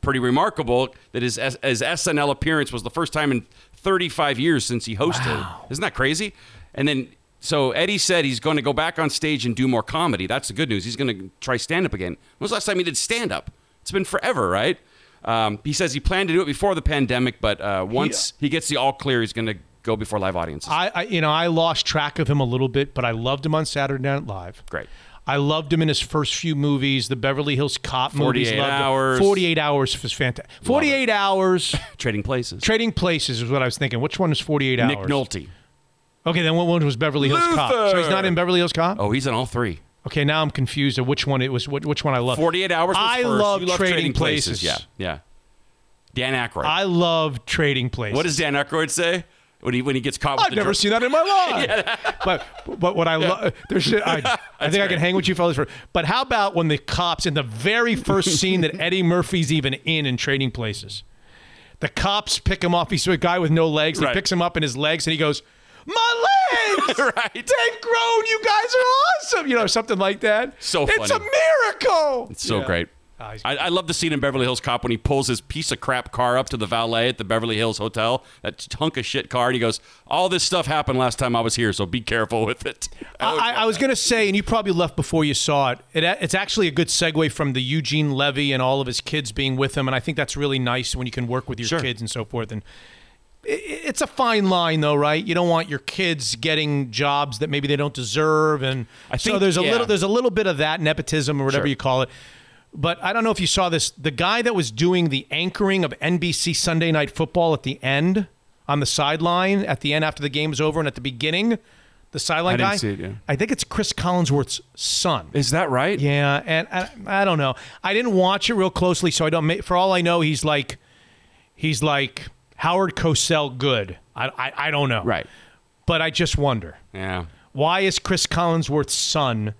Pretty remarkable that his, his SNL appearance was the first time in 35 years since he hosted. Isn't that crazy? And then, so Eddie said he's going to go back on stage and do more comedy. That's the good news. He's going to try stand up again. When was the last time he did stand up? It's been forever, right? Um, he says he planned to do it before the pandemic, but uh, once he gets the all clear, he's going to go before live audiences. I, I, you know, I lost track of him a little bit, but I loved him on Saturday Night Live. Great. I loved him in his first few movies, the Beverly Hills Cop movies. 48 Loved. Hours. 48 Hours was fantastic. 48 Hours. [laughs] Trading Places. Trading Places is what I was thinking. Which one is 48 Hours? Nick Nolte. Okay, then what one was Beverly Hills Cop? So he's not in Beverly Hills Cop? Oh, he's in all three. Okay, now I'm confused of which one it was. Which, which one I love. 48 Hours was I first. love love Trading, Places. Yeah, yeah. Dan Aykroyd. I love Trading Places. what does Dan Aykroyd say when he when he gets caught? with I've never dr- seen that in my [laughs] life. But but what I love, there's. I, [laughs] I think I can hang with you fellas for. But how about when the cops in the very first scene that [laughs] Eddie Murphy's even in in Trading Places, the cops pick him off. He's a guy with no legs. Right. He picks him up in his legs and he goes, "My legs, [laughs] right? They've grown. You guys are awesome. You know something like that. So funny. It's a miracle. It's so Yeah. great. Ah, I, I love the scene in Beverly Hills Cop when he pulls his piece of crap car up to the valet at the Beverly Hills Hotel, that hunk of shit car, and he goes, "All this stuff happened last time I was here, so be careful with it." [laughs] I, I was going to say, and you probably left before you saw it, it. It's actually a good segue from the Eugene Levy and all of his kids being with him, and I think that's really nice when you can work with your Sure. kids and so forth. And i- it's a fine line, though, right? You don't want your kids getting jobs that maybe they don't deserve, and I so think- there's a yeah. little there's a little bit of that nepotism or whatever Sure. you call it. But I don't know if you saw this. The guy that was doing the anchoring of NBC Sunday Night Football at the end, on the sideline, at the end after the game was over, and at the beginning, the sideline I guy. see it, yeah. I think it's Cris Collinsworth's son. Is that right? Yeah, and I, I don't know. I didn't watch it real closely, so I don't. For all I know, he's like, he's like Howard Cosell good. I, I, I don't know. Right. But I just wonder Yeah. why is Cris Collinsworth's son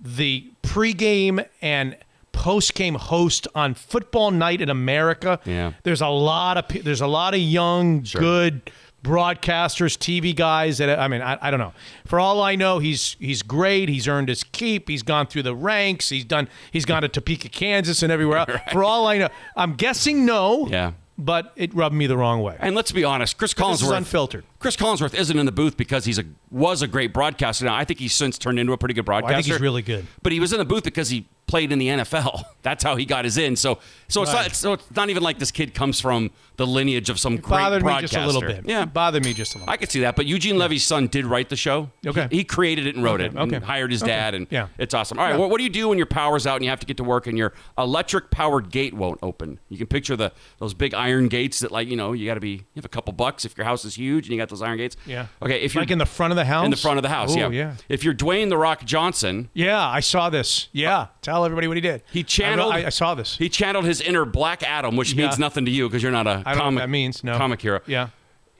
the pregame and postgame host on Football Night in America? Yeah. There's a lot of there's a lot of young, good broadcasters, TV guys that I mean, I, I don't know. For all I know, he's he's great. He's earned his keep. He's gone through the ranks. He's done. He's gone to Topeka, Kansas, and everywhere else. [laughs] For all I know, I'm guessing no. Yeah. But it rubbed me the wrong way. And let's be honest, Cris But this is Collinsworth unfiltered. Cris Collinsworth isn't in the booth because he's a was a great broadcaster. Now I think he's since turned into a pretty good Oh, I broadcaster. think he's really good. But he was in the booth because he played in the NFL. [laughs] That's how he got his in. So so it's not so it's not even like this kid comes from the lineage of some It great bothered me just a little bit. Yeah, It bothered me just a little. I could see that. But Eugene Levy's son did write the show. Okay. He, he created it and wrote Okay, it. And okay. hired his Okay. dad, and Yeah. it's awesome. All right. Yeah. What, what do you do when your power's out and you have to get to work and your electric powered gate won't open? You can picture the those big iron gates that like you know you got to be you have a couple bucks if your house is huge and you got those iron gates. Yeah. Okay. If you're like in the front of the house. in the front of the house, Ooh, yeah. yeah. If you're Dwayne the Rock Johnson, Yeah, I saw this. Yeah, uh, tell everybody what he did. he channeled. I, I saw this. He channeled his inner Black Adam, which Yeah. means nothing to you because you're not a I don't know what comic. that means. No. comic hero. Yeah.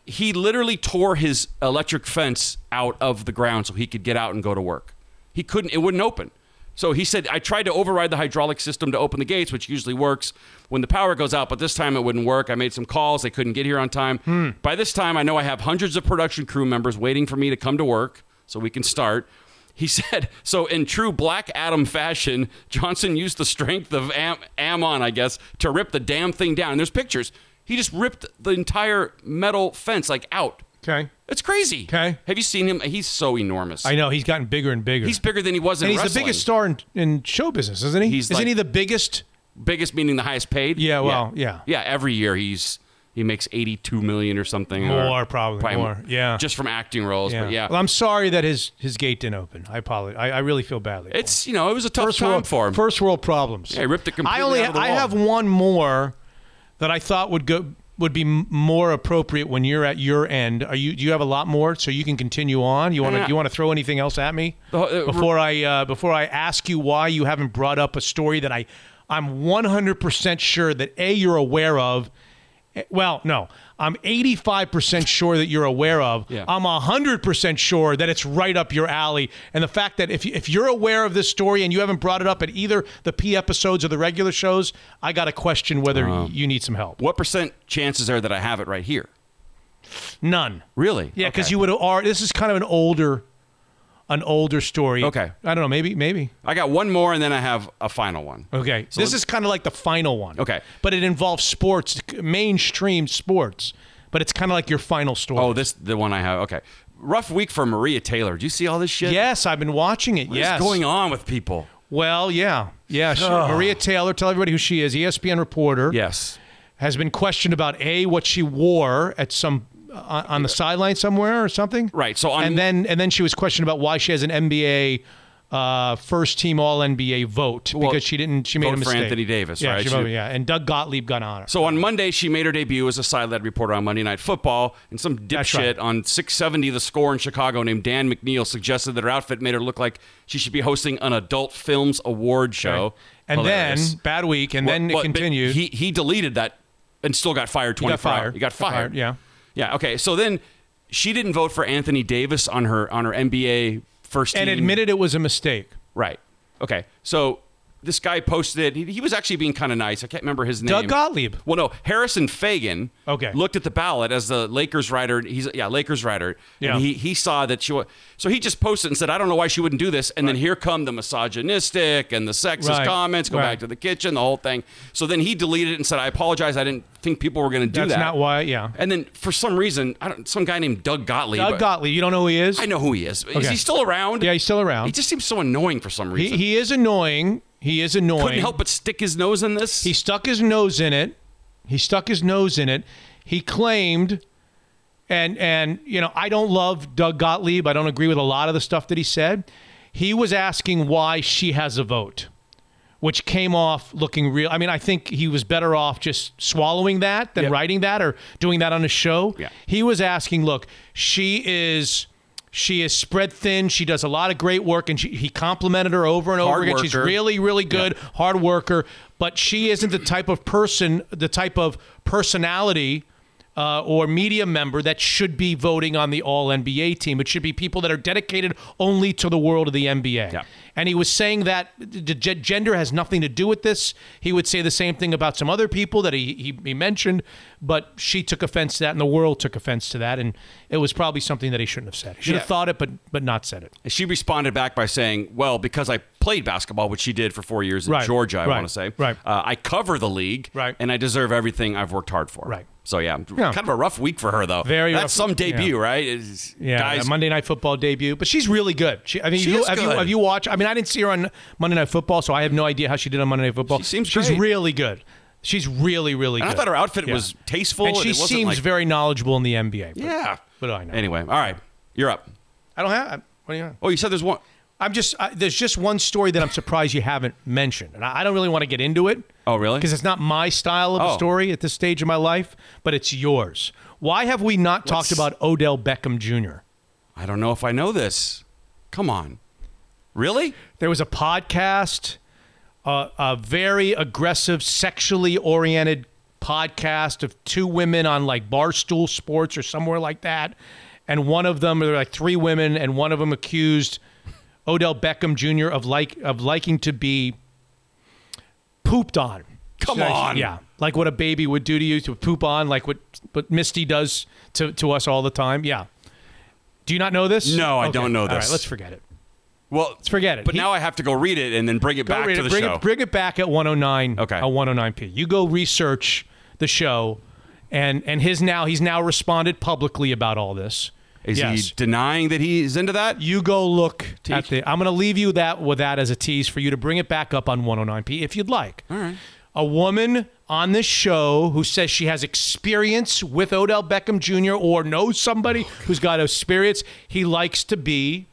He literally tore his electric fence out of the ground so he could get out and go to work. He couldn't. It wouldn't open. So he said, I tried to override the hydraulic system to open the gates, which usually works when the power goes out, but this time it wouldn't work. I made some calls. They couldn't get here on time. Hmm. By this time, I know I have hundreds of production crew members waiting for me to come to work so we can start. He said, so in true Black Adam fashion, Johnson used the strength of Am- Amon, I guess, to rip the damn thing down. And there's pictures. He just ripped the entire metal fence like out. Okay. It's crazy. Okay. Have you seen him? He's so enormous. I know he's gotten bigger and bigger. He's bigger than he was in and he's wrestling. the biggest star in, in show business, isn't he? He's isn't like- he the biggest? Biggest meaning the highest paid. Yeah, well, yeah. yeah. Every year he's he makes eighty two million or something. More, or probably, more. Yeah. just from acting roles. But yeah, Well, I'm sorry that his his gate didn't open. I apologize. I, I really feel badly. it's you know it was a tough first time world, for him. First world problems. Yeah, he ripped it completely I only out of the I have one more that I thought would go would be more appropriate when you're at your end. Are you do you have a lot more so you can continue on? You want to Yeah. you want to throw anything else at me uh, before I uh, before I ask you why you haven't brought up a story that I I'm 100% sure that a you're aware of. Well, no. I'm 85% sure that you're aware of. Yeah. I'm 100% sure that it's right up your alley. And the fact that if, if you're aware of this story and you haven't brought it up at either the P episodes or the regular shows, I got to question whether Uh-huh. you need some help. What percent chances are that I have it right here? None. Really? Yeah, because Okay. you would have are this is kind of an older an older story. Okay. I don't know, maybe maybe. I got one more, and then I have a final one. Okay. So this is kind of like the final one. Okay. But it involves sports, mainstream sports. But it's kind of like your final story. Oh, this the one I have. Okay, rough week for Maria Taylor. Do you see all this shit? Yes, I've been watching it. What yes. going on with people? Well, yeah, yeah. She, Ugh. Maria Taylor, tell everybody who she is. ESPN reporter. Yes. Has been questioned about a what she wore at some on the sideline somewhere or something. Right. So on and then and then she was questioned about why she has an NBA uh, first team All NBA vote Well, because she didn't. She made a vote for. Anthony Davis, yeah, right? She voted, yeah, and Doug Gottlieb got on her. So on Monday, she made her debut as a side-led reporter on Monday Night Football, and some dipshit right. on 670 The Score in Chicago named Dan McNeil suggested that her outfit made her look like she should be hosting an adult films award show. And Hilarious. then bad week, and Well, then it but continued. He he deleted that and still got fired. He got fired. hours. He got Got fired. fired, yeah. Yeah. Okay. So then she didn't vote for Anthony Davis on her on her NBA first team and admitted it was a mistake. Right. Okay. So this guy posted it. He, he was actually being kind of nice. I can't remember his name. Doug Gottlieb. Well, no, Harrison Faigen. Okay. Looked at the ballot as the Lakers writer. He's yeah, Lakers writer. Yeah. And he he saw that she wa- so he just posted and said, I don't know why she wouldn't do this. And then here come the misogynistic and the sexist Right. comments. Go Right. back to the kitchen, the whole thing. So then he deleted it and said, I apologize. I didn't think people were going to do That's that. That's not why. Yeah. And then for some reason, I don't, some guy named Doug Gottlieb. Doug uh, Gottlieb. You don't know who he is? I know who he is. Is he still around? Yeah, he's still around. He just seems so annoying for some He, reason. he is annoying. He is annoying. couldn't help but stick his nose in this. He stuck his nose in it. He stuck his nose in it. He claimed, and and you know, I don't love Doug Gottlieb. I don't agree with a lot of the stuff that he said. He was asking why she has a vote, which came off looking real. I mean, I think he was better off just swallowing that than Yep. writing that or doing that on a show. Yeah. He was asking, look, she is. She is spread thin. She does a lot of great work, and she, he complimented her over and over Hard again. She's really, really good, hard worker. But she isn't the type of person, the type of personality uh, or media member that should be voting on the All NBA team. It should be people that are dedicated only to the world of the NBA. And he was saying that d- gender has nothing to do with this. He would say the same thing about some other people that he, he, he mentioned, but she took offense to that, and the world took offense to that, and it was probably something that he shouldn't have said. He should Yeah. have thought it, but but not said it. And she responded back by saying, "Well, because I played basketball, which she did for four years in Right, Georgia, I right, want to say, right. Uh, I cover the league, Right. and I deserve everything I've worked hard for, Right. So yeah, Yeah. kind of a rough week for her though. Very That's rough- some debut, yeah. right? It's- Yeah, guys. Monday Night Football debut, but she's really good. She, I mean, She you, have you good. have you watched? I mean, I didn't see her on Monday Night Football, so I have no idea how she did on Monday Night Football. She seems she's great. really good. She's really really And I thought her outfit was tasteful, and and she wasn't seems like- very knowledgeable in the NBA. But, Yeah. but I know. Anyway, all right, you're up. I don't have. What do you have? Oh, you said there's one. I'm just I, there's just one story that I'm surprised you haven't mentioned, and I, I don't really want to get into it. Oh, really? Because it's not my style of Oh. a story at this stage of my life, but it's yours. Why have we not talked about Odell Beckham Jr.? I don't know if I know this. Come on, really? There was a podcast, uh, a very aggressive, sexually oriented podcast of two women on like Barstool Sports or somewhere like that. And one of them, there were like three women, and one of them accused Odell Beckham Jr. of like of liking to be pooped on. Come Should I- on. yeah, like what a baby would do to you to poop on, like what what Misty does to to us all the time. Yeah. Do you not know this? No, I Okay. don't know All right, this. let's forget it. Well, Let's forget it. But He- now I have to go read it and then bring it back to it. the bring show. It, bring it back at 109. Okay. Uh, at 109p. You go research the show, and and his now he's now responded publicly about all this. Is yes. he denying that he's into that? You go look at the. I'm going to leave you that with that as a tease for you to bring it back up on 109p if you'd like. All right. A woman on this show who says she has experience with Odell Beckham Jr. or knows somebody oh, who's got experience. He likes to be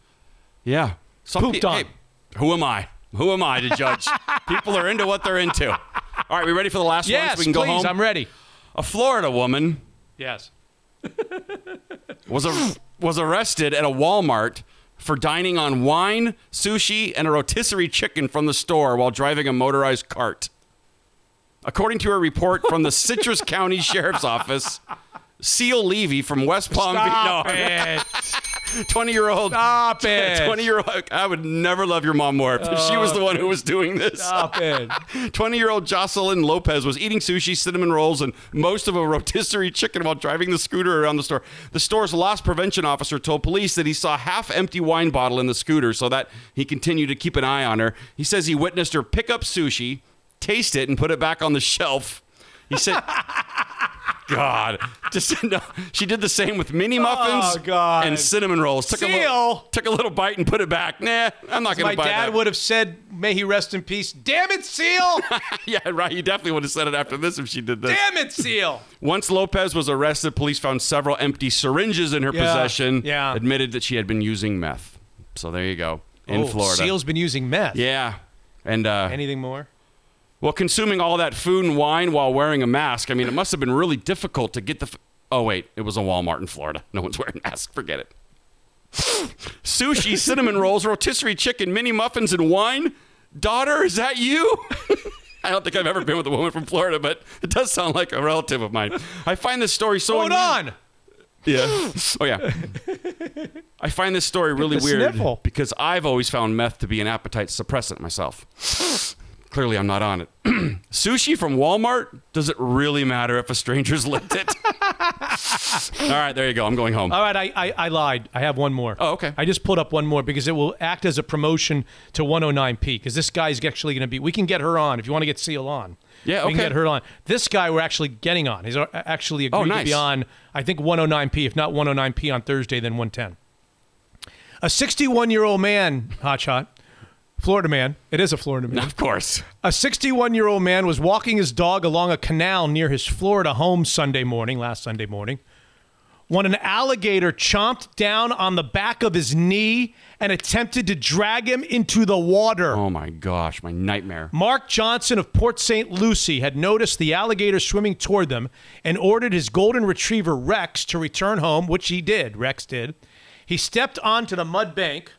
Yeah. Some Pooped pe- on. hey, who am I? Who am I to judge? [laughs] People are into what they're into. All right, we ready for the last one? Yes, So we can go please, home. I'm ready. A Florida woman Yes. [laughs] was a, was arrested at a Walmart for dining on wine, sushi, and a rotisserie chicken from the store while driving a motorized cart. According to a report from the Citrus [laughs] County Sheriff's Office, Seal Levy from West Palm Beach. [laughs] 20 year old. Stop [laughs] it. 20 year old. I would never love your mom more if she was the oh. one who was doing this. Stop it. [laughs] 20 year old Jocelyn Lopez was eating sushi, cinnamon rolls, and most of a rotisserie chicken while driving the scooter around the store. The store's loss prevention officer told police that he saw a half empty wine bottle in the scooter so that he continued to keep an eye on her. He says he witnessed her pick up sushi, taste it, and put it back on the shelf. He said. God, just [laughs] no. She did the same with mini muffins Oh, and cinnamon rolls. Took a little, Seal. took a little bite and put it back. Nah, I'm not going to buy that. My dad would have said, "May he rest in peace." Damn it, Seal! [laughs] yeah, right. You definitely would have said it after this if she did this. Damn it, Seal! [laughs] Once Lopez was arrested, police found several empty syringes in her Yeah, possession. yeah. Admitted that she had been using meth. So there you go. In Oh, Florida. Seal's been using meth. Yeah. And uh, Anything more? Well, consuming all that food and wine while wearing a mask. I mean, it must have been really difficult to get the. F- oh wait, it was a Walmart in Florida. No one's wearing masks. Forget it. [sighs] Sushi, [laughs] cinnamon rolls, rotisserie chicken, mini muffins, and wine. Daughter, is that you? [laughs] I don't think I've ever been with a woman from Florida, but it does sound like a relative of mine. I find this story so. Hold on. Yeah. Oh yeah. I find this story really weird sniffle. because I've always found meth to be an appetite suppressant myself. Clearly, I'm not on it. [clears throat] Sushi from Walmart? Does it really matter if a stranger's licked it? [laughs] All right, there you go. I'm going home. All right, I, I, I lied. I have one more. Oh, okay. I just pulled up one more because it will act as a promotion to 109p because this guy's actually going to be. We can get her on if you want to get Seal on. Yeah, okay. We can get her on. This guy we're actually getting on. He's uh, actually agreed Oh, to be on, I think 109p. If not 109p on Thursday, then 110. A 61 year old man, hotshot, Florida man. It is a Florida man. Of course. A 61 year old man was walking his dog along a canal near his Florida home Sunday morning, last Sunday morning, when an alligator chomped down on the back of his knee and attempted to drag him into the water. Oh my gosh, my nightmare. Mark Johnson of Port St. Lucie had noticed the alligator swimming toward them and ordered his golden retriever Rex to return home, which he did. Rex did. He stepped onto the mud bank.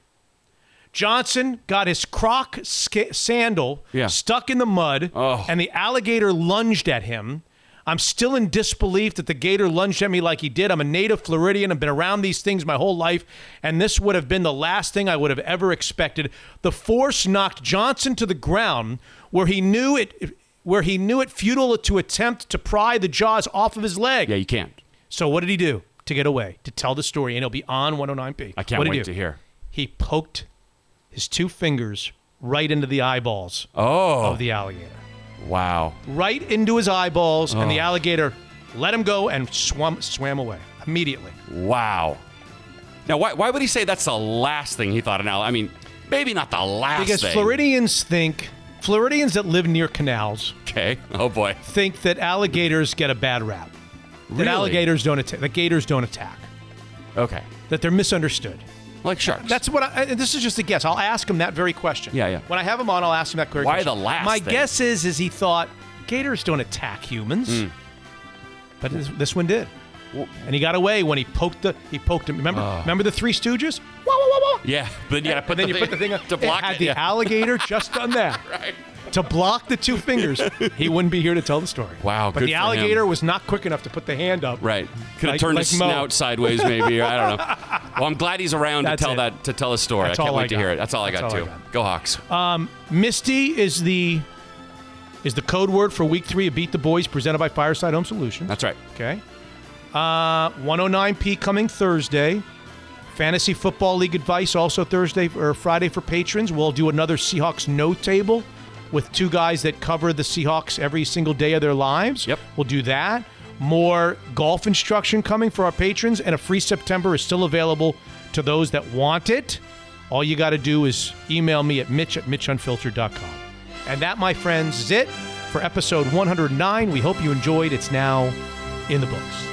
Johnson got his croc sandal Yeah. stuck in the mud, Oh. and the alligator lunged at him. I'm still in disbelief that the gator lunged at me like he did. I'm a native Floridian. I've been around these things my whole life, and this would have been the last thing I would have ever expected. The force knocked Johnson to the ground where he knew it where he knew it futile to attempt to pry the jaws off of his leg. Yeah, you can't. So what did he do to get away? To tell the story, and it'll be on 109p. I can't what did wait he do? to hear. He poked his two fingers right into the eyeballs Oh. of the alligator. Wow. Right into his eyeballs, and the Oh. alligator let him go and swam swam away immediately. Wow. Now, why, why would he say that's the last thing he thought of now? I mean, maybe not the last Because thing. Floridians think Floridians that live near canals Okay. Oh, boy. think that alligators get a bad rap. That Really? alligators don't attack. That gators don't attack. Okay. That they're misunderstood. Like sharks. That's what I. and This is just a guess. I'll ask him that very question. Yeah, yeah. When I have him on, I'll ask him that very Why question. the last My thing? guess is, is he thought gators don't attack humans, Mm. but this, this one did, and he got away when he poked the. He poked him. Remember? Oh. Remember the Three Stooges? Wah, wah. Yeah, but then you got to put, the thing, put the thing up to block it. Had it. the yeah. alligator just done that [laughs] right. To block the two fingers, [laughs] he wouldn't be here to tell the story. Wow, But good the for him. alligator was not quick enough to put the hand up. Right. Could have Like- turned like his Mo. snout sideways, maybe. I don't know. [laughs] Well, I'm glad he's around to tell it. that to tell a story. That's I can't all wait I to hear it. That's all I That's got all I too. got. Go Hawks. Um, Misty is the is the code word for week three of Beat the Boys presented by Fireside Home Solutions. That's right. Okay. Uh, 109p coming Thursday. Fantasy Football League advice also Thursday or Friday for patrons. We'll do another Seahawks note table with two guys that cover the Seahawks every single day of their lives. Yep. We'll do that. More golf instruction coming for our patrons, and a free September is still available to those that want it. All you got to do is email me at mitch at mitchunfiltered.com. And that, my friends, is it for episode 109. We hope you enjoyed. It's now in the books.